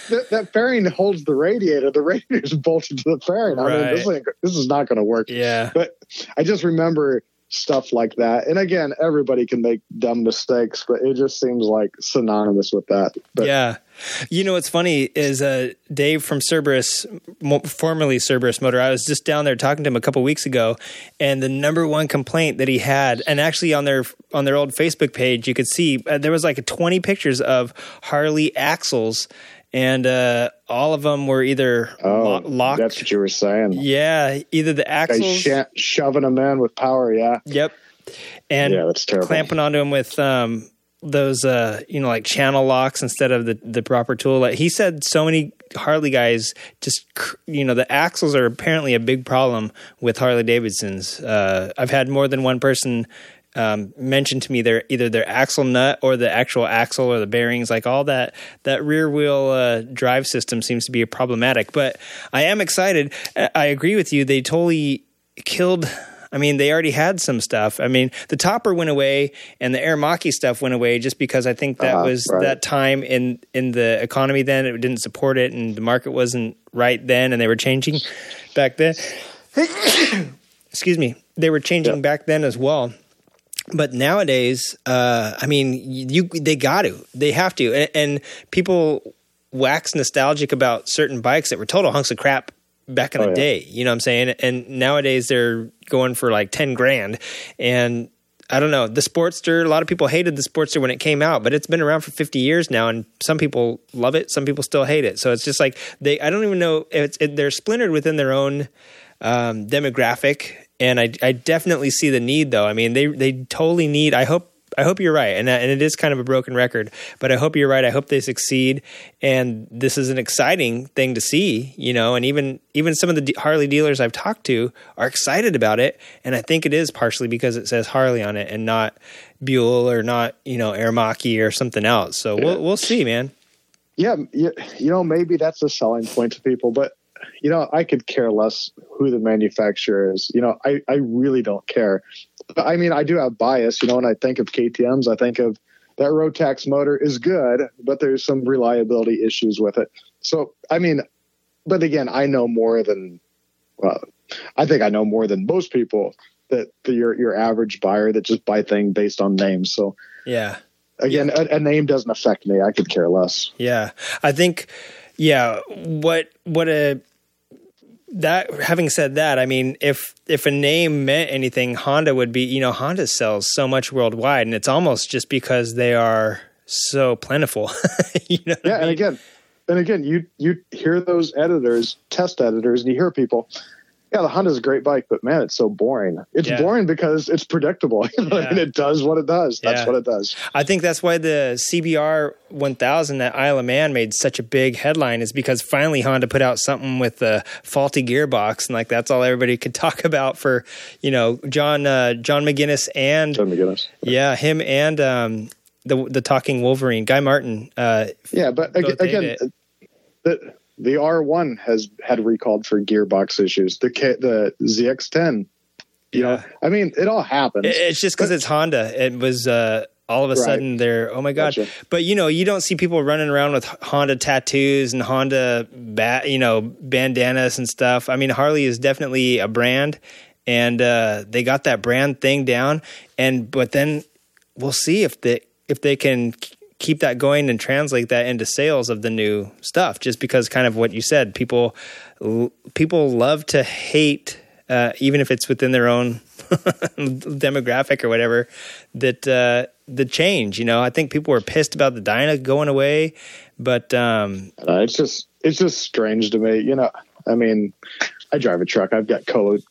That, that fairing holds the radiator. The radiator's bolted to the fairing. I mean, this, Right. this is not going to work. yeah. But I just remember stuff like that. And again, everybody can make dumb mistakes, but it just seems like synonymous with that. But yeah. You know what's funny is uh, Dave from Cerberus, formerly Cerberus Motor. I was just down there talking to him a couple weeks ago, and the number one complaint that he had, and actually on their on their old Facebook page, you could see uh, there was like twenty pictures of Harley axles, and uh, all of them were either oh, lo- locked. that's what you were saying. yeah, either the axles. shoving them in with power. Yeah. Yep. And Yeah, that's terrible. clamping onto him with um, those, uh, you know, like channel locks instead of the, the proper tool. Like he said, so many Harley guys just, cr- you know, the axles are apparently a big problem with Harley Davidsons. Uh, I've had more than one person um, mention to me their either their axle nut or the actual axle or the bearings, like all that that rear wheel uh, drive system seems to be problematic. But I am excited. I agree with you. They totally killed. I mean, they already had some stuff. I mean, the topper went away and the Aermacchi stuff went away just because I think that Uh-huh, was right. that time in in the economy then it didn't support it and the market wasn't right then and they were changing back then. Excuse me. They were changing Yeah. back then as well. But nowadays, uh, I mean, you they got to, they have to, and, and people wax nostalgic about certain bikes that were total hunks of crap back in Oh, the yeah. day. You know what I'm saying? And nowadays they're going for like ten grand, and I don't know the Sportster. A lot of people hated the Sportster when it came out, but it's been around for 50 years now, and some people love it, some people still hate it. So it's just like they. I don't even know if it's, it, they're splintered within their own um, demographic, and I, I definitely see the need though. I mean, they they totally need. I hope I hope you're right, and uh, and it is kind of a broken record, but I hope you're right. I hope they succeed, and this is an exciting thing to see, you know. And even even some of the Harley dealers I've talked to are excited about it, and I think it is partially because it says Harley on it and not Buell or not you know Aermacchi or something else. So we'll we'll see, man. yeah, you, you know, maybe that's a selling point to people, but you know, I could care less who the manufacturer is. You know, I, I really don't care. But I mean, I do have bias, you know, when I think of KTMs, I think of that Rotax motor is good, but there's some reliability issues with it. So, I mean, but again, I know more than, well, I think I know more than most people that the, your, your average buyer that just buy things based on names. So Yeah. again, a, a name doesn't affect me. I could care less. Yeah, I think. Yeah, what what a that. Having said that, I mean, if if a name meant anything, Honda would be. You know, Honda sells so much worldwide, and it's almost just because they are so plentiful. you know, what I Yeah, and again, and again, you you hear those editors, test editors, and you hear people. Yeah, the Honda's a great bike, but man, it's so boring. It's Yeah. boring because it's predictable. You know Yeah. I mean? It does what it does. That's Yeah. what it does. I think that's why the CBR 1000 that Isle of Man made such a big headline is because finally Honda put out something with the faulty gearbox and like that's all everybody could talk about for you know John uh, John McGuinness and John McGuinness. yeah him and um, the the talking Wolverine Guy Martin uh, Yeah, but Both ag- hate again, the the R1 has had recalled for gearbox issues. The K, the ZX10, you Yeah. know, I mean, it all happens. It's just because it's Honda. It was uh, all of a Right. sudden they're oh my god. Gotcha. But you know you don't see people running around with Honda tattoos and Honda bat you know bandanas and stuff. I mean Harley is definitely a brand, and uh, they got that brand thing down. And but then we'll see if they if they can keep that going and translate that into sales of the new stuff. Just because kind of what you said, people people love to hate. Uh, even if it's within their own demographic or whatever, that uh, the change. You know, I think people were pissed about the Dyna going away, but um, Uh, it's just it's just strange to me. You know, I mean, I drive a truck. I've got code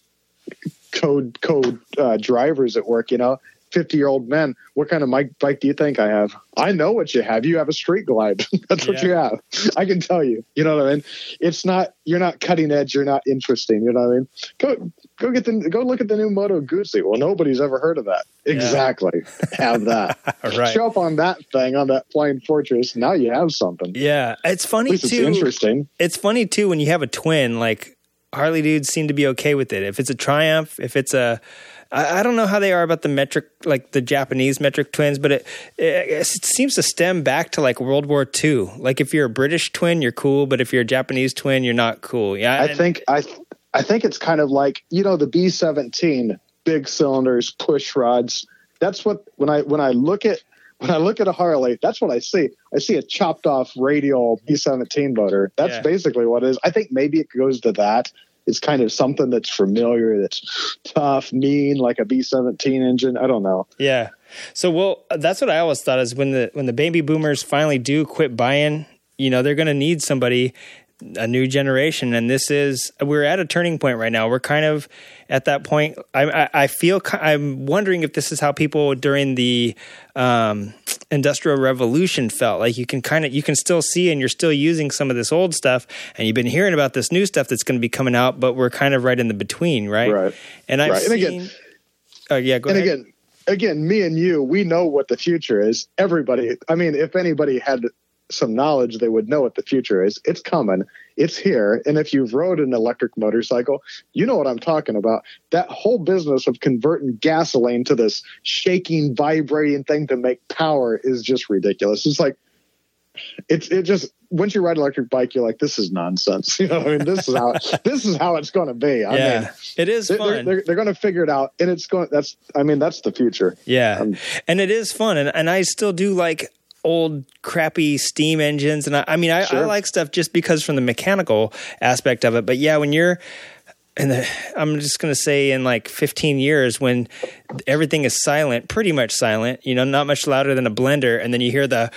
code code uh, drivers at work. You know, fifty year old men. What kind of mic bike do you think I have? I know what you have. You have a street glide. That's what you have. I can tell you. You know what I mean? It's not. You're not cutting edge. You're not interesting. You know what I mean? Go go get the go look at the new Moto Guzzi. Well, nobody's ever heard of that. Exactly. have that. right. Show up on that thing on that flying fortress. Now you have something. Yeah, it's funny it's too. interesting. It's funny too when you have a twin. Like Harley dudes seem to be okay with it. If it's a Triumph, if it's a I I don't know how they are about the metric, like the Japanese metric twins, but it, it, it seems to stem back to like World War II. Like if you're a British twin, you're cool, but if you're a Japanese twin, you're not cool. Yeah, I think I I think it's kind of like you know the B seventeen big cylinders push rods. That's what when I when I look at when I look at a Harley, that's what I see. I see a chopped off radial B seventeen motor. That's Yeah. basically what it is. I think maybe it goes to that. It's kind of something that's familiar, that's tough, mean, like a B seventeen engine. I don't know. Yeah. So well, that's what I always thought is when the when the baby boomers finally do quit buying, you know, they're going to need somebody a new generation and this is we're at a turning point right now. We're kind of at that point I I, I feel I'm wondering if this is how people during the um industrial revolution felt like you can kind of you can still see and you're still using some of this old stuff and you've been hearing about this new stuff that's going to be coming out but we're kind of right in the between right Right. and i've Right. And again- oh yeah go and ahead again, again, me and you, we know what the future is. Everybody, I mean, if anybody had some knowledge, they would know what the future is. It's coming. It's here. And if you've rode an electric motorcycle, you know what I'm talking about. That whole business of converting gasoline to this shaking, vibrating thing to make power is just ridiculous. It's like, it's it just once you ride an electric bike, you're like, this is nonsense. You know, I mean, this is how this is how it's going to be. I yeah mean, it is they're, fun they're, they're, they're going to figure it out, and it's going. That's I mean, that's the future. Yeah, Um, and it is fun, and and I still do like old crappy steam engines, and I, I mean I, I like stuff just because from the mechanical aspect of it. But yeah, when you're and I'm just gonna say in like 15 years when everything is silent, pretty much silent, you know, not much louder than a blender, and then you hear the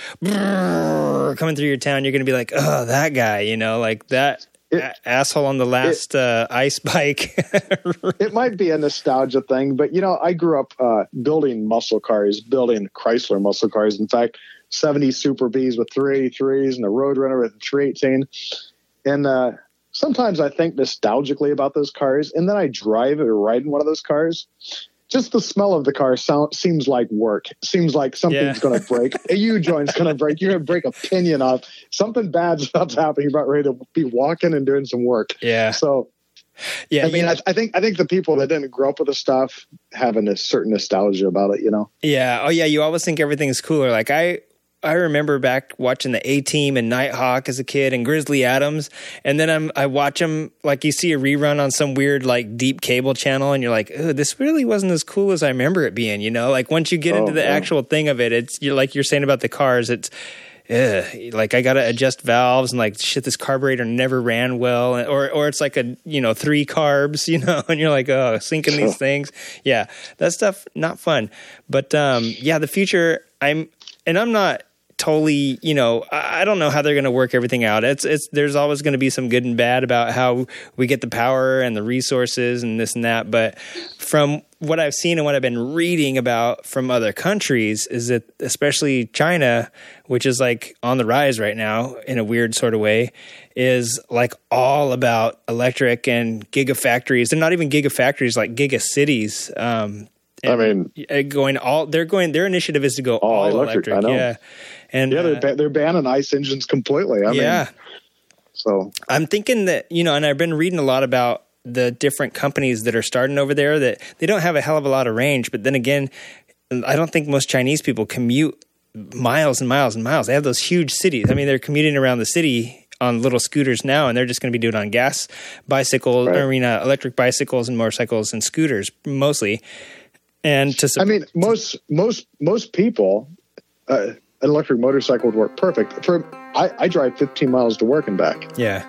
coming through your town, you're gonna be like, oh, that guy, you know, like that. It- asshole on the last uh, ice bike. it might be a nostalgia thing, but you know, I grew up uh, building muscle cars, building Chrysler muscle cars. In fact, 70 Super Bees with 383s and a Roadrunner with a 318. And uh, sometimes I think nostalgically about those cars, and then I drive or ride in one of those cars. Just the smell of the car sound, seems like work. Seems like something's Yeah. going to break. A U joint's going to break. You're going to break a pinion off. Something bad's about to happen. You're about ready to be walking and doing some work. yeah, So yeah. I you mean, know- I, I think I think the people that didn't grow up with the stuff have a certain nostalgia about it. You know, Yeah. Oh, yeah. You always think everything's cooler. Like I, I remember back watching the A Team and Nighthawk as a kid and Grizzly Adams, and then I'm I watch them like you see a rerun on some weird like deep cable channel, and you're like, oh, this really wasn't as cool as I remember it being. You know, like once you get Oh, into the yeah. actual thing of it, it's you're like you're saying about the cars, it's. Ugh, like I gotta adjust valves and like shit. This carburetor never ran well, or or it's like a you know three carbs, you know, and you're like oh syncing these things. Yeah, that stuff not fun. But um, yeah, the future. I'm and I'm not totally you know I don't know how they're going to work everything out. It's it's there's always going to be some good and bad about how we get the power and the resources and this and that. But from what I've seen and what I've been reading about from other countries is that especially China, which is like on the rise right now in a weird sort of way, is like all about electric and gigafactories. They're not even gigafactories, like gigacities. Um, I mean, uh, going all they're going their initiative is to go all, electric, electric, I know. yeah and yeah, they're uh, they're banning ice engines completely. I yeah mean, So I'm thinking that you know, and I've been reading a lot about the different companies that are starting over there that they don't have a hell of a lot of range, but then again, I don't think most Chinese people commute miles and miles and miles. They have those huge cities. I mean, they're commuting around the city on little scooters now, and they're just going to be doing it on gas bicycles, Right. I mean, uh, electric bicycles and motorcycles and scooters mostly. And to I mean, most most most people, uh, an electric motorcycle would work perfect. For I, I drive 15 miles to work and back. yeah,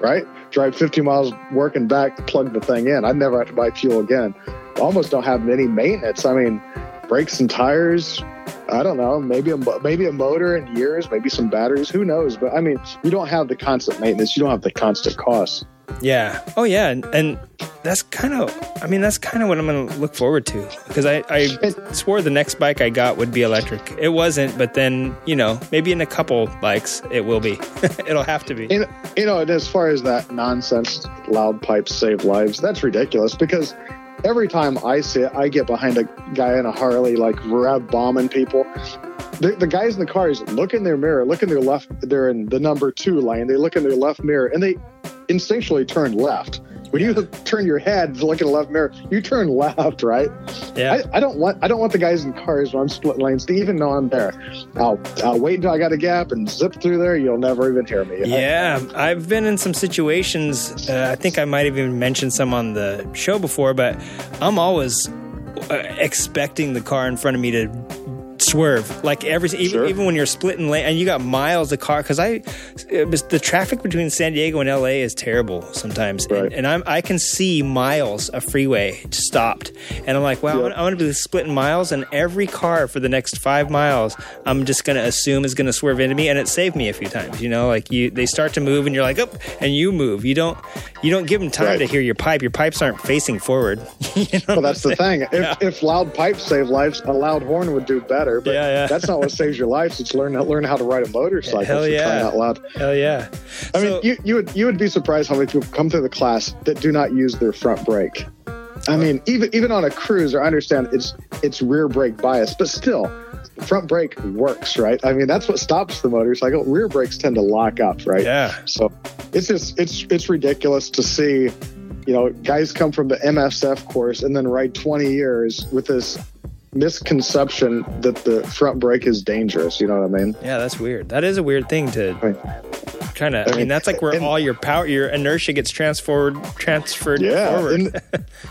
Right, drive 15 miles work and back. Plug the thing in. I never have to buy fuel again. Almost don't have any maintenance. I mean, brakes and tires. I don't know. Maybe a maybe a motor in years. Maybe some batteries. Who knows? But I mean, you don't have the constant maintenance. You don't have the constant costs. Yeah. Oh, yeah. And, and that's kind of, I mean, that's kind of what I'm going to look forward to because I, I swore the next bike I got would be electric. It wasn't, but then, you know, maybe in a couple bikes it will be. It'll have to be. You know, you know, and as far as that nonsense, loud pipes save lives, that's ridiculous because every time I see it, I get behind a guy in a Harley, like rev bombing people. The, the guys in the cars look in their mirror, look in their left, they're in the number two lane, they look in their left mirror and they instinctually turn left. When you turn your head to look in the left mirror, you turn left, right? Yeah. I, I don't want I don't want the guys in cars when I'm splitting lanes to even know I'm there. I'll I'll wait until I got a gap and zip through there. You'll never even hear me. Yeah, I've been in some situations. Uh, I think I might have even mentioned some on the show before, but I'm always uh, expecting the car in front of me to swerve. Like every even, Sure. even when you're splitting lane and you got miles of car because I was, the traffic between San Diego and LA is terrible sometimes, Right. and, and I'm I can see miles of freeway stopped, and I'm like, wow, Yeah. I'm to be splitting miles, and every car for the next five miles, I'm just going to assume is going to swerve into me, and it saved me a few times. You know, like you they start to move, and you're like, up, and you move. You don't you don't give them time Right. to hear your pipe. Your pipes aren't facing forward. you know Well, that's the thing. If, if loud pipes save lives, a loud horn would do better. But Yeah, yeah. that's not what saves your life. It's learn learn how to ride a motorcycle. Hell yeah. out loud. Hell yeah! I So- mean, you, you would you would be surprised how many people come through the class that do not use their front brake. I mean, even even on a cruiser, I understand it's it's rear brake bias, but still, front brake works, right? I mean, that's what stops the motorcycle. Rear brakes tend to lock up, right? yeah, So it's just it's it's ridiculous to see, you know, guys come from the MSF course and then ride 20 years with this misconception that the front brake is dangerous. You know what I mean? yeah. That's weird. That is a weird thing to kind of. I mean, mean, that's like where and- all your power, your inertia gets transferred transferred Yeah, forward. and,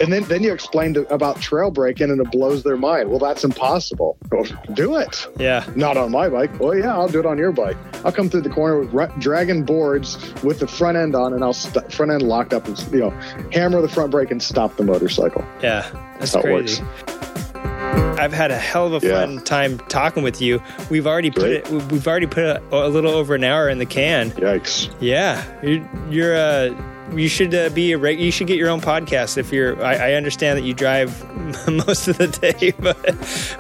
and then then you explained about trail braking and it blows their mind. Well, that's impossible. Well, do it. yeah, Not on my bike. Well, yeah, I'll do it on your bike. I'll come through the corner with ra- dragging boards with the front end on, and I'll st- front end locked up, and you know, hammer the front brake and stop the motorcycle. yeah. That's how it crazy. I've had a hell of a Yeah. fun time talking with you. We've already put it. We've already put a, a little over an hour in the can. Yikes! Yeah, you're. you're uh, you should uh, be a reg- you should get your own podcast if you're. I, I understand that you drive most of the day, but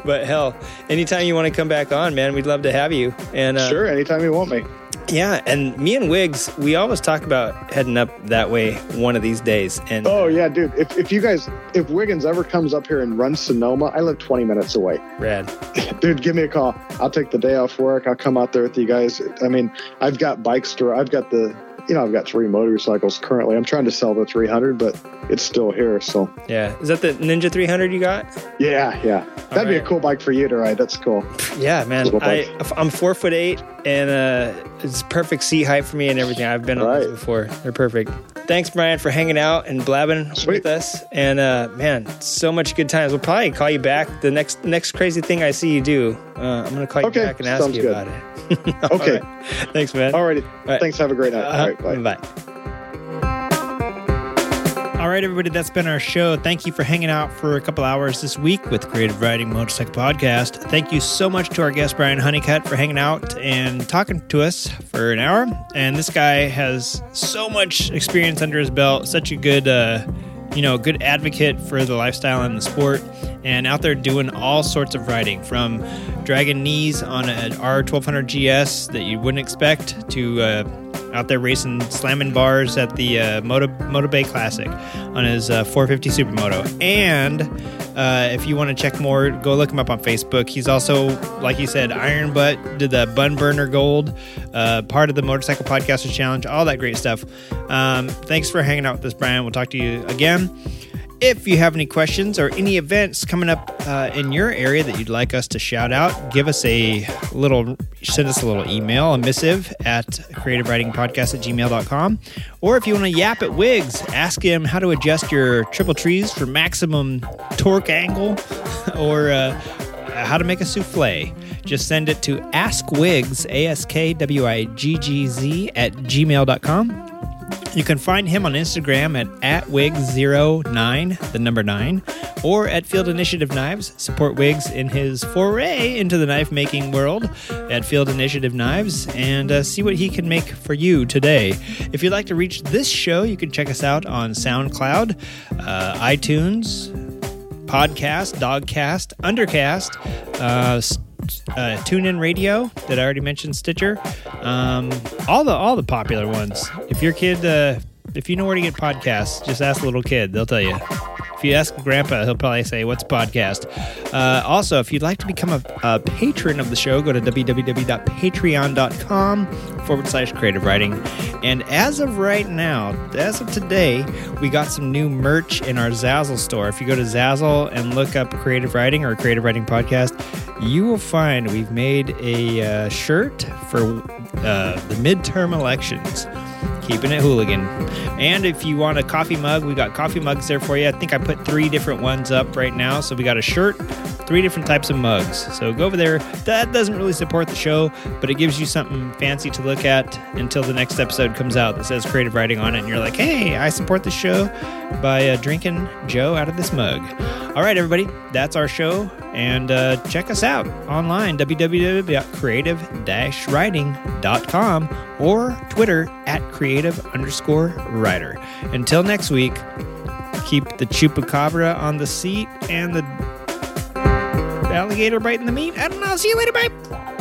but hell, anytime you want to come back on, man, we'd love to have you. And uh, Sure, anytime you want me. Yeah, and me and Wiggs, we always talk about heading up that way one of these days. And Oh yeah, dude. If, if you guys, if Wiggins ever comes up here and runs Sonoma, I live 20 minutes away. rad. Dude, give me a call. I'll take the day off work. I'll come out there with you guys. I mean, I've got bikes to. I've got the. You know, I've got three motorcycles currently. I'm trying to sell the 300, but it's still here. So Yeah, is that the Ninja 300 you got? yeah, yeah. That'd be a cool bike for you to ride. That's cool. Yeah, man. I, I'm four foot eight, and uh, it's perfect seat height for me and everything. I've been on Right. these before. They're perfect. Thanks, Brian, for hanging out and blabbing Sweet. with us. And uh, man, so much good times. We'll probably call you back the next next crazy thing I see you do. Uh, I'm gonna call you Okay, back and ask sounds you good. about it. Okay. right. Thanks, man. Alrighty. right. Thanks. Have a great night. Uh-huh. All right. Bye. Bye. Right, everybody, that's been our show. Thank you for hanging out for a couple hours this week with Creative Riding Motorcycle Podcast. Thank you so much to our guest, Brian Honeycutt, for hanging out and talking to us for an hour. And this guy has so much experience under his belt, such a good, uh, you know, good advocate for the lifestyle and the sport, and out there doing all sorts of riding from dragging knees on an R1200 GS that you wouldn't expect to uh, out there racing, slamming bars at the uh, Moto, Moto Beach Classic on his uh, 450 Supermoto. And uh, if you want to check more, go look him up on Facebook. He's also, like you said, Iron Butt, did the Bun Burner Gold, uh, part of the Motorcycle Podcasters Challenge, all that great stuff. Um, thanks for hanging out with us, Brian. We'll talk to you again. If you have any questions or any events coming up uh, in your area that you'd like us to shout out, give us a little, send us a little email, a missive at creativeridingpodcast at gmail.com. Or if you want to yap at Wiggs, ask him how to adjust your triple trees for maximum torque angle or uh, how to make a souffle. Just send it to askwiggs, A S K W I G G Z, at gmail.com. You can find him on Instagram at, at Wig09, the number 9, or at Field Initiative Knives. Support Wiggs in his foray into the knife making world at Field Initiative Knives and uh, see what he can make for you today. If you'd like to reach this show, you can check us out on SoundCloud, uh, iTunes, Podcast, Dogcast, Undercast, uh, uh, TuneIn Radio that I already mentioned, Stitcher, um, all the all the popular ones. If your kid, uh, if you know where to get podcasts, just ask a little kid; they'll tell you. If you ask Grandpa, he'll probably say, "What's podcast?" Uh, also, if you'd like to become a, a patron of the show, go to www.patreon.com forward slash creative riding. And as of right now, as of today, we got some new merch in our Zazzle store. If you go to Zazzle and look up creative riding or creative riding podcast, you will find we've made a uh, shirt for uh, the midterm elections. Keeping it hooligan. And if you want a coffee mug, we got coffee mugs there for you. I think I put three different ones up right now. So we got a shirt, three different types of mugs. So go over there. That doesn't really support the show, but it gives you something fancy to look at until the next episode comes out that says creative riding on it. And you're like, hey, I support the show by uh, drinking Joe out of this mug. All right, everybody, that's our show. And uh, check us out online, www.creative-riding.com or Twitter at creative underscore rider. Until next week, keep the chupacabra on the seat and the alligator biting the meat. I don't know. See you later. Bye.